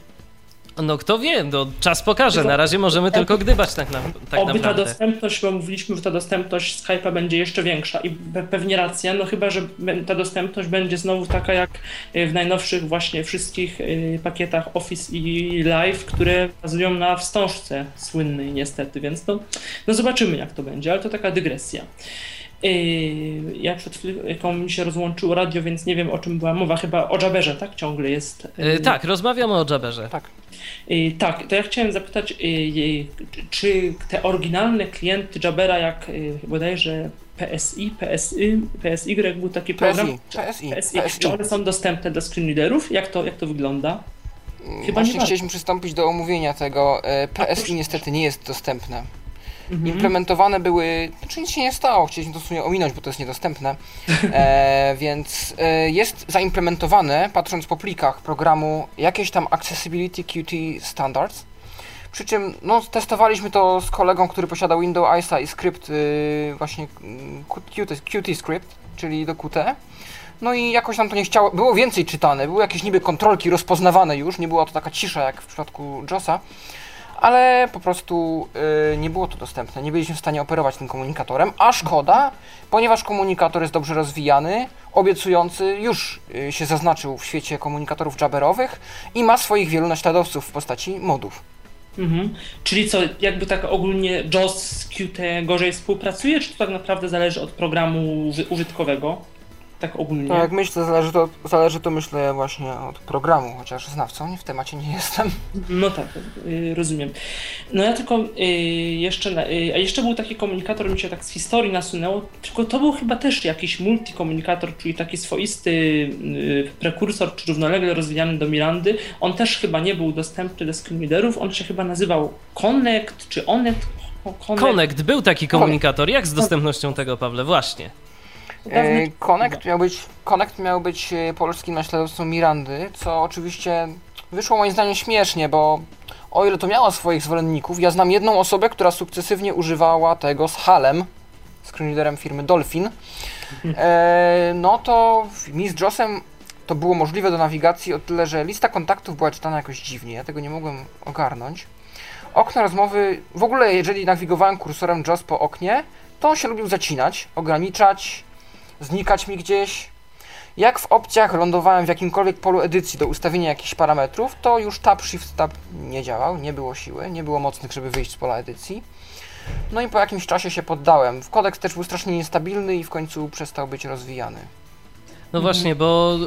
No kto wie, no, czas pokaże. Na razie możemy tylko gdybać tak, na, tak Oby ta naprawdę. dostępność, bo mówiliśmy, że ta dostępność Skype'a będzie jeszcze większa i pe- pewnie racja, no chyba, że ta dostępność będzie znowu taka jak y, w najnowszych właśnie wszystkich y, pakietach Office i Live, które bazują na wstążce słynnej niestety, więc no, no zobaczymy jak to będzie, ale to taka dygresja. Yy, Ja przed chwilą mi się rozłączyło radio, więc nie wiem o czym była mowa. Chyba o Jabberze, tak? Ciągle jest. Y, tak, rozmawiamy o Jabberze. Tak. Yy, Tak, to ja chciałem zapytać, yy, czy te oryginalne klienty Jabbera, jak yy, bodajże PSI, PSY, PSY był taki program. PSI, PSI, PSI. Czy one są dostępne dla screenreaderów? Jak to, jak to wygląda? Chyba Właśnie nie chcieliśmy przystąpić do omówienia tego. PSI niestety nie jest dostępne. Mhm. Implementowane były, znaczy nic się nie stało, chcieliśmy to w sumie ominąć, bo to jest niedostępne, e, *laughs* więc e, jest zaimplementowane, patrząc po plikach programu, jakieś tam Accessibility Qt Standards, przy czym no, testowaliśmy to z kolegą, który posiada Windows ISA i skrypt y, właśnie Qt, Qt Script, czyli do Qt. No i jakoś nam to nie chciało, było więcej czytane, były jakieś niby kontrolki rozpoznawane już, nie była to taka cisza jak w przypadku JOSa, ale po prostu y, nie było to dostępne. Nie byliśmy w stanie operować tym komunikatorem, a szkoda, ponieważ komunikator jest dobrze rozwijany, obiecujący, już y, się zaznaczył w świecie komunikatorów jabberowych i ma swoich wielu naśladowców w postaci modów. Mhm. Czyli co, jakby tak ogólnie JOS z Qt gorzej współpracuje, czy to tak naprawdę zależy od programu uży- użytkowego? Tak ogólnie. Tak, myślę, zależy to, zależy to myślę właśnie od programu, chociaż znawcą nie w temacie nie jestem. No tak, y, rozumiem. No ja tylko y, jeszcze, y, a jeszcze był taki komunikator, mi się tak z historii nasunęło, tylko to był chyba też jakiś multikomunikator, czyli taki swoisty prekursor, czy równolegle rozwijany do Mirandy. On też chyba nie był dostępny do screenreaderów, on się chyba nazywał Connect, czy Onet? Connect. Connect, był taki komunikator. Jak z dostępnością tego, Pawle? Właśnie. E, Connect miał być, Connect miał być e, polskim naśladowcą Mirandy, co oczywiście wyszło moim zdaniem śmiesznie, bo o ile to miało swoich zwolenników, ja znam jedną osobę, która sukcesywnie używała tego z Halem, screenreaderem firmy Dolphin, e, no to mi z Josem to było możliwe do nawigacji o tyle, że lista kontaktów była czytana jakoś dziwnie, ja tego nie mogłem ogarnąć. Okno rozmowy, w ogóle jeżeli nawigowałem kursorem JOS po oknie, to on się lubił zacinać, ograniczać, znikać mi gdzieś. Jak w opcjach lądowałem w jakimkolwiek polu edycji do ustawienia jakichś parametrów, to już Tab Shift Tab nie działał, nie było siły, nie było mocnych, żeby wyjść z pola edycji. No i po jakimś czasie się poddałem. Kodeks też był strasznie niestabilny i w końcu przestał być rozwijany. No właśnie, bo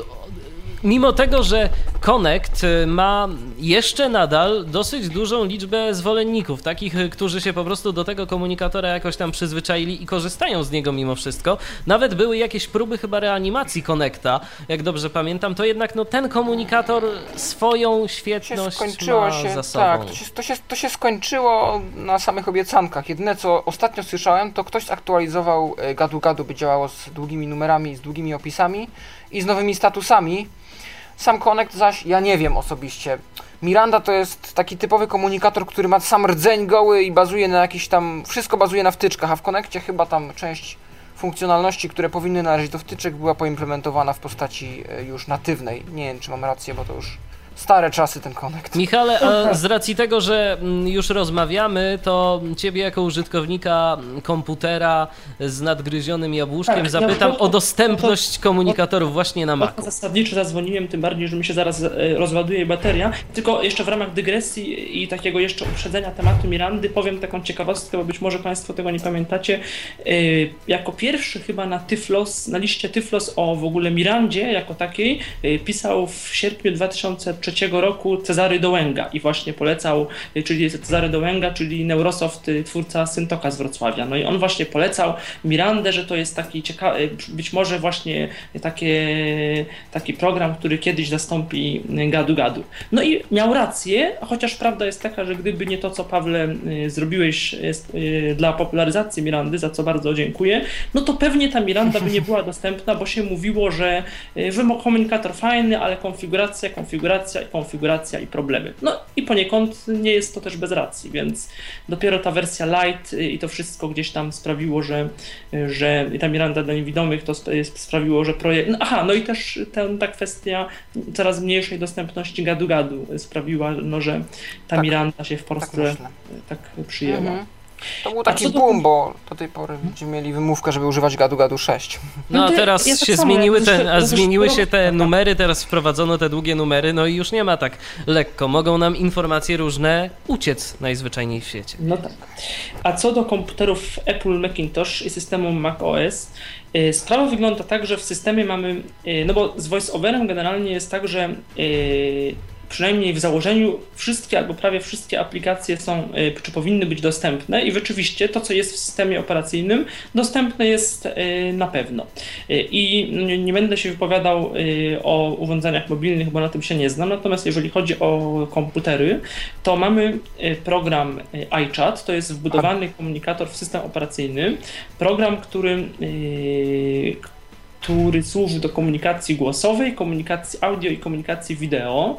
mimo tego, że Connect y, ma jeszcze nadal dosyć dużą liczbę zwolenników, takich, y, którzy się po prostu do tego komunikatora jakoś tam przyzwyczaili i korzystają z niego mimo wszystko. Nawet były jakieś próby chyba reanimacji Connecta, jak dobrze pamiętam, to jednak no, ten komunikator swoją świetność skończyło ma się, za sobą. tak, to się, to, się, to się skończyło na samych obiecankach. Jedyne co ostatnio słyszałem, to ktoś zaktualizował e, gadu gadu, by działało z długimi numerami, z długimi opisami i z nowymi statusami. Sam Connect zaś, ja nie wiem osobiście. Miranda to jest taki typowy komunikator, który ma sam rdzeń goły i bazuje na jakiś tam, wszystko bazuje na wtyczkach, a w Connectie chyba tam część funkcjonalności, które powinny należeć do wtyczek, była poimplementowana w postaci e, już natywnej. Nie wiem, czy mam rację, bo to już stare czasy ten Connect. Michale, a *laughs* z racji tego, że mm, już rozmawiamy, to ciebie jako użytkownika komputera z nadgryzionym jabłuszkiem Tak, zapytam to- o dostępność komunikatorów właśnie na Macu. Zasadniczo zadzwoniłem, tym bardziej, że mi się zaraz e, rozładuje bateria. Tylko jeszcze w ramach dygresji i takiego jeszcze uprzedzenia tematu Mirandy powiem taką ciekawostkę, bo być może Państwo tego nie pamiętacie. E, Jako pierwszy chyba na Tyflos, na liście Tyflos o w ogóle Mirandzie jako takiej e, pisał w sierpniu 2003 roku Cezary Dołęga i właśnie polecał, e, czyli Cezary Dołęga, czyli Neurosoft, e, twórca Syntoka z Wrocławia. No i on właśnie polecał Mirandę, że to jest taki ciekawy, być może właśnie takie, taki program, który kiedyś zastąpi gadu gadu. No i miał rację, chociaż prawda jest taka, że gdyby nie to, co Pawle zrobiłeś dla popularyzacji Mirandy, za co bardzo dziękuję, no to pewnie ta Miranda by nie była *laughs* dostępna, bo się mówiło, że komunikator fajny, ale konfiguracja, konfiguracja i konfiguracja i problemy. No i poniekąd nie jest to też bez racji, więc dopiero ta wersja light i to wszystko gdzieś tam sprawiło, że, że i ta Miranda dla niewidomych to sp- sprawiło, że projekt. No, aha, no i też ten, ta kwestia coraz mniejszej dostępności gadu-gadu sprawiła, no, że ta Tak. Miranda się w Polsce myślę. tak, przyjęła. Mhm. To był A taki boom, bo do tej pory będziemy mieli wymówkę, żeby używać gadu gadu 6. No a to ja- teraz ja tak się samo, zmieniły te, a zmieniły się te numery, teraz wprowadzono te długie numery, no i już nie ma tak lekko. Mogą nam informacje różne uciec najzwyczajniej w świecie. No tak. A co do komputerów Apple Macintosh i systemu macOS, y, sprawa wygląda tak, że w systemie mamy, y, no bo z VoiceOverem generalnie jest tak, że y, przynajmniej w założeniu wszystkie albo prawie wszystkie aplikacje są, y, czy powinny być dostępne i rzeczywiście to, co jest w systemie operacyjnym, dostępne jest y, na pewno. Y, I nie- będę się wypowiadał o urządzeniach mobilnych, bo na tym się nie znam, natomiast jeżeli chodzi o komputery, to mamy program iChat, to jest wbudowany komunikator w system operacyjny, program, który który służy do komunikacji głosowej, komunikacji audio i komunikacji wideo.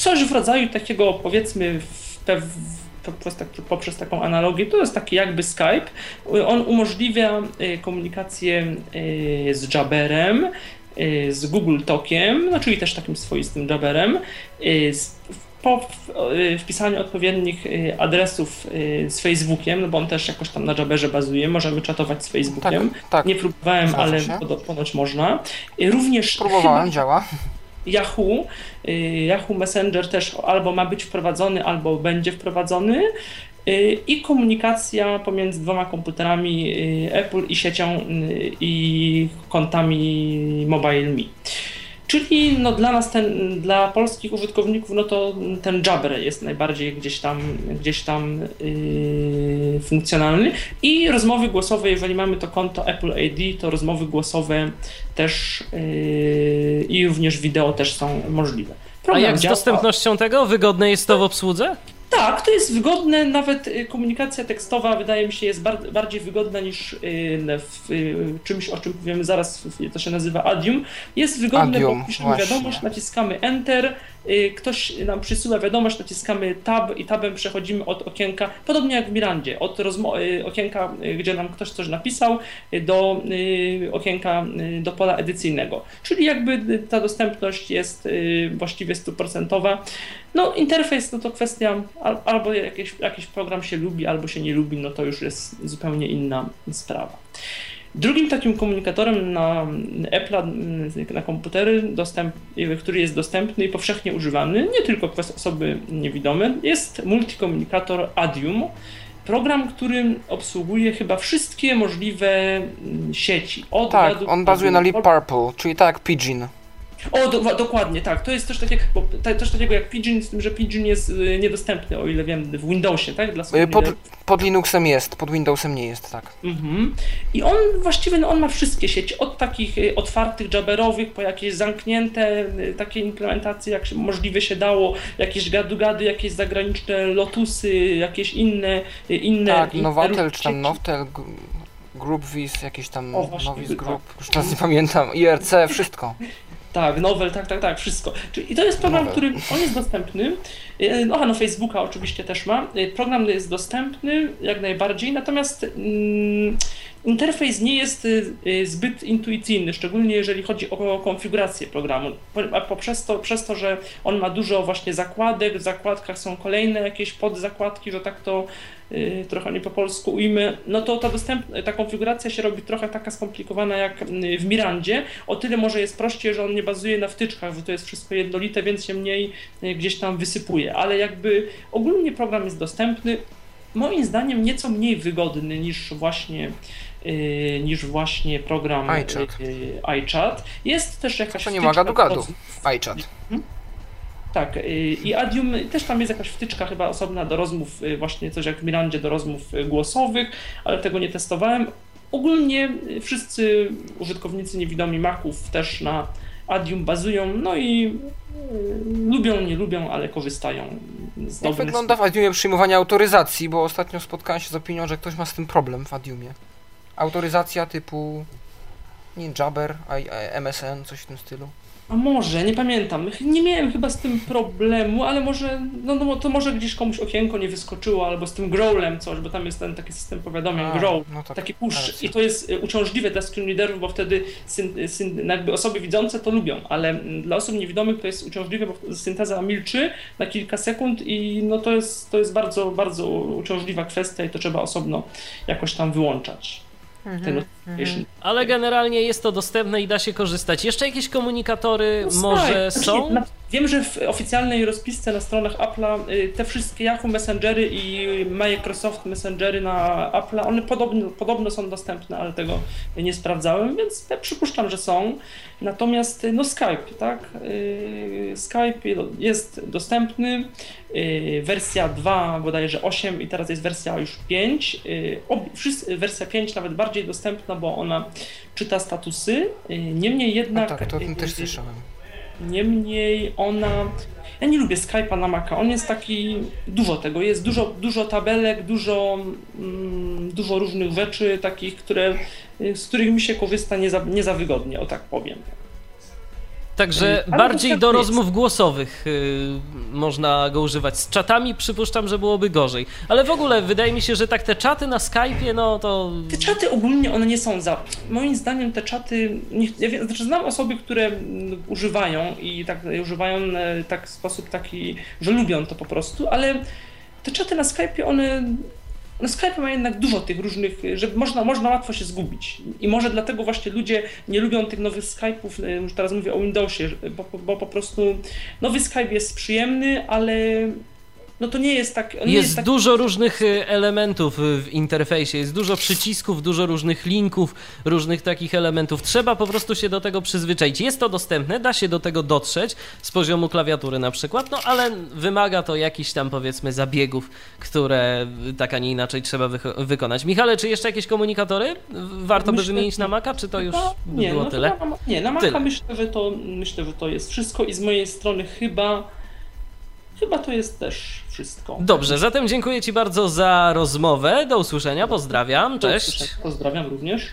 Coś w rodzaju takiego, powiedzmy, pew- poprzez, tak, poprzez taką analogię, to jest taki jakby Skype. On umożliwia y, komunikację y, z Jabberem, y, z Google Talkiem, no czyli też takim swoistym Jabberem, z, po wpisaniu odpowiednich adresów z Facebookiem, no bo on też jakoś tam na Jabberze bazuje, możemy czatować z Facebookiem. tak. Nie próbowałem, Zgadza ale się. ponoć można. Również Próbowałem, chyba działa. Yahoo, y, Yahoo Messenger też albo ma być wprowadzony, albo będzie wprowadzony. Y, I komunikacja pomiędzy dwoma komputerami y, Apple i siecią i kontami MobileMe. Czyli no, dla nas, ten, dla polskich użytkowników, no to ten Jabber jest najbardziej gdzieś tam, gdzieś tam yy, funkcjonalny. I rozmowy głosowe, jeżeli mamy to konto Apple ID, to rozmowy głosowe też yy, i również wideo też są możliwe. A Program jak z dostępnością tego? Wygodne jest to w obsłudze? Tak, to jest wygodne, nawet y, komunikacja tekstowa wydaje mi się jest bar bardziej wygodna niż y, w y, czymś, o czym powiemy zaraz, to się nazywa Adium. Jest wygodne, Adium, bo piszemy wiadomość, naciskamy Enter, ktoś nam przysyła wiadomość, naciskamy Tab i Tabem przechodzimy od okienka, podobnie jak w Mirandzie, od y, okienka, y, gdzie nam ktoś coś napisał, y, do y, okienka, y, do pola edycyjnego. Czyli jakby y, ta dostępność jest y, właściwie stuprocentowa. No, interfejs no to kwestia al- albo jakiś, jakiś program się lubi, albo się nie lubi, no to już jest zupełnie inna sprawa. Drugim takim komunikatorem na Apple, na komputery, dostęp, który jest dostępny i powszechnie używany, nie tylko przez osoby niewidome, jest multikomunikator Adium. Program, który obsługuje chyba wszystkie możliwe mm, sieci. Od Tak, on bazuje na Leap Purple, czyli tak jak Pidgin. O, do, dokładnie, tak. To jest coś takiego, bo, ta- coś takiego jak Pidgin, z tym, że Pidgin jest y, niedostępny, o ile wiem, w Windowsie, tak? Dla Y, Pod, pod Linuxem jest, pod Windowsem nie jest, tak. Mhm. I on właściwie no, on ma wszystkie sieci, od takich y, otwartych, jabberowych, po jakieś zamknięte y, takie implementacje, jak się, możliwe się dało, jakieś gadu-gady, jakieś zagraniczne lotusy, jakieś inne, y, inne Tak, inne czy tam. Nowtel, G- GroupVis, jakiś tam O, właśnie, Novis tak. Group, już teraz nie pamiętam, IRC, wszystko. *laughs* Tak, Novel, tak, tak, tak, wszystko. Czyli, I to jest program, który, on jest dostępny. E, No, a no Facebooka oczywiście też ma. E, Program jest dostępny jak najbardziej, natomiast mm, interfejs nie jest y, y, zbyt intuicyjny, szczególnie jeżeli chodzi o konfigurację programu. Poprzez to, przez to, że on ma dużo właśnie zakładek, w zakładkach są kolejne jakieś podzakładki, że tak to y, trochę nie po polsku ujmę, no to ta, dostęp, ta konfiguracja się robi trochę taka skomplikowana jak w Mirandzie. O tyle może jest prościej, że on nie bazuje na wtyczkach, że to jest wszystko jednolite, więc się mniej gdzieś tam wysypuje. Ale jakby ogólnie program jest dostępny, moim zdaniem nieco mniej wygodny niż właśnie niż właśnie program iChat. y, iChat. Jest też jakaś To nie ma gadu-gadu, iChat. tak, y, i Adium też tam jest jakaś wtyczka chyba osobna do rozmów, y, właśnie coś jak w Mirandzie do rozmów y, głosowych, ale tego nie testowałem. Ogólnie y, wszyscy użytkownicy niewidomi Maców też na Adium bazują, no i y, lubią, nie lubią, ale korzystają z Jak wygląda w Adiumie przyjmowanie autoryzacji, bo ostatnio spotkałem się z opinią, że ktoś ma z tym problem w Adiumie. Autoryzacja typu nie Jabber, MSN, coś w tym stylu. A może, nie pamiętam. Nie miałem chyba z tym problemu, ale może, no, no to może gdzieś komuś okienko nie wyskoczyło, albo z tym growlem coś, bo tam jest ten taki system powiadomień, A, grow, no tak, taki push i to jest y, uciążliwe dla screenreaderów, bo wtedy syn, syn, jakby osoby widzące to lubią, ale mm, dla osób niewidomych to jest uciążliwe, bo synteza milczy na kilka sekund i no to jest, to jest bardzo, bardzo uciążliwa kwestia i to trzeba osobno jakoś tam wyłączać. Te notification. Ale generalnie jest to dostępne i da się korzystać. Jeszcze jakieś komunikatory No może tak, są? na- Wiem, że w oficjalnej rozpisce na stronach Apple'a y, te wszystkie Yahoo Messengery i Microsoft Messengery na Apple'a, one podobno, podobno są dostępne, ale tego nie sprawdzałem, więc przypuszczam, że są. Natomiast y, no Skype, tak? Y, Skype jest dostępny, wersja 2 bodajże 8 i teraz jest wersja już 5. Y, ob- wszyscy- Wersja 5 nawet bardziej dostępna, bo ona czyta statusy. Niemniej No jednak tak, to o tym też słyszałem. Niemniej ona. Ja nie lubię Skype'a na Maca. On jest taki. Dużo tego. Jest dużo, dużo tabelek, dużo, mm, dużo różnych rzeczy, takich, które, z których mi się korzysta nie za, nie za wygodnie, o tak powiem. Także Ale bardziej do rozmów głosowych y, można go używać. Z czatami przypuszczam, że byłoby gorzej. Ale w ogóle wydaje mi się, że tak te czaty na Skype'ie, no to... Te czaty ogólnie one nie są za. Moim zdaniem te czaty. Nie, ja wiem, znaczy znam osoby, które mm, używają i tak używają e, tak w sposób taki, że lubią to po prostu, ale te czaty na Skype'ie one. Na Skype ma jednak dużo tych różnych, że można, można łatwo się zgubić. I może dlatego właśnie ludzie nie lubią tych nowych Skype'ów, e, już teraz mówię o Windowsie, bo, bo po prostu nowy Skype jest przyjemny, ale no to nie jest tak. nie Jest tak dużo różnych y, elementów y, w interfejsie, jest dużo przycisków, dużo różnych linków, różnych takich elementów. Trzeba po prostu się do tego przyzwyczaić. Jest to dostępne, da się do tego dotrzeć z poziomu klawiatury na przykład, no ale wymaga to jakichś tam powiedzmy zabiegów, które y, tak, a nie inaczej trzeba wycho- wykonać. Michale, czy jeszcze jakieś komunikatory warto by Myślę- wymienić na Maca, czy to już by nie, było no tyle? Na- nie, na Maca myślę, że to myślę, że to jest wszystko i z mojej strony chyba chyba to jest też wszystko. Dobrze, zatem dziękuję Ci bardzo za rozmowę. Do usłyszenia, pozdrawiam, cześć. Pozdrawiam również.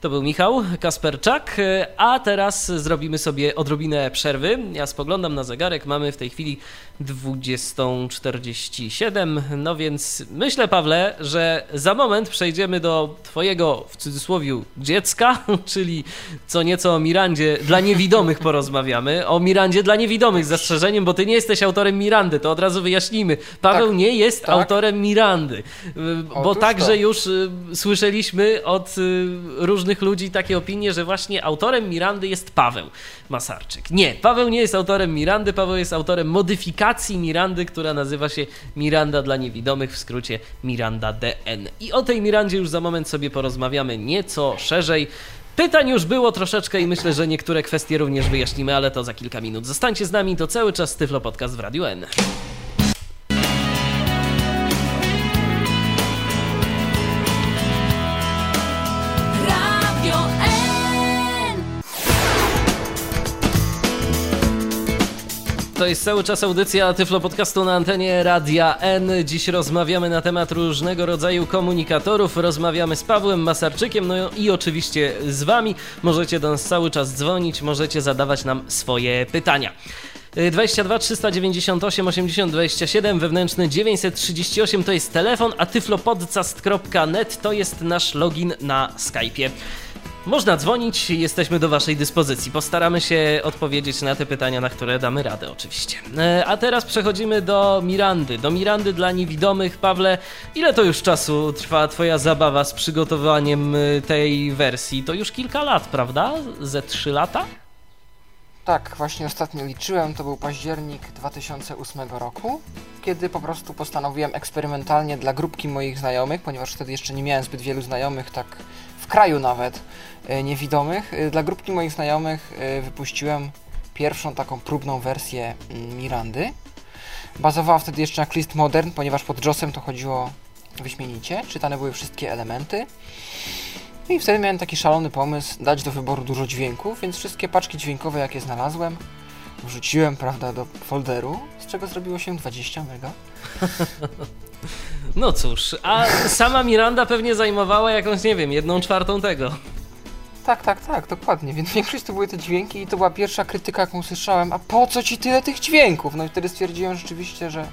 To był Michał Kasperczak, a teraz zrobimy sobie odrobinę przerwy. Ja spoglądam na zegarek, mamy w tej chwili 20.47, no więc myślę, Pawle, że za moment przejdziemy do Twojego, w cudzysłowie, dziecka, *laughs* czyli co nieco o Mirandzie dla niewidomych porozmawiamy. O Mirandzie dla niewidomych z zastrzeżeniem, bo Ty nie jesteś autorem Mirandy, to od razu wyjaśnijmy. Paweł Tak, nie jest tak. autorem Mirandy, bo Otóż także to. już y, słyszeliśmy od y, różnych ludzi takie opinie, że właśnie autorem Mirandy jest Paweł Masarczyk. Nie, Paweł nie jest autorem Mirandy, Paweł jest autorem modyfikacji Mirandy, która nazywa się Miranda dla niewidomych, w skrócie Miranda DN. I o tej Mirandzie już za moment sobie porozmawiamy nieco szerzej. Pytań już było troszeczkę i myślę, że niektóre kwestie również wyjaśnimy, ale to za kilka minut. Zostańcie z nami, to cały czas Tyflo Podcast w Radiu N. To jest cały czas audycja Tyflo Podcastu na antenie Radia N. Dziś rozmawiamy na temat różnego rodzaju komunikatorów. Rozmawiamy z Pawłem Masarczykiem, no i oczywiście z Wami. Możecie do nas cały czas dzwonić, możecie zadawać nam swoje pytania. Y, 22 398 80 27 wewnętrzny 938 to jest telefon, a tyflopodcast.net to jest nasz login na Skype'ie. Można dzwonić, jesteśmy do Waszej dyspozycji. Postaramy się odpowiedzieć na te pytania, na które damy radę, oczywiście. E, A teraz przechodzimy do Mirandy. Do Mirandy dla niewidomych. Pawle, ile to już czasu trwa Twoja zabawa z przygotowaniem y, tej wersji? To już kilka lat, prawda? Ze trzy lata? Tak, właśnie ostatnio liczyłem, to był październik 2008 roku, kiedy po prostu postanowiłem eksperymentalnie dla grupki moich znajomych, ponieważ wtedy jeszcze nie miałem zbyt wielu znajomych, tak w kraju nawet e, niewidomych, e, dla grupki moich znajomych e, wypuściłem pierwszą taką próbną wersję mm, Mirandy. Bazowała wtedy jeszcze na Clist Modern, ponieważ pod JOSem to chodziło wyśmienicie, czytane były wszystkie elementy. No I wtedy miałem taki szalony pomysł dać do wyboru dużo dźwięków, więc wszystkie paczki dźwiękowe jakie znalazłem wrzuciłem, prawda, do folderu, z czego zrobiło się 20 mega. *laughs* No cóż, a sama Miranda pewnie zajmowała jakąś, nie wiem, jedną czwartą tego. Tak, tak, tak, dokładnie, więc większość to były te dźwięki i to była pierwsza krytyka, jaką słyszałem, a po co ci tyle tych dźwięków? No i wtedy stwierdziłem rzeczywiście, że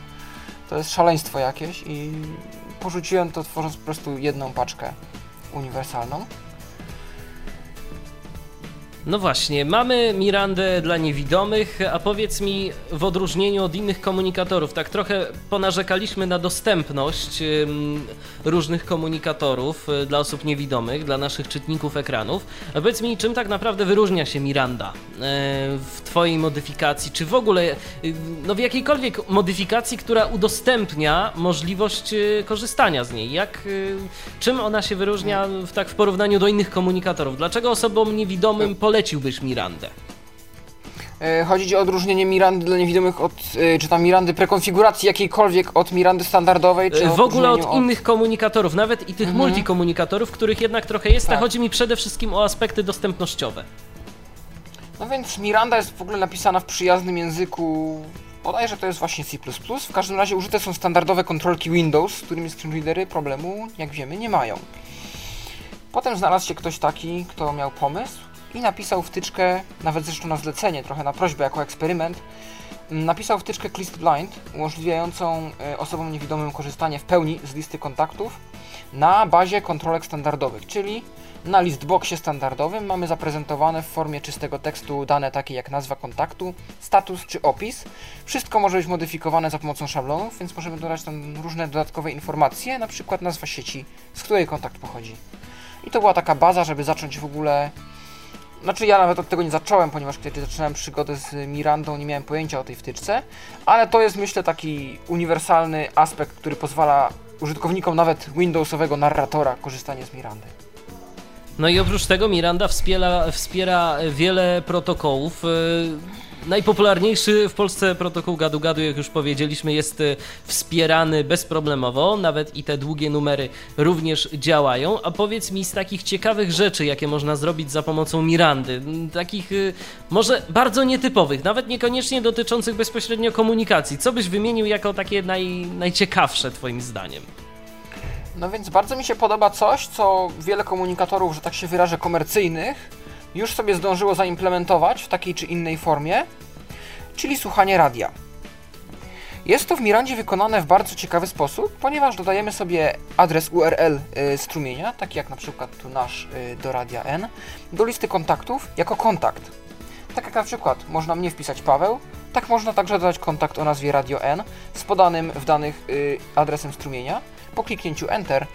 to jest szaleństwo jakieś i porzuciłem to tworząc po prostu jedną paczkę uniwersalną. No właśnie, mamy Mirandę dla niewidomych, a powiedz mi w odróżnieniu od innych komunikatorów, tak trochę ponarzekaliśmy na dostępność różnych komunikatorów y, dla osób niewidomych, dla naszych czytników ekranów. A powiedz mi, czym tak naprawdę wyróżnia się Miranda y, w Twojej modyfikacji, czy w ogóle y, no w jakiejkolwiek modyfikacji, która udostępnia możliwość korzystania z niej? Jak, czym ona się wyróżnia w, tak w porównaniu do innych komunikatorów? Dlaczego osobom niewidomym poleciłbyś Mirandę? E, Chodzi ci o odróżnienie Mirandy dla niewidomych od, e, czy tam Mirandy prekonfiguracji jakiejkolwiek od Mirandy standardowej, czy Y, W ogóle od odróżnieniu innych komunikatorów, nawet i tych Mhm. multikomunikatorów, których jednak trochę jest, a Tak. chodzi mi przede wszystkim o aspekty dostępnościowe. No więc Miranda jest w ogóle napisana w przyjaznym języku, bodajże to jest właśnie C++. W każdym razie użyte są standardowe kontrolki Windows, z którymi screenreadery problemu, jak wiemy, nie mają. Potem znalazł się ktoś taki, kto miał pomysł i napisał wtyczkę, nawet zresztą na zlecenie, trochę na prośbę jako eksperyment, mm, napisał wtyczkę List Blind, umożliwiającą e, osobom niewidomym korzystanie w pełni z listy kontaktów na bazie kontrolek standardowych, czyli na listboxie standardowym mamy zaprezentowane w formie czystego tekstu dane takie jak nazwa kontaktu, status czy opis. Wszystko może być modyfikowane za pomocą szablonów, więc możemy dodać tam różne dodatkowe informacje, na przykład nazwa sieci, z której kontakt pochodzi. I to była taka baza, żeby zacząć w ogóle znaczy ja nawet od tego nie zacząłem, ponieważ kiedy zaczynałem przygodę z Mirandą nie miałem pojęcia o tej wtyczce, ale to jest myślę taki uniwersalny aspekt, który pozwala użytkownikom nawet Windowsowego narratora korzystanie z Mirandy. No i oprócz tego Miranda wspiera, wspiera wiele protokołów. Najpopularniejszy w Polsce protokół Gadu Gadu, jak już powiedzieliśmy, jest y, wspierany bezproblemowo, nawet i te długie numery również działają. A powiedz mi z takich ciekawych rzeczy, jakie można zrobić za pomocą Mirandy, takich y, może bardzo nietypowych, nawet niekoniecznie dotyczących bezpośrednio komunikacji, co byś wymienił jako takie naj, najciekawsze Twoim zdaniem? No więc bardzo mi się podoba coś, co wiele komunikatorów, że tak się wyrażę, komercyjnych już sobie zdążyło zaimplementować w takiej czy innej formie, czyli słuchanie radia. Jest to w Mirandzie wykonane w bardzo ciekawy sposób, ponieważ dodajemy sobie adres URL y, strumienia, taki jak na przykład tu nasz y, do radia N, do listy kontaktów jako kontakt. Tak jak na przykład można mnie wpisać Paweł, tak można także dodać kontakt o nazwie Radio N z podanym w danych y, adresem strumienia. Po kliknięciu Enter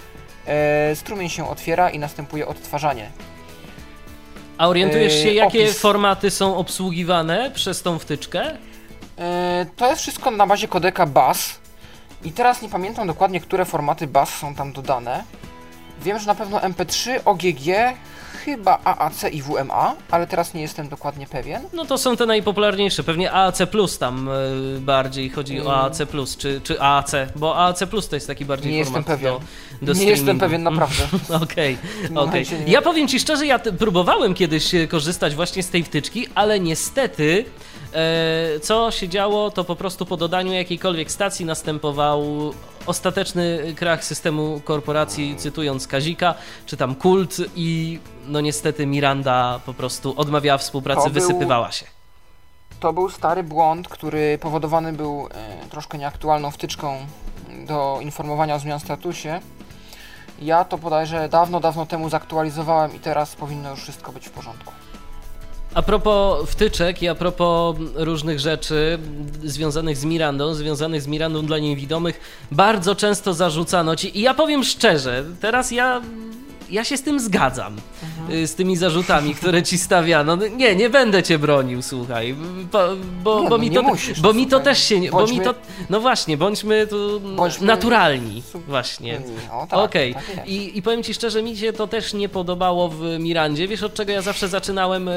strumień się otwiera i następuje odtwarzanie. A orientujesz się, Yy, jakie opis. formaty są obsługiwane przez tą wtyczkę? E, To jest wszystko na bazie kodeka BAS. I teraz nie pamiętam dokładnie, które formaty BAS są tam dodane. Wiem, że na pewno MP3, OGG, chyba AAC i WMA, ale teraz nie jestem dokładnie pewien. No to są te najpopularniejsze, pewnie AAC Plus tam y, bardziej chodzi o Mm. AAC Plus, czy, czy AAC, bo AAC Plus to jest taki bardziej Nie jestem format pewien. do, do Nie jestem streamingu. pewien, naprawdę. *laughs* Okej, okej. momencie nie. Ja powiem Ci szczerze, ja próbowałem kiedyś e, korzystać właśnie z tej wtyczki, ale niestety e, co się działo, to po prostu po dodaniu jakiejkolwiek stacji następował ostateczny krach systemu korporacji, cytując Kazika, czy tam Kult i no niestety Miranda po prostu odmawiała współpracy, To był- wysypywała się. To był stary błąd, który powodowany był e, troszkę nieaktualną wtyczką do informowania o zmian statusie. Ja to bodajże dawno, dawno temu zaktualizowałem i teraz powinno już wszystko być w porządku. A propos wtyczek i a propos różnych rzeczy związanych z Mirandą, związanych z Mirandą dla niewidomych, bardzo często zarzucano ci, i ja powiem szczerze, teraz ja, ja się z tym zgadzam, y, z tymi zarzutami, które ci stawiano. No Nie, nie będę cię bronił, słuchaj, bo, bo, Nie, bo no mi to, musisz, bo mi to też się, nie- bo mi to, no właśnie, bądźmy tu Bądźmy- naturalni, właśnie. No tak, Okej, tak jest. I, i powiem ci szczerze, mi się to też nie podobało w Mirandzie. Wiesz, od czego ja zawsze zaczynałem e,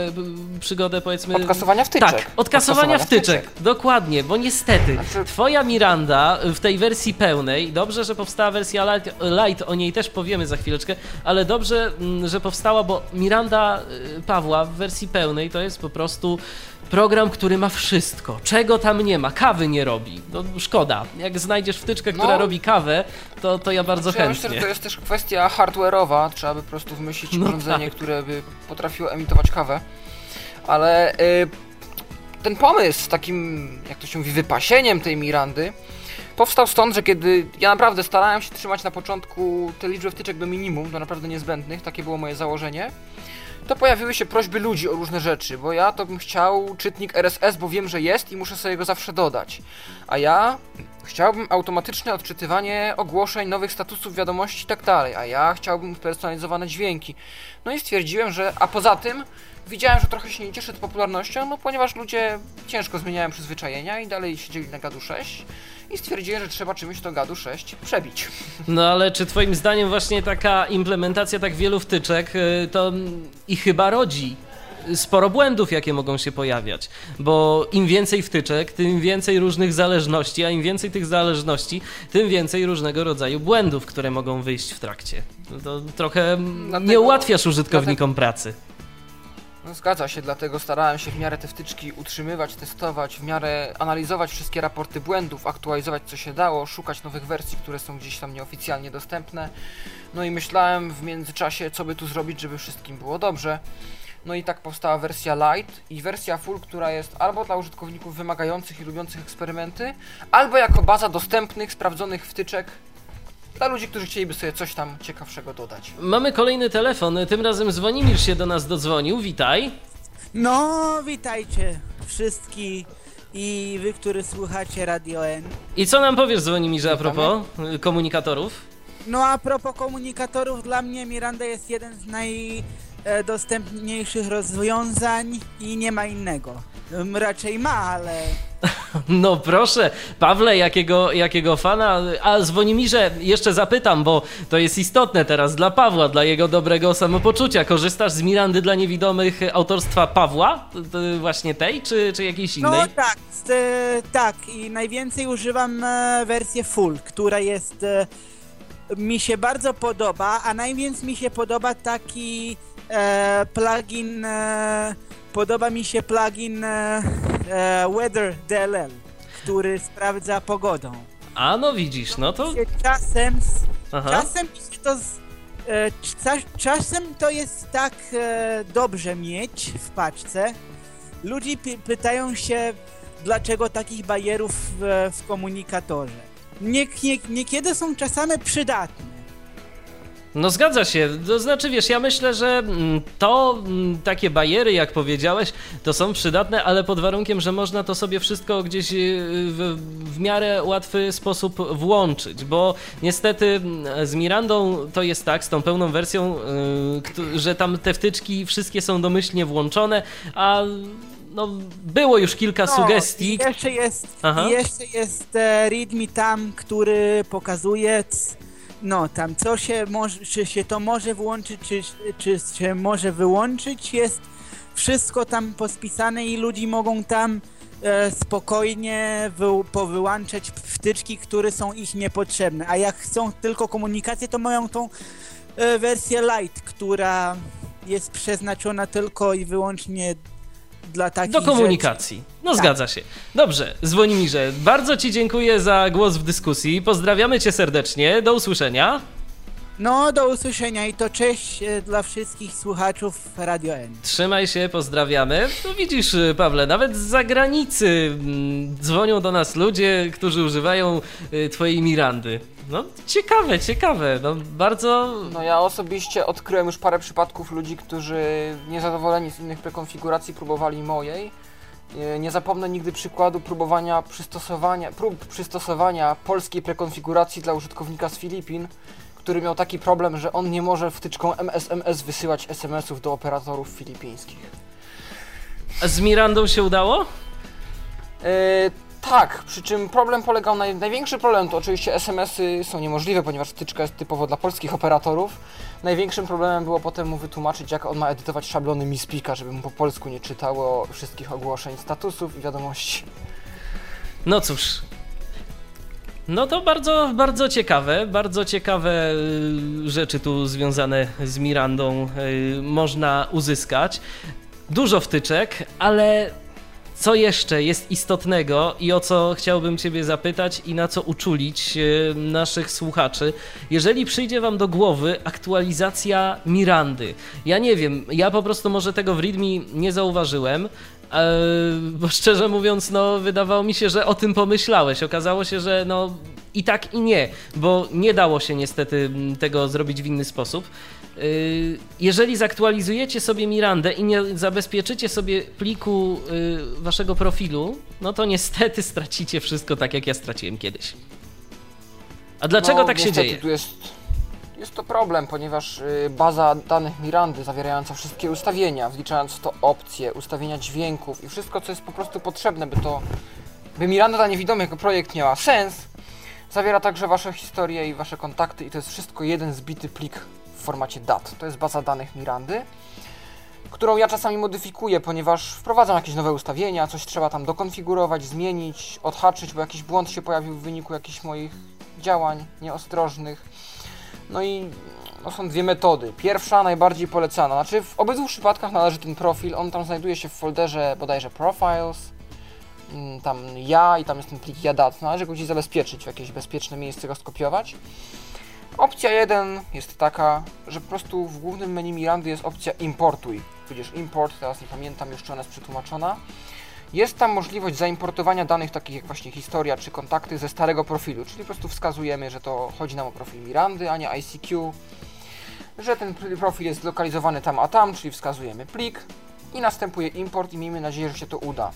przygodę, powiedzmy. Od kasowania wtyczek. Tak, od kasowania kasowania wtyczek. Dokładnie, bo niestety Znaczy- twoja Miranda w tej wersji pełnej, dobrze, że powstała wersja light, light, o niej też powiemy za chwileczkę, ale dobrze, mm, że powstała, bo Miranda y, Pawła w wersji pełnej to jest po prostu program, który ma wszystko. Czego tam nie ma? Kawy nie robi. No szkoda. Jak znajdziesz wtyczkę, która No. robi kawę, to, to ja bardzo Znaczy, ja chętnie. myślę, że to jest też kwestia hardware'owa, trzeba by po prostu wymyślić No urządzenie, tak. które by potrafiło emitować kawę. Ale y, ten pomysł z takim, jak to się mówi, wypasieniem tej Mirandy powstał stąd, że kiedy ja naprawdę starałem się trzymać na początku te liczby wtyczek do minimum, do naprawdę niezbędnych, takie było moje założenie, to pojawiły się prośby ludzi o różne rzeczy, bo ja to bym chciał czytnik RSS, bo wiem, że jest i muszę sobie go zawsze dodać. A ja chciałbym automatyczne odczytywanie ogłoszeń, nowych statusów, wiadomości i tak dalej, a ja chciałbym spersonalizowane dźwięki. No i stwierdziłem, że, a poza tym widziałem, że trochę się nie cieszy to popularnością, no ponieważ ludzie ciężko zmieniają przyzwyczajenia i dalej siedzieli na gadu 6 i stwierdziłem, że trzeba czymś to gadu 6 przebić. *laughs* No ale czy twoim zdaniem właśnie taka implementacja tak wielu wtyczek y, to i chyba rodzi sporo błędów, jakie mogą się pojawiać, bo im więcej wtyczek, tym więcej różnych zależności, a im więcej tych zależności, tym więcej różnego rodzaju błędów, które mogą wyjść w trakcie. No To trochę Dlatego- nie ułatwiasz użytkownikom pracy. No, zgadza się, dlatego starałem się w miarę te wtyczki utrzymywać, testować, w miarę analizować wszystkie raporty błędów, aktualizować co się dało, szukać nowych wersji, które są gdzieś tam nieoficjalnie dostępne. No i myślałem w międzyczasie, co by tu zrobić, żeby wszystkim było dobrze. No i tak powstała wersja Lite i wersja Full, która jest albo dla użytkowników wymagających i lubiących eksperymenty, albo jako baza dostępnych, sprawdzonych wtyczek dla ludzi, którzy chcieliby sobie coś tam ciekawszego dodać. Mamy kolejny telefon, tym razem Zwonimir się do nas dodzwonił, witaj. No, witajcie wszystkich i wy, którzy słuchacie Radio N. I co nam powiesz Zwonimirze a propos y, komunikatorów? No a propos komunikatorów, dla mnie Miranda jest jeden z najdostępniejszych rozwiązań i nie ma innego. Raczej ma, ale *laughs* No proszę, Pawle, jakiego, jakiego fana. A Zwonimirze jeszcze zapytam, bo to jest istotne teraz dla Pawła, dla jego dobrego samopoczucia. Korzystasz z Mirandy dla niewidomych autorstwa Pawła? Właśnie tej, czy, czy jakiejś innej? No tak, e, tak i najwięcej używam e, wersję full, która jest e, mi się bardzo podoba, a najwięcej mi się podoba taki e, plugin e, podoba mi się plugin e, e, Weather DLL, który sprawdza pogodę. A no widzisz, no to. Czasem Aha. czasem się to z, e, cza- czasem to jest tak e, dobrze mieć w paczce. Ludzie py- pytają się, dlaczego takich bajerów w, w komunikatorze. Nie, nie, niekiedy są czasami przydatne. No zgadza się, to znaczy wiesz, ja myślę, że mm, to mm, takie bariery, jak powiedziałeś, to są przydatne, ale pod warunkiem, że można to sobie wszystko gdzieś y, w, w miarę łatwy sposób włączyć, bo niestety mm, z Mirandą to jest tak, z tą pełną wersją, y, że tam te wtyczki wszystkie są domyślnie włączone, a no było już kilka No, sugestii. Jeszcze jest, Aha. jeszcze jest e, readme tam, który pokazuje, no tam co się może, czy się to może włączyć, czy, czy się może wyłączyć, jest wszystko tam pospisane i ludzie mogą tam e, spokojnie wy, powyłączać wtyczki, które są ich niepotrzebne, a jak chcą tylko komunikację, to mają tą e, wersję light, która jest przeznaczona tylko i wyłącznie dla takich Do komunikacji. No Tak. zgadza się. Dobrze, Zwonimirze, bardzo Ci dziękuję za głos w dyskusji. Pozdrawiamy Cię serdecznie. Do usłyszenia. No, do usłyszenia i to cześć e, dla wszystkich słuchaczów Radio N. Trzymaj się, pozdrawiamy. No widzisz, Pawle, nawet z zagranicy mm, dzwonią do nas ludzie, którzy używają y, Twojej Mirandy. No ciekawe, ciekawe. No bardzo. No ja osobiście odkryłem już parę przypadków ludzi, którzy niezadowoleni z innych prekonfiguracji próbowali mojej. E, Nie zapomnę nigdy przykładu próbowania przystosowania, prób przystosowania polskiej prekonfiguracji dla użytkownika z Filipin, który miał taki problem, że on nie może wtyczką MSMS wysyłać SMS-ów do operatorów filipińskich. A z Mirandą się udało? E, tak, przy czym problem polegał na. Największy problem to oczywiście SMS-y są niemożliwe, ponieważ wtyczka jest typowo dla polskich operatorów. Największym problemem było potem mu wytłumaczyć, jak on ma edytować szablony Mispika, żeby mu po polsku nie czytało wszystkich ogłoszeń, statusów i wiadomości. No cóż. No to bardzo, bardzo ciekawe, bardzo ciekawe y, rzeczy tu związane z Mirandą y, można uzyskać. Dużo wtyczek, ale co jeszcze jest istotnego i o co chciałbym Ciebie zapytać i na co uczulić y, naszych słuchaczy, jeżeli przyjdzie Wam do głowy aktualizacja Mirandy. Ja nie wiem, ja po prostu może tego w README nie zauważyłem, bo szczerze mówiąc, no wydawało mi się, że o tym pomyślałeś. Okazało się, że no i tak i nie, bo nie dało się niestety tego zrobić w inny sposób. Y, Jeżeli zaktualizujecie sobie Mirandę i nie zabezpieczycie sobie pliku y, waszego profilu, no to niestety stracicie wszystko tak jak ja straciłem kiedyś. A dlaczego no, tak się dzieje? Tu jest, jest to problem, ponieważ y, baza danych Mirandy zawierająca wszystkie ustawienia, wliczając w to opcje, ustawienia dźwięków i wszystko, co jest po prostu potrzebne, by to, by Miranda dla niewidomych jako projekt miała sens, zawiera także wasze historie i wasze kontakty i to jest wszystko jeden zbity plik w formacie DAT. To jest baza danych Mirandy, którą ja czasami modyfikuję, ponieważ wprowadzam jakieś nowe ustawienia, coś trzeba tam dokonfigurować, zmienić, odhaczyć, bo jakiś błąd się pojawił w wyniku jakichś moich działań nieostrożnych. No i no są dwie metody. Pierwsza, najbardziej polecana. Znaczy, w obydwu przypadkach należy ten profil. On tam znajduje się w folderze bodajże Profiles. Mm, Tam ja i tam jest ten plik jadat. Należy go gdzieś zabezpieczyć, w jakieś bezpieczne miejsce go skopiować. Opcja 1 jest taka, że po prostu w głównym menu Mirandy jest opcja importuj. tudzież import, teraz nie pamiętam już czy ona jest przetłumaczona. Jest tam możliwość zaimportowania danych takich jak właśnie historia czy kontakty ze starego profilu, czyli po prostu wskazujemy, że to chodzi nam o profil Mirandy, a nie ICQ, że ten profil jest zlokalizowany tam a tam, czyli wskazujemy plik i następuje import i miejmy nadzieję, że się to uda.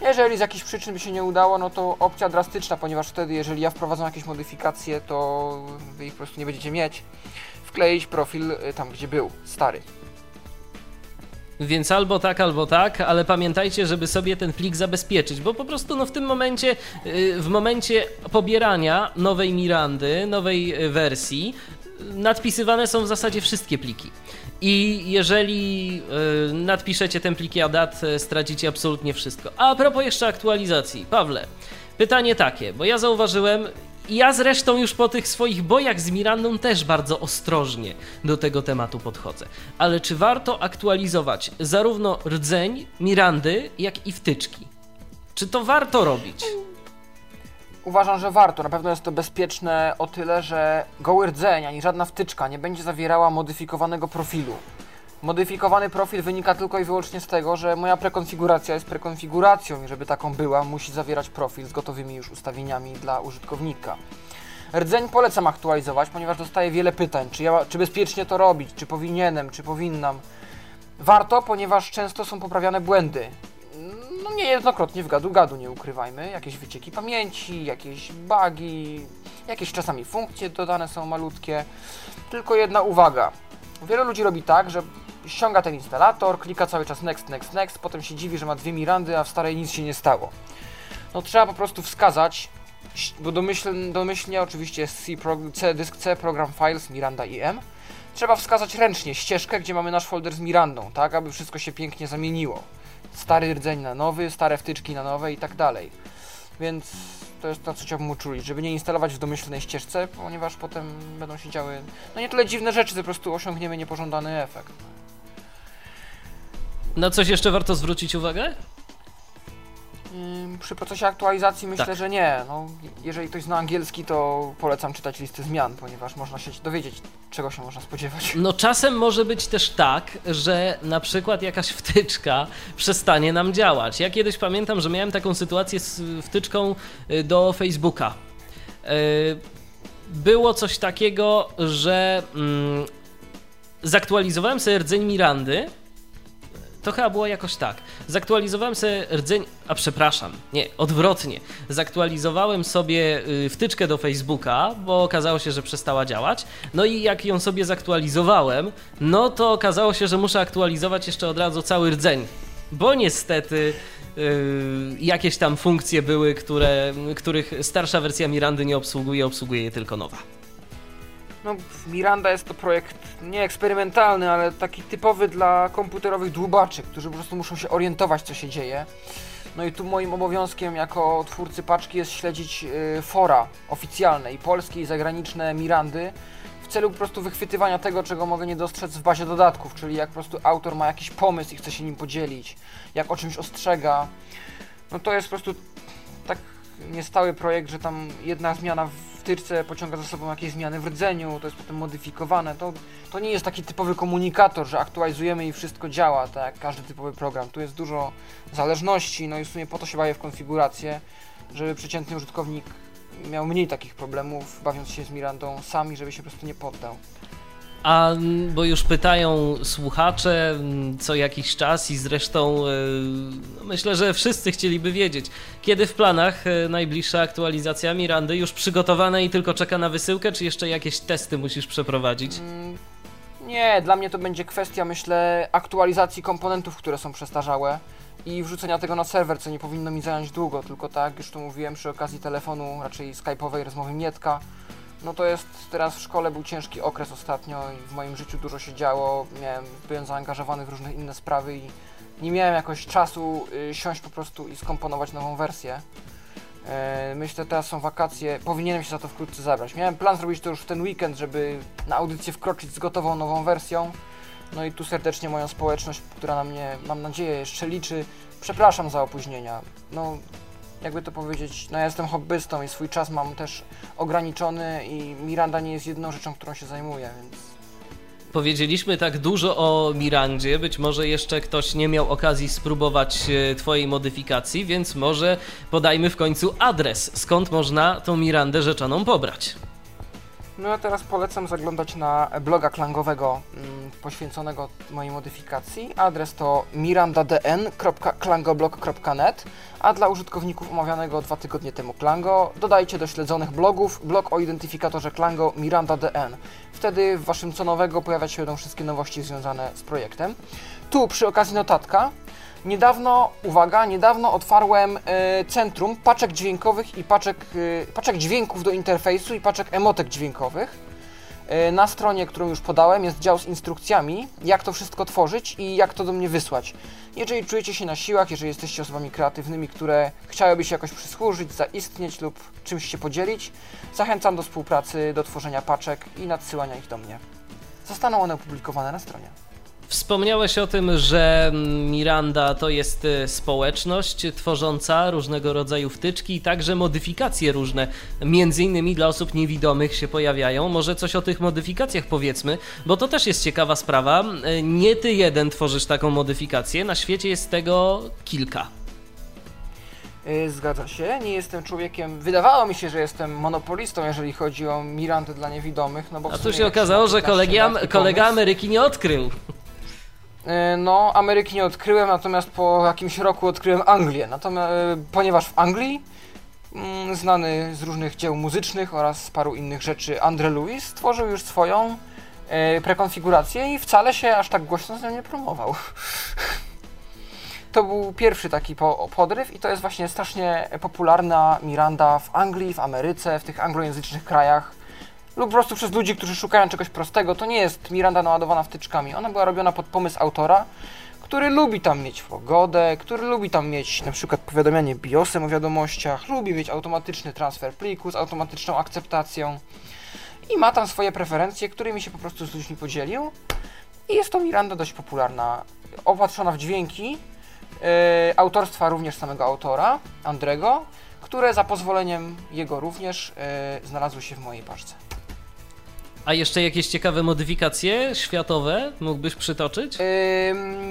Jeżeli z jakichś przyczyn by się nie udało, no to opcja drastyczna, ponieważ wtedy, jeżeli ja wprowadzam jakieś modyfikacje, to wy ich po prostu nie będziecie mieć. Wkleić profil y, tam, gdzie był, stary. Więc albo tak, albo tak, ale pamiętajcie, żeby sobie ten plik zabezpieczyć, bo po prostu no, w tym momencie, y, w momencie pobierania nowej Mirandy, nowej y, wersji, nadpisywane są w zasadzie wszystkie pliki. I jeżeli y, nadpiszecie ten plik ADAT, y, stracicie absolutnie wszystko. A propos jeszcze aktualizacji, Pawle, pytanie takie, bo ja zauważyłem, ja zresztą już po tych swoich bojach z Mirandą też bardzo ostrożnie do tego tematu podchodzę. Ale czy warto aktualizować zarówno rdzeń Mirandy, jak i wtyczki? Czy to warto robić? Uważam, że warto. Na pewno jest to bezpieczne o tyle, że goły rdzeń ani żadna wtyczka nie będzie zawierała modyfikowanego profilu. Modyfikowany profil wynika tylko i wyłącznie z tego, że moja prekonfiguracja jest prekonfiguracją i żeby taką była, musi zawierać profil z gotowymi już ustawieniami dla użytkownika. Rdzeń polecam aktualizować, ponieważ dostaję wiele pytań, czy, ja, czy bezpiecznie to robić, czy powinienem, czy powinnam. Warto, ponieważ często są poprawiane błędy. No niejednokrotnie w gadu-gadu, nie ukrywajmy. Jakieś wycieki pamięci, jakieś bugi, jakieś czasami funkcje dodane są malutkie. Tylko jedna uwaga. Wielu ludzi robi tak, że ściąga ten instalator, klika cały czas next, next, next, potem się dziwi, że ma dwie Mirandy, a w starej nic się nie stało. No trzeba po prostu wskazać, bo domyśl, domyślnie oczywiście jest C, C, dysk C, program files, Miranda IM. Trzeba wskazać ręcznie ścieżkę, gdzie mamy nasz folder z Mirandą, tak aby wszystko się pięknie zamieniło. Stary rdzeń na nowy, stare wtyczki na nowe i tak dalej. Więc to jest to, co chciałbym uczulić, żeby nie instalować w domyślnej ścieżce, ponieważ potem będą się działy, no nie tyle dziwne rzeczy, po prostu osiągniemy niepożądany efekt. Na coś jeszcze warto zwrócić uwagę? Przy procesie aktualizacji myślę, Tak. że nie. No, jeżeli ktoś zna angielski, to polecam czytać listy zmian, ponieważ można się dowiedzieć, czego się można spodziewać. *laughs* No czasem może być też tak, że na przykład jakaś wtyczka przestanie nam działać. Ja kiedyś pamiętam, że miałem taką sytuację z wtyczką y, do Facebooka. Y, Było coś takiego, że mm, zaktualizowałem sobie rdzeń Mirandy. To chyba było jakoś tak. Zaktualizowałem sobie rdzeń, a przepraszam, nie, odwrotnie. Zaktualizowałem sobie y, wtyczkę do Facebooka, bo okazało się, że przestała działać. No i jak ją sobie zaktualizowałem, no to okazało się, że muszę aktualizować jeszcze od razu cały rdzeń. Bo niestety y, jakieś tam funkcje były, które, których starsza wersja Mirandy nie obsługuje, obsługuje je tylko nowa. No, Miranda jest to projekt nie eksperymentalny, ale taki typowy dla komputerowych dłubaczy, którzy po prostu muszą się orientować, co się dzieje. No i tu moim obowiązkiem jako twórcy paczki jest śledzić y, fora oficjalne i polskie i zagraniczne Mirandy w celu po prostu wychwytywania tego, czego mogę nie dostrzec w bazie dodatków, czyli jak po prostu autor ma jakiś pomysł i chce się nim podzielić, jak o czymś ostrzega. No to jest po prostu tak niestały projekt, że tam jedna zmiana w wtyczce pociąga za sobą jakieś zmiany w rdzeniu, to jest potem modyfikowane. To, to nie jest taki typowy komunikator, że aktualizujemy i wszystko działa, tak jak każdy typowy program. Tu jest dużo zależności, no i w sumie po to się bawię w konfigurację, żeby przeciętny użytkownik miał mniej takich problemów, bawiąc się z Mirandą sami, żeby się po prostu nie poddał. A mm, bo już pytają słuchacze mm, co jakiś czas i zresztą e, no myślę, że wszyscy chcieliby wiedzieć, kiedy w planach e, najbliższa aktualizacja Mirandy już przygotowana i tylko czeka na wysyłkę, czy jeszcze jakieś testy musisz przeprowadzić? Nie, dla mnie to będzie kwestia, myślę, aktualizacji komponentów, które są przestarzałe i wrzucenia tego na serwer, co nie powinno mi zająć długo, tylko tak, już to mówiłem przy okazji telefonu, raczej skype'owej rozmowy Mietka, no to jest, teraz w szkole był ciężki okres ostatnio i w moim życiu dużo się działo, miałem, byłem zaangażowany w różne inne sprawy i nie miałem jakoś czasu y, siąść po prostu i skomponować nową wersję. E, Myślę, teraz są wakacje, powinienem się za to wkrótce zabrać. Miałem plan zrobić to już w ten weekend, żeby na audycję wkroczyć z gotową nową wersją. No i tu serdecznie moją społeczność, która na mnie, mam nadzieję, jeszcze liczy. Przepraszam za opóźnienia. No, jakby to powiedzieć, no ja jestem hobbystą i swój czas mam też ograniczony i Miranda nie jest jedną rzeczą, którą się zajmuję, więc powiedzieliśmy tak dużo o Mirandzie, być może jeszcze ktoś nie miał okazji spróbować e, Twojej modyfikacji, więc może podajmy w końcu adres, skąd można tą Mirandę rzeczoną pobrać. No ja teraz polecam zaglądać na bloga klangowego mm, poświęconego mojej modyfikacji. Adres to mirandadn.klangoblog.net, a dla użytkowników omawianego dwa tygodnie temu Klango dodajcie do śledzonych blogów blog o identyfikatorze Klango mirandadn. Wtedy w waszym co nowego pojawiać się będą wszystkie nowości związane z projektem. Tu przy okazji notatka. Niedawno, uwaga, niedawno otwarłem e, centrum paczek dźwiękowych i paczek, e, paczek dźwięków do interfejsu i paczek emotek dźwiękowych. E, na stronie, którą już podałem, jest dział z instrukcjami, jak to wszystko tworzyć i jak to do mnie wysłać. Jeżeli czujecie się na siłach, jeżeli jesteście osobami kreatywnymi, które chciałyby się jakoś przysłużyć, zaistnieć lub czymś się podzielić, zachęcam do współpracy, do tworzenia paczek i nadsyłania ich do mnie. Zostaną one opublikowane na stronie. Wspomniałeś o tym, że Miranda to jest e, społeczność tworząca różnego rodzaju wtyczki i także modyfikacje różne, między innymi dla osób niewidomych się pojawiają. Może coś o tych modyfikacjach powiedzmy, bo to też jest ciekawa sprawa. E, Nie ty jeden tworzysz taką modyfikację, na świecie jest tego kilka. Yy, Zgadza się, nie jestem człowiekiem. Wydawało mi się, że jestem monopolistą, jeżeli chodzi o Mirandę dla niewidomych. No bo A tu się okazało, że 15 kolegi, lat i kolega Ameryki nie odkrył. E, No, Ameryki nie odkryłem, natomiast po jakimś roku odkryłem Anglię. Natomiast, e, ponieważ w Anglii, mm, znany z różnych dzieł muzycznych oraz z paru innych rzeczy, Andre Lewis stworzył już swoją e, prekonfigurację i wcale się aż tak głośno z nią nie promował. *laughs* To był pierwszy taki po, podryw i to jest właśnie strasznie popularna Miranda w Anglii, w Ameryce, w tych anglojęzycznych krajach lub po prostu przez ludzi, którzy szukają czegoś prostego. To nie jest Miranda naładowana wtyczkami. Ona była robiona pod pomysł autora, który lubi tam mieć pogodę, który lubi tam mieć na przykład powiadamianie BIOSem o wiadomościach, lubi mieć automatyczny transfer pliku z automatyczną akceptacją i ma tam swoje preferencje, którymi się po prostu z ludźmi podzielił. I jest to Miranda dość popularna, opatrzona w dźwięki e, autorstwa również samego autora, Andrego, które za pozwoleniem jego również e, znalazły się w mojej paczce. A jeszcze jakieś ciekawe modyfikacje światowe mógłbyś przytoczyć?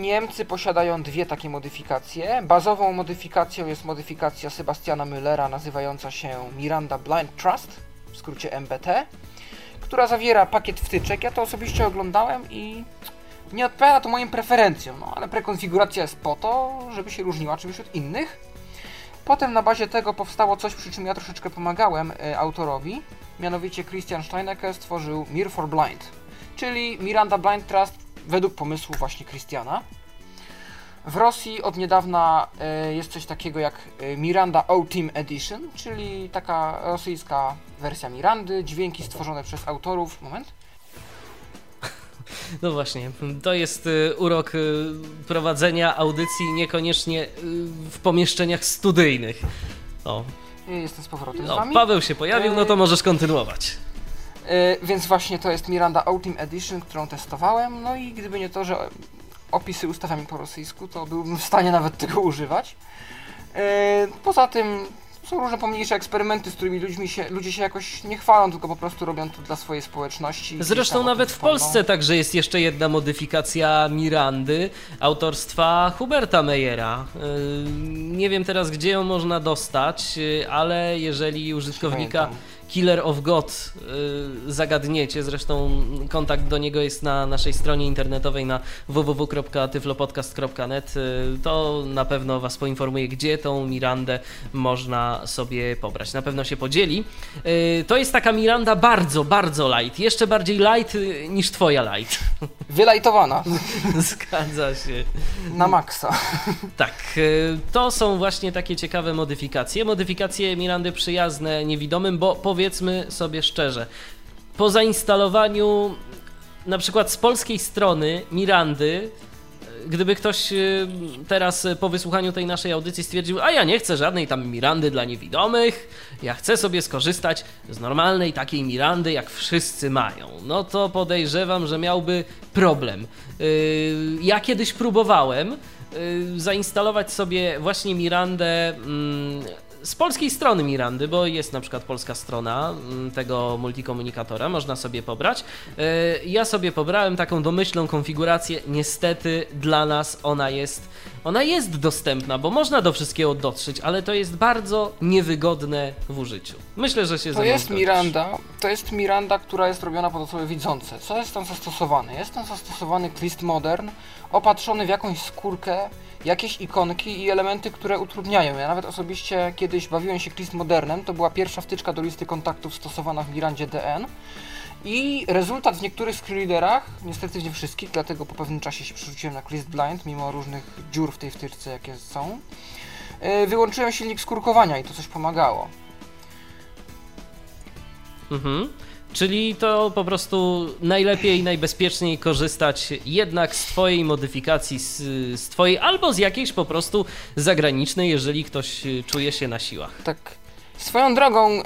Niemcy posiadają dwie takie modyfikacje. Bazową modyfikacją jest modyfikacja Sebastiana Müllera nazywająca się Miranda Blind Trust, w skrócie MBT, która zawiera pakiet wtyczek. Ja to osobiście oglądałem i nie odpowiada to moim preferencjom, no ale prekonfiguracja jest po to, żeby się różniła czymś od innych. Potem na bazie tego powstało coś, przy czym ja troszeczkę pomagałem y, autorowi. Mianowicie Christian Steinecke stworzył Mir for Blind, czyli Miranda Blind Trust według pomysłu właśnie Christiana. W Rosji od niedawna y, jest coś takiego jak y, Miranda O-Team Edition, czyli taka rosyjska wersja Mirandy, dźwięki stworzone przez autorów. Moment. No właśnie, to jest y, urok prowadzenia audycji niekoniecznie w pomieszczeniach studyjnych. O, Jestem z powrotem z no, wami. Paweł się pojawił, no to możesz kontynuować. Y, więc właśnie to jest Miranda O-Team Edition, którą testowałem. No i gdyby nie to, że opisy ustawiam po rosyjsku, to byłbym w stanie nawet tego używać. Y, poza tym są różne pomniejsze eksperymenty, z którymi ludźmi się, ludzie się jakoś nie chwalą, tylko po prostu robią to dla swojej społeczności. Zresztą nawet w. Polsce także jest jeszcze jedna modyfikacja Mirandy autorstwa Huberta Meyera. Yy, Nie wiem teraz gdzie ją można dostać, yy, ale jeżeli użytkownika Pamiętam. Killer of God yy, zagadniecie, zresztą kontakt do niego jest na naszej stronie internetowej na www.tyflopodcast.net, yy, to na pewno Was poinformuje, gdzie tą Mirandę można sobie pobrać. Na pewno się podzieli. Yy, To jest taka Miranda bardzo, bardzo light. Jeszcze bardziej light niż Twoja light. *laughs* Wylajtowana Zgadza się. na maksa. Tak, y, to są właśnie takie ciekawe modyfikacje. Modyfikacje Mirandy przyjazne niewidomym, bo powiedzmy sobie szczerze, po zainstalowaniu na przykład z polskiej strony Mirandy, y, gdyby ktoś y, teraz po wysłuchaniu tej naszej audycji stwierdził, a ja nie chcę żadnej tam Mirandy dla niewidomych, ja chcę sobie skorzystać z normalnej takiej Mirandy, jak wszyscy mają, no to podejrzewam, że miałby problem. Y, Ja kiedyś próbowałem zainstalować sobie właśnie Mirandę mm, z polskiej strony Mirandy, bo jest na przykład polska strona mm, tego multikomunikatora, można sobie pobrać. E, Ja sobie pobrałem taką domyślną konfigurację. Niestety dla nas ona jest, ona jest dostępna, bo można do wszystkiego dotrzeć, ale to jest bardzo niewygodne w użyciu. Myślę, że się To jest zgodzisz. Miranda, to jest Miranda, która jest robiona pod osoby widzące. Co jest tam zastosowane? Jest tam zastosowany Clist Modern, opatrzony w jakąś skórkę, jakieś ikonki i elementy, które utrudniają. Ja nawet osobiście kiedyś bawiłem się Clist Modernem, to była pierwsza wtyczka do listy kontaktów stosowana w Mirandzie DN. I rezultat w niektórych screenreaderach, niestety nie wszystkich, dlatego po pewnym czasie się przerzuciłem na Clist Blind, mimo różnych dziur w tej wtyczce, jakie są. Yy, Wyłączyłem silnik skórkowania i to coś pomagało. Mhm. Czyli to po prostu najlepiej, najbezpieczniej korzystać jednak z Twojej modyfikacji, z, z Twojej albo z jakiejś po prostu zagranicznej, jeżeli ktoś y, czuje się na siłach. Tak. Swoją drogą, y,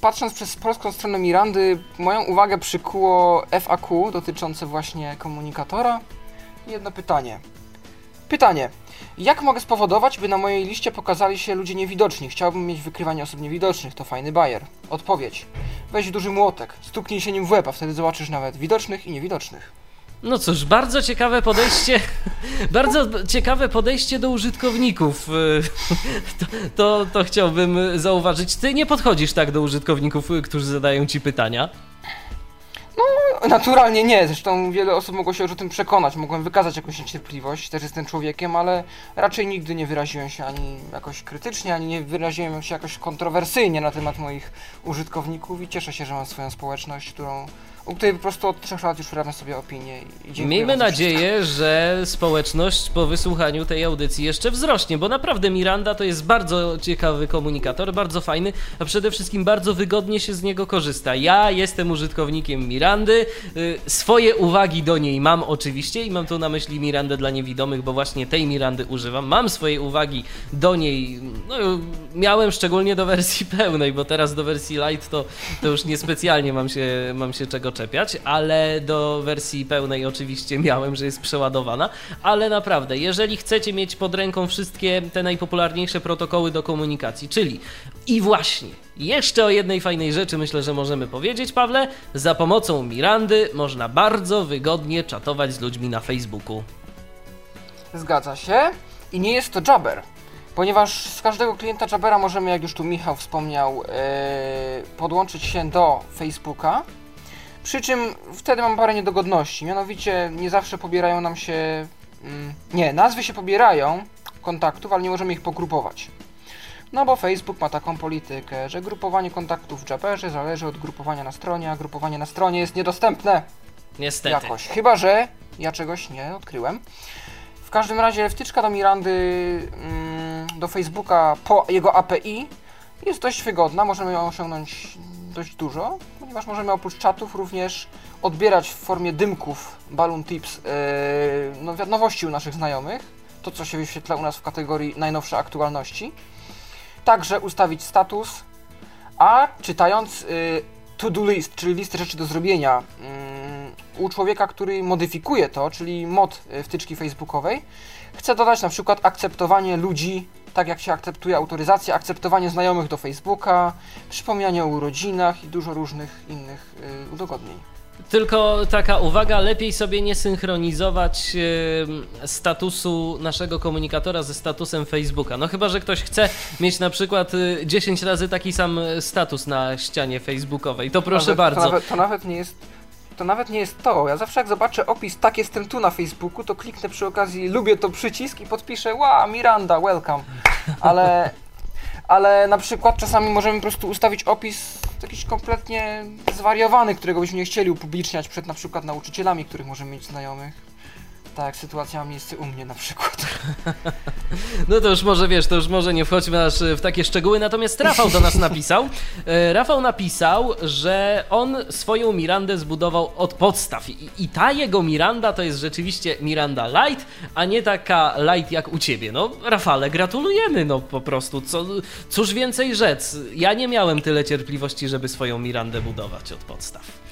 patrząc przez polską stronę Mirandy, moją uwagę przykuło FAQ dotyczące właśnie komunikatora. Jedno pytanie. Pytanie. Jak mogę spowodować, by na mojej liście pokazali się ludzie niewidoczni? Chciałbym mieć wykrywanie osób niewidocznych, to fajny bajer. Odpowiedź. Weź duży młotek, stuknij się nim w łeb, a wtedy zobaczysz nawet widocznych i niewidocznych. No cóż, bardzo ciekawe podejście, *laughs* bardzo ciekawe podejście do użytkowników. *laughs* To, to, to chciałbym zauważyć. Ty nie podchodzisz tak do użytkowników, którzy zadają ci pytania. Naturalnie nie, zresztą wiele osób mogło się już o tym przekonać, mogłem wykazać jakąś niecierpliwość, też jestem człowiekiem, ale raczej nigdy nie wyraziłem się ani jakoś krytycznie, ani nie wyraziłem się jakoś kontrowersyjnie na temat moich użytkowników i cieszę się, że mam swoją społeczność, którą, u której po prostu od trzech lat już wyrabiam sobie opinię Miejmy nadzieję, że społeczność po wysłuchaniu tej audycji jeszcze wzrośnie, bo naprawdę Miranda to jest bardzo ciekawy komunikator, bardzo fajny, a przede wszystkim bardzo wygodnie się z niego korzysta. Ja jestem użytkownikiem Mirandy, y, swoje uwagi do niej mam oczywiście i mam tu na myśli Mirandę dla niewidomych, bo właśnie tej Mirandy używam. Mam swoje uwagi do niej, no miałem szczególnie do wersji *laughs* pełnej, bo teraz do wersji light to, to już niespecjalnie mam się, mam się czego czepiać, ale do wersji pełnej oczywiście miałem, że jest przeładowana, ale naprawdę, jeżeli chcecie mieć pod ręką wszystkie te najpopularniejsze protokoły do komunikacji, czyli i właśnie, jeszcze o jednej fajnej rzeczy myślę, że możemy powiedzieć, Pawle, za pomocą Mirandy można bardzo wygodnie czatować z ludźmi na Facebooku. Zgadza się. I nie jest to Jabber, ponieważ z każdego klienta Jabbera możemy, jak już tu Michał wspomniał, yy, podłączyć się do Facebooka. Przy czym wtedy mam parę niedogodności. Mianowicie nie zawsze pobierają nam się. Mm, nie, nazwy się pobierają kontaktów, ale nie możemy ich pogrupować. No bo Facebook ma taką politykę, że grupowanie kontaktów w Jabberze zależy od grupowania na stronie, a grupowanie na stronie jest niedostępne. Niestety. Jakoś. Chyba, że ja czegoś nie odkryłem. W każdym razie wtyczka do Mirandy mm, do Facebooka po jego API jest dość wygodna, możemy ją osiągnąć dość dużo, ponieważ możemy oprócz czatów również odbierać w formie dymków balloon tips yy, no, nowości u naszych znajomych, to co się wyświetla u nas w kategorii najnowsze aktualności. Także ustawić status, a czytając y, to-do list, czyli listę rzeczy do zrobienia mm, u człowieka, który modyfikuje to, czyli mod y, wtyczki facebookowej, chce dodać na przykład akceptowanie ludzi, tak jak się akceptuje autoryzację, akceptowanie znajomych do Facebooka, przypomnianie o urodzinach i dużo różnych innych y, udogodnień. Tylko taka uwaga, lepiej sobie nie synchronizować e, statusu naszego komunikatora ze statusem Facebooka. No chyba, że ktoś chce mieć na przykład e, 10 razy taki sam status na ścianie facebookowej. To proszę nawet, bardzo. To nawet, to nawet nie jest. To nawet nie jest to. Ja zawsze jak zobaczę opis tak jestem tu na Facebooku, to kliknę przy okazji lubię to przycisk i podpiszę wow, Miranda, welcome. Ale ale na przykład czasami możemy po prostu ustawić opis jakiś kompletnie zwariowany, którego byśmy nie chcieli upubliczniać przed na przykład nauczycielami, których możemy mieć znajomych. Tak, sytuacja ma miejsce u mnie na przykład. *laughs* No to już może wiesz, to już może nie wchodźmy aż w takie szczegóły. Natomiast Rafał do nas napisał. *laughs* E, Rafał napisał, że on swoją Mirandę zbudował od podstaw. I, I ta jego Miranda to jest rzeczywiście Miranda Light, a nie taka light jak u ciebie. No, Rafale, gratulujemy, no po prostu. Co, cóż więcej rzec? Ja nie miałem tyle cierpliwości, żeby swoją Mirandę budować od podstaw.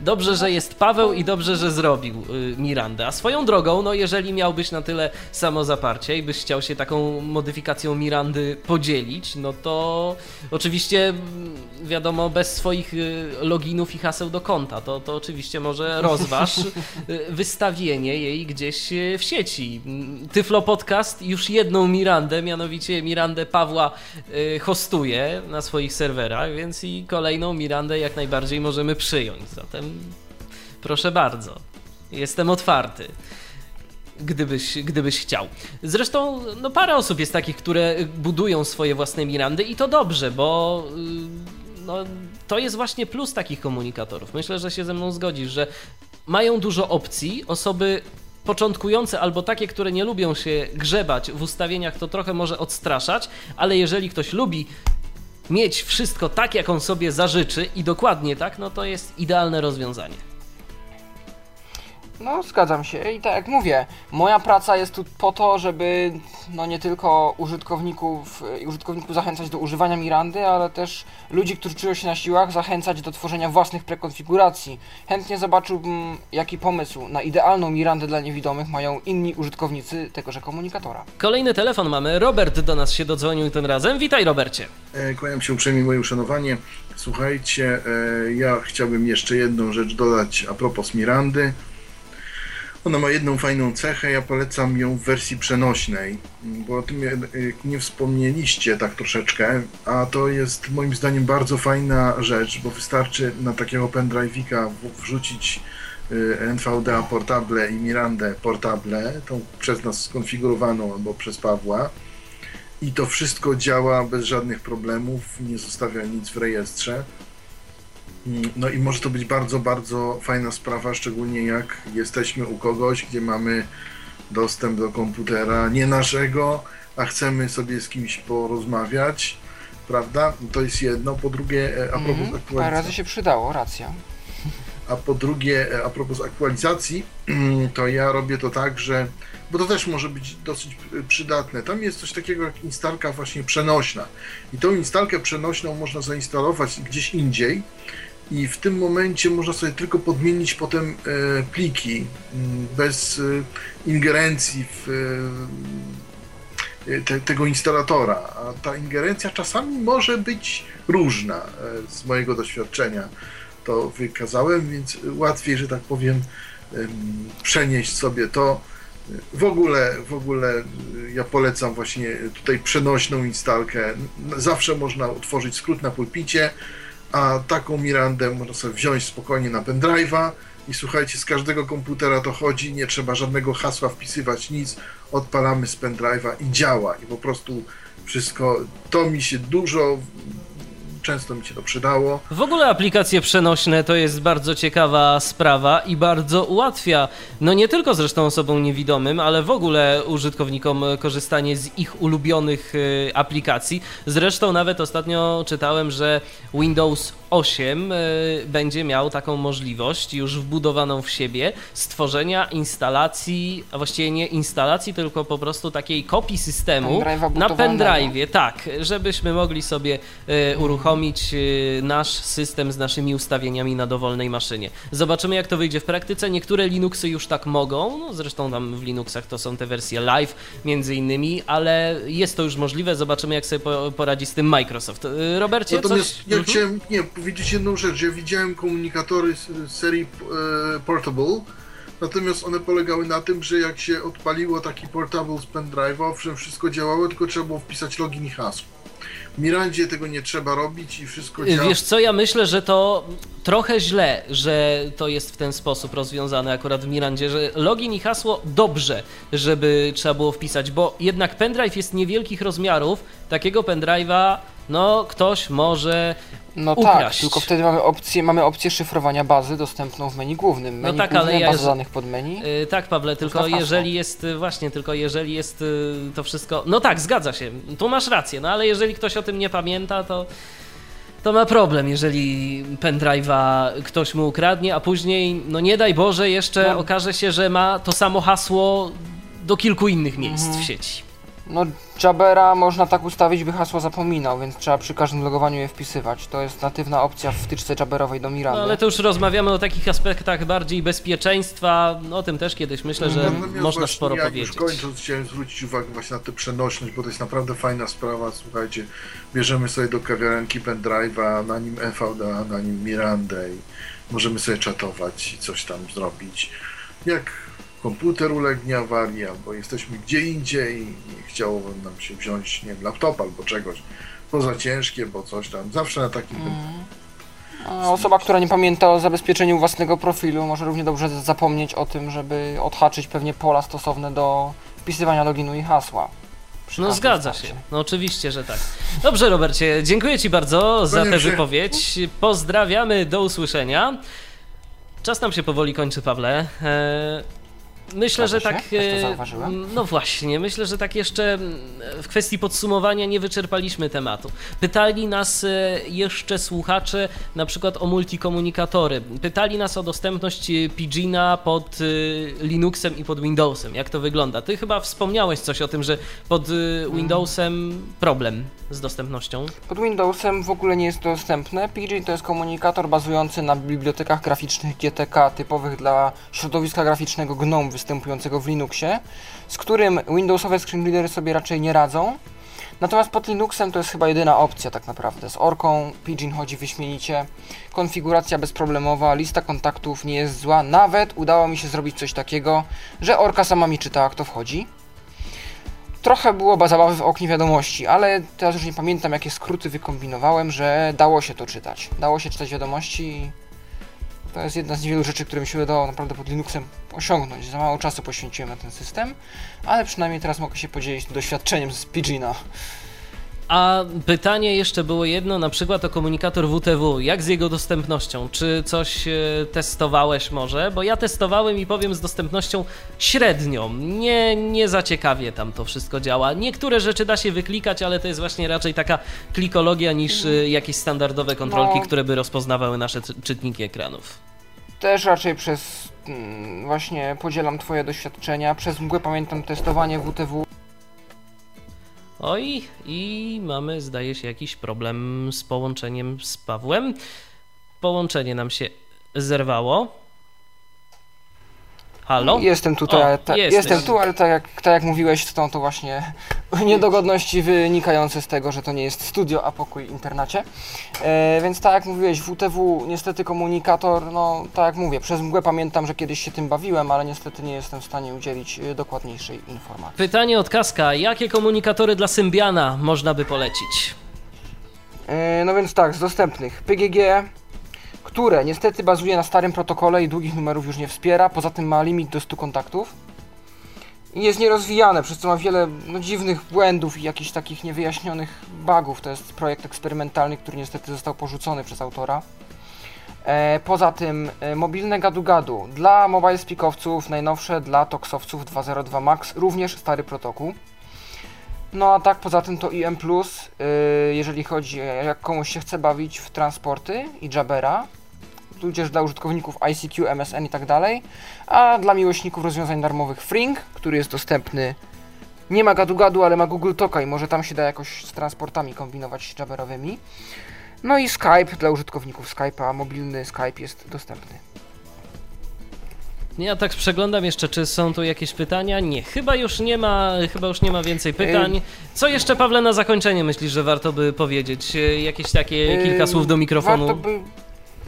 Dobrze, że jest Paweł i dobrze, że zrobił y, Mirandę. A swoją drogą, no jeżeli miałbyś na tyle samozaparcie i byś chciał się taką modyfikacją Mirandy podzielić, no to oczywiście mm, wiadomo, bez swoich y, loginów i haseł do konta, to, to oczywiście może *laughs* rozważ y, wystawienie jej gdzieś w sieci. Mm, Tyflo Podcast już jedną Mirandę, mianowicie Mirandę Pawła hostuje na swoich serwerach, więc i kolejną Mirandę jak najbardziej możemy przyjąć. Zatem proszę bardzo, jestem otwarty. Gdybyś, gdybyś chciał. Zresztą, no parę osób jest takich, które budują swoje własne Mirandy i to dobrze, bo y, no, to jest właśnie plus takich komunikatorów. Myślę, że się ze mną zgodzisz, że mają dużo opcji. Osoby początkujące albo takie, które nie lubią się grzebać w ustawieniach, to trochę może odstraszać, ale jeżeli ktoś lubi mieć wszystko tak, jak on sobie zażyczy i dokładnie tak, no to jest idealne rozwiązanie. No, zgadzam się i tak jak mówię, moja praca jest tu po to, żeby no nie tylko użytkowników, y, użytkowników zachęcać do używania Mirandy, ale też ludzi, którzy czują się na siłach, zachęcać do tworzenia własnych prekonfiguracji. Chętnie zobaczyłbym, jaki pomysł na idealną Mirandę dla niewidomych mają inni użytkownicy tegoże komunikatora. Kolejny telefon mamy. Robert do nas się dodzwonił tym razem. Witaj, Robercie. E, Kłaniam się uprzejmie moje uszanowanie. Słuchajcie, e, ja chciałbym jeszcze jedną rzecz dodać a propos Mirandy. Ona ma jedną fajną cechę, ja polecam ją w wersji przenośnej, bo o tym nie wspomnieliście tak troszeczkę, a to jest moim zdaniem bardzo fajna rzecz, bo wystarczy na takiego pendrive'ika wrzucić e, NVDA Portable i Mirandę Portable, tą przez nas skonfigurowaną albo przez Pawła i to wszystko działa bez żadnych problemów, nie zostawia nic w rejestrze. Mm, No i może to być bardzo, bardzo fajna sprawa, szczególnie jak jesteśmy u kogoś, gdzie mamy dostęp do komputera nie naszego, a chcemy sobie z kimś porozmawiać, prawda? To jest jedno. Po drugie, e, a propos Parę aktualizacji. razy się przydało, racja. A po drugie, e, a propos aktualizacji, *clears throat* to ja robię to tak, że. Bo to też może być dosyć e, przydatne. Tam jest coś takiego jak instalka właśnie przenośna. I tą instalkę przenośną można zainstalować gdzieś indziej. I w tym momencie można sobie tylko podmienić potem e, pliki m, bez e, ingerencji w e, te, tego instalatora. A ta ingerencja czasami może być różna z mojego doświadczenia to wykazałem, więc łatwiej, że tak powiem, em, przenieść sobie to. W ogóle, w ogóle ja polecam właśnie tutaj przenośną instalkę. Zawsze można utworzyć skrót na pulpicie, a taką Mirandę można sobie wziąć spokojnie na pendrive'a i słuchajcie, z każdego komputera to chodzi, nie trzeba żadnego hasła wpisywać, nic, odpalamy z pendrive'a i działa. I po prostu wszystko, to mi się dużo, często mi się to przydało. W ogóle aplikacje przenośne to jest bardzo ciekawa sprawa i bardzo ułatwia, no nie tylko zresztą osobom niewidomym, ale w ogóle użytkownikom korzystanie z ich ulubionych y, aplikacji. Zresztą nawet ostatnio czytałem, że Windows 8 y, będzie miał taką możliwość już wbudowaną w siebie stworzenia instalacji, a właściwie nie instalacji, tylko po prostu takiej kopii systemu na pendrive, tak, żebyśmy mogli sobie e, uruchomić e, nasz system z naszymi ustawieniami na dowolnej maszynie. Zobaczymy, jak to wyjdzie w praktyce. Niektóre Linuxy już tak mogą, no zresztą tam w Linuxach to są te wersje live między innymi, ale jest to już możliwe. Zobaczymy, jak sobie po, poradzi z tym Microsoft. E, Robercie, Natomiast coś? ja Mhm. chciałem nie, powiedzieć jedną rzecz. Ja widziałem komunikatory z, serii e, Portable, natomiast one polegały na tym, że jak się odpaliło taki Portable z pendrive'a, owszem, wszystko działało, tylko trzeba było wpisać login i hasło. W Mirandzie tego nie trzeba robić i wszystko działa. Wiesz co, ja myślę, że to trochę źle, że to jest w ten sposób rozwiązane akurat w Mirandzie, że login i hasło dobrze, żeby trzeba było wpisać, bo jednak pendrive jest niewielkich rozmiarów, takiego pendrive'a no ktoś może No ukraść. tak, tylko wtedy mamy opcję, mamy opcję szyfrowania bazy dostępną w menu głównym. No Menu tak, główne, ale ja baza danych pod menu. Yy, tak, Pawle, tylko jeżeli jest, y, właśnie, tylko jeżeli jest y, to wszystko. No tak, zgadza się, tu masz rację, no ale jeżeli ktoś o tym nie pamięta, to. To ma problem, jeżeli pendrive'a ktoś mu ukradnie, a później, no nie daj Boże, jeszcze No. okaże się, że ma to samo hasło do kilku innych miejsc Mhm. w sieci. No, Jabera można tak ustawić, by hasło zapominał, więc trzeba przy każdym logowaniu je wpisywać. To jest natywna opcja w wtyczce Jaberowej do Mirandy. No, ale to już rozmawiamy o takich aspektach bardziej bezpieczeństwa. No, o tym też kiedyś myślę, że Natomiast można właśnie sporo jak powiedzieć. Już kończąc, chciałem zwrócić uwagę właśnie na tę przenośność, bo to jest naprawdę fajna sprawa. Słuchajcie, bierzemy sobie do kawiarenki pendrive'a, na nim EVDA, na nim Mirandę i możemy sobie czatować i coś tam zrobić. Jak komputer ulegnie awarii, albo jesteśmy gdzie indziej i chciałoby nam się wziąć, nie wiem, laptop albo czegoś, bo za ciężkie, bo coś tam. Zawsze na takim A osoba, która nie pamięta o zabezpieczeniu własnego profilu, może równie dobrze zapomnieć o tym, żeby odhaczyć pewnie pola stosowne do wpisywania loginu i hasła. No zgadza się. No oczywiście, że tak. Dobrze, Robercie, dziękuję Ci bardzo za tę się. wypowiedź. Pozdrawiamy, do usłyszenia. Czas nam się powoli kończy, Pawle. E, Myślę, że tak. e. No właśnie, myślę, że tak jeszcze mm, w kwestii podsumowania nie wyczerpaliśmy tematu. Pytali nas e, jeszcze słuchacze na przykład o multikomunikatory. Pytali nas o dostępność e, Pidgina pod e, Linuxem i pod Windowsem. Jak to wygląda? Ty chyba wspomniałeś coś o tym, że pod e, Windowsem problem z dostępnością. Pod Windowsem w ogóle nie jest to dostępne. PG to jest komunikator bazujący na bibliotekach graficznych GTK typowych dla środowiska graficznego GNOME występującego w Linuxie, z którym Windowsowe screen readery sobie raczej nie radzą. Natomiast pod Linuxem to jest chyba jedyna opcja tak naprawdę. Z Orką Pidgin chodzi wyśmienicie, konfiguracja bezproblemowa, lista kontaktów nie jest zła. Nawet udało mi się zrobić coś takiego, że Orka sama mi czytała kto wchodzi. Trochę było ba- zabawy w oknie wiadomości, ale teraz już nie pamiętam jakie skróty wykombinowałem, że dało się to czytać. Dało się czytać wiadomości i to jest jedna z niewielu rzeczy, które mi się udało naprawdę pod Linuxem osiągnąć. Za mało czasu poświęciłem na ten system, ale przynajmniej teraz mogę się podzielić doświadczeniem z Pidgina. A pytanie jeszcze było jedno, na przykład o komunikator WTW. Jak z jego dostępnością? Czy coś e, testowałeś może? Bo ja testowałem i powiem z dostępnością średnią. Nie, nie za ciekawie tam to wszystko działa. Niektóre rzeczy da się wyklikać, ale to jest właśnie raczej taka klikologia niż e, jakieś standardowe kontrolki, No. które by rozpoznawały nasze czy- czytniki ekranów. Też raczej przez mm, właśnie podzielam twoje doświadczenia. Przez mgłę pamiętam testowanie WTW. Oj, i mamy, zdaje się, jakiś problem z połączeniem z Pawłem. Połączenie nam się zerwało. Halo? Jestem tutaj, O, ta, jestem tu, ale tak jak, tak jak mówiłeś, to, to właśnie *laughs* niedogodności wynikające z tego, że to nie jest studio, a pokój internacie. E, więc tak jak mówiłeś, WTW niestety komunikator, no tak jak mówię, przez mgłę pamiętam, że kiedyś się tym bawiłem, ale niestety nie jestem w stanie udzielić e, dokładniejszej informacji. Pytanie od Kaska. Jakie komunikatory dla Symbiana można by polecić? E, no więc tak, z dostępnych PGG, które niestety bazuje na starym protokole i długich numerów już nie wspiera, poza tym ma limit do 100 kontaktów. I jest nierozwijane, przez co ma wiele no, dziwnych błędów i jakichś takich niewyjaśnionych bugów. To jest projekt eksperymentalny, który niestety został porzucony przez autora. E, poza tym e, mobilne gadu-gadu dla mobile speakowców, najnowsze dla toksowców 2.0.2 Max, również stary protokół. No a tak poza tym to IM+, yy, jeżeli chodzi, jak komuś się chce bawić w transporty i Jabera, tudzież dla użytkowników ICQ, MSN i tak dalej, a dla miłośników rozwiązań darmowych Fring, który jest dostępny, nie ma gadu-gadu, ale ma Google Talka i może tam się da jakoś z transportami kombinować Jaberowymi. No i Skype dla użytkowników Skype'a, mobilny Skype jest dostępny. Ja tak przeglądam jeszcze, czy są tu jakieś pytania. Nie, chyba już nie ma, chyba już nie ma więcej pytań. Co jeszcze, Pawle, na zakończenie myślisz, że warto by powiedzieć? Jakieś takie kilka słów do mikrofonu? Warto by,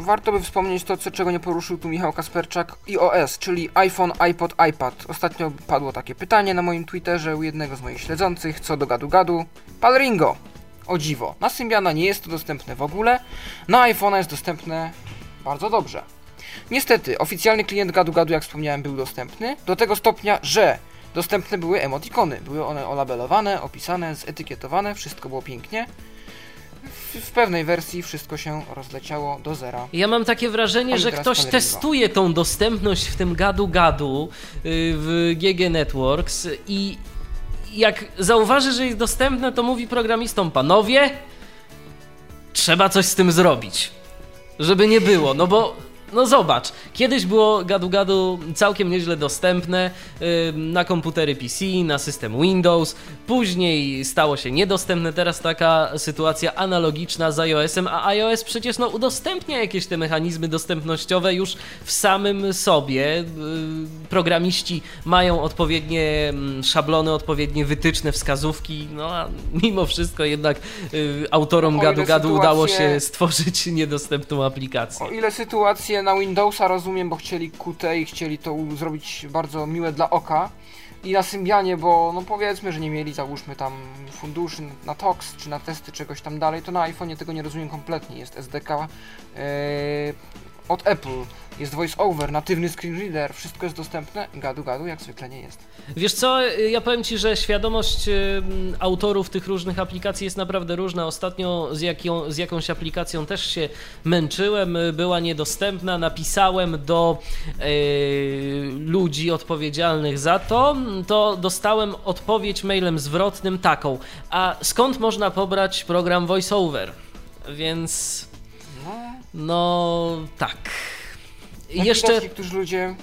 warto by wspomnieć to, co, czego nie poruszył tu Michał Kasperczak, iOS, czyli iPhone, iPod, iPad. Ostatnio padło takie pytanie na moim Twitterze u jednego z moich śledzących, co do gadu-gadu. Pal Ringo! O dziwo, na Symbiana nie jest to dostępne w ogóle, na iPhone'a jest dostępne bardzo dobrze. Niestety, oficjalny klient gadu-gadu, jak wspomniałem, był dostępny, do tego stopnia, że dostępne były emotikony. Były one olabelowane, opisane, zetykietowane, wszystko było pięknie. W, pewnej wersji wszystko się rozleciało do zera. Ja mam takie wrażenie, Oni że ktoś testuje tą dostępność w tym gadu-gadu y, w GG Networks i jak zauważy, że jest dostępne, to mówi programistom, panowie, trzeba coś z tym zrobić. Żeby nie było, no bo no zobacz, kiedyś było gadu-gadu całkiem nieźle dostępne y, na komputery PC, na system Windows, później stało się niedostępne, teraz taka sytuacja analogiczna z iOS-em, a iOS przecież no, udostępnia jakieś te mechanizmy dostępnościowe już w samym sobie. Y, programiści mają odpowiednie szablony, odpowiednie wytyczne, wskazówki, no a mimo wszystko jednak y, autorom gadu-gadu udało sytuacje- się stworzyć niedostępną aplikację. O ile na Windowsa rozumiem, bo chcieli Qt i chcieli to zrobić bardzo miłe dla oka. I na Symbianie, bo no powiedzmy, że nie mieli załóżmy tam funduszy na TOX czy na testy czegoś tam dalej, to na iPhone'ie tego nie rozumiem kompletnie. Jest SDK yy, od Apple, jest VoiceOver, natywny screen reader, wszystko jest dostępne. Gadu gadu jak zwykle nie jest. Wiesz co, ja powiem Ci, że świadomość autorów tych różnych aplikacji jest naprawdę różna. Ostatnio z, jaką, z jakąś aplikacją też się męczyłem, y, była niedostępna, napisałem do y, ludzi odpowiedzialnych za to, to dostałem odpowiedź mailem zwrotnym taką, a skąd można pobrać program VoiceOver? Więc no tak. Jak Jeszcze niektórzy ludzie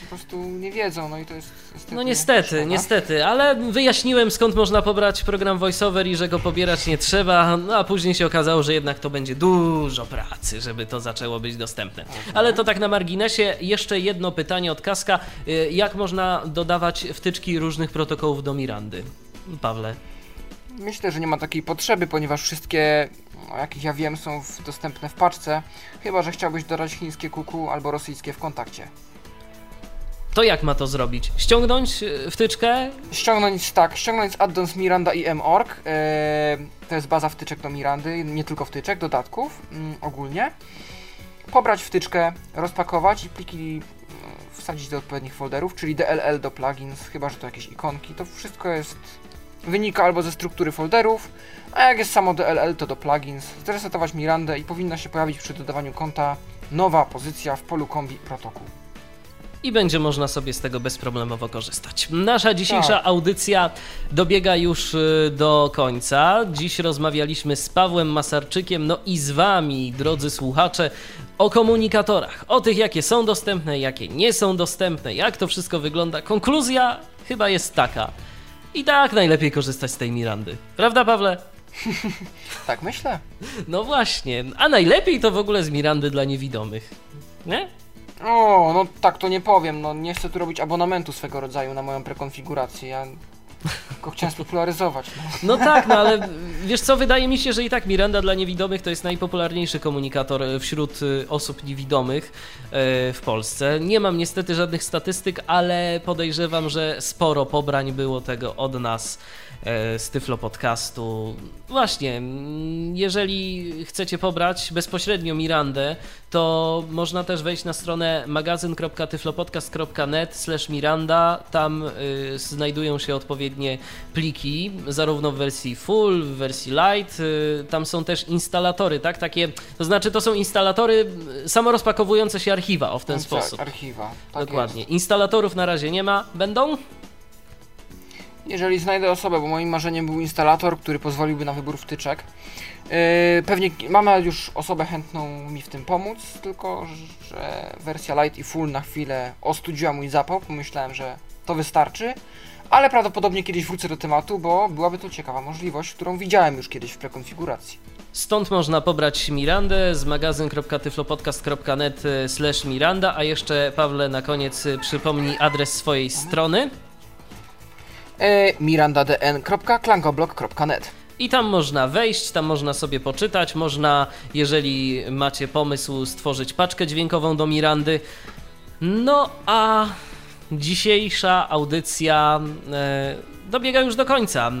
po prostu nie wiedzą, no i to jest niestety No niestety, szkoda. niestety, ale wyjaśniłem skąd można pobrać program VoiceOver i że go pobierać nie trzeba, no a później się okazało, że jednak to będzie dużo pracy, żeby to zaczęło być dostępne. Ale to tak na marginesie, jeszcze jedno pytanie od Kaska, Y, jak można dodawać wtyczki różnych protokołów do Mirandy? Pawle. Myślę, że nie ma takiej potrzeby, ponieważ wszystkie, o jakich ja wiem, są w, dostępne w paczce. Chyba, że chciałbyś dodać chińskie kuku albo rosyjskie w kontakcie. To jak ma to zrobić? Ściągnąć y, wtyczkę? Ściągnąć tak, ściągnąć z addons Miranda i M.org. E, to jest baza wtyczek do Mirandy, nie tylko wtyczek, dodatków mm, ogólnie. Pobrać wtyczkę, rozpakować i pliki mm, wsadzić do odpowiednich folderów, czyli DLL do plugins, chyba że to jakieś ikonki. To wszystko jest wynika albo ze struktury folderów, a jak jest samo DLL to do plugins. Zresetować Mirandę i powinna się pojawić przy dodawaniu konta nowa pozycja w polu kombi protokół. i będzie można sobie z tego bezproblemowo korzystać. Nasza dzisiejsza Tak. audycja dobiega już y, do końca. Dziś rozmawialiśmy z Pawłem Masarczykiem, no i z Wami, drodzy słuchacze, o komunikatorach, o tych, jakie są dostępne, jakie nie są dostępne, jak to wszystko wygląda. Konkluzja chyba jest taka. I tak najlepiej korzystać z tej Mirandy. Prawda, Pawle? *laughs* Tak myślę. No właśnie, a najlepiej to w ogóle z Mirandy dla niewidomych. Nie? O, no tak to nie powiem, no nie chcę tu robić abonamentu swego rodzaju na moją prekonfigurację, ja tylko chciałem spopularyzować. No. No tak, no ale wiesz co, wydaje mi się, że i tak Miranda dla niewidomych to jest najpopularniejszy komunikator e, wśród y, osób niewidomych e, w Polsce. Nie mam niestety żadnych statystyk, ale podejrzewam, że sporo pobrań było tego od nas e, z Tyflo Podcastu. Właśnie, jeżeli chcecie pobrać bezpośrednio Mirandę, to można też wejść na stronę magazyn.tyflopodcast.net slash Miranda. Tam y, znajdują się odpowiednie pliki, zarówno w wersji full, w wersji light. Y, tam są też instalatory, tak? Takie, to znaczy to są instalatory samorozpakowujące się archiwa, o w ten Tak, sposób. archiwa, tak Dokładnie. Instalatorów na razie nie ma. Będą? Jeżeli znajdę osobę, bo moim marzeniem był instalator, który pozwoliłby na wybór wtyczek. Yy, pewnie mamy już osobę chętną mi w tym pomóc, tylko że wersja light i full na chwilę ostudziła mój zapał, pomyślałem, że to wystarczy. Ale prawdopodobnie kiedyś wrócę do tematu, bo byłaby to ciekawa możliwość, którą widziałem już kiedyś w prekonfiguracji. Stąd można pobrać Mirandę z magazyn.tyflopodcast.net y, slash Miranda, a jeszcze Pawle na koniec y, przypomnij adres swojej strony. Yy, mirandadn.klangoblog.net I tam można wejść, tam można sobie poczytać, można, jeżeli macie pomysł, stworzyć paczkę dźwiękową do Mirandy. No a dzisiejsza audycja e, dobiega już do końca.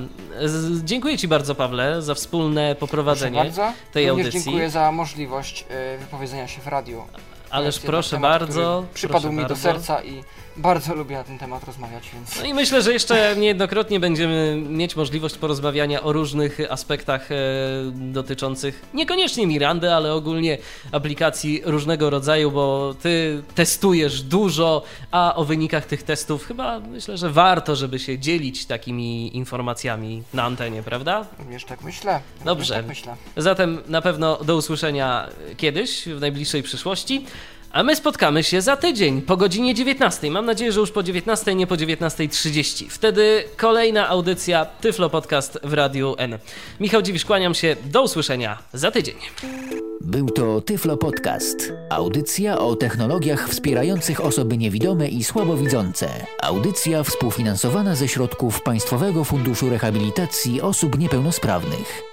Z, dziękuję Ci bardzo, Pawle, za wspólne poprowadzenie tej Również audycji. dziękuję za możliwość yy, wypowiedzenia się w radiu. Ależ proszę temat, bardzo, Przypadł proszę mi do bardzo. serca i bardzo lubię na ten temat rozmawiać, więc. No i myślę, że jeszcze niejednokrotnie będziemy mieć możliwość porozmawiania o różnych aspektach e, dotyczących niekoniecznie Mirandy, ale ogólnie aplikacji różnego rodzaju, bo ty testujesz dużo, a o wynikach tych testów chyba myślę, że warto, żeby się dzielić takimi informacjami na antenie, prawda? Również tak myślę. Dobrze. Tak myślę. Zatem na pewno do usłyszenia kiedyś, w najbliższej przyszłości. A my spotkamy się za tydzień po godzinie 19. Mam nadzieję, że już po 19, nie po 19.30. Wtedy kolejna audycja Tyflo Podcast w Radiu N. Michał Dziwisz, kłaniam się. Do usłyszenia za tydzień. Był to Tyflo Podcast. Audycja o technologiach wspierających osoby niewidome i słabowidzące. Audycja współfinansowana ze środków Państwowego Funduszu Rehabilitacji Osób Niepełnosprawnych.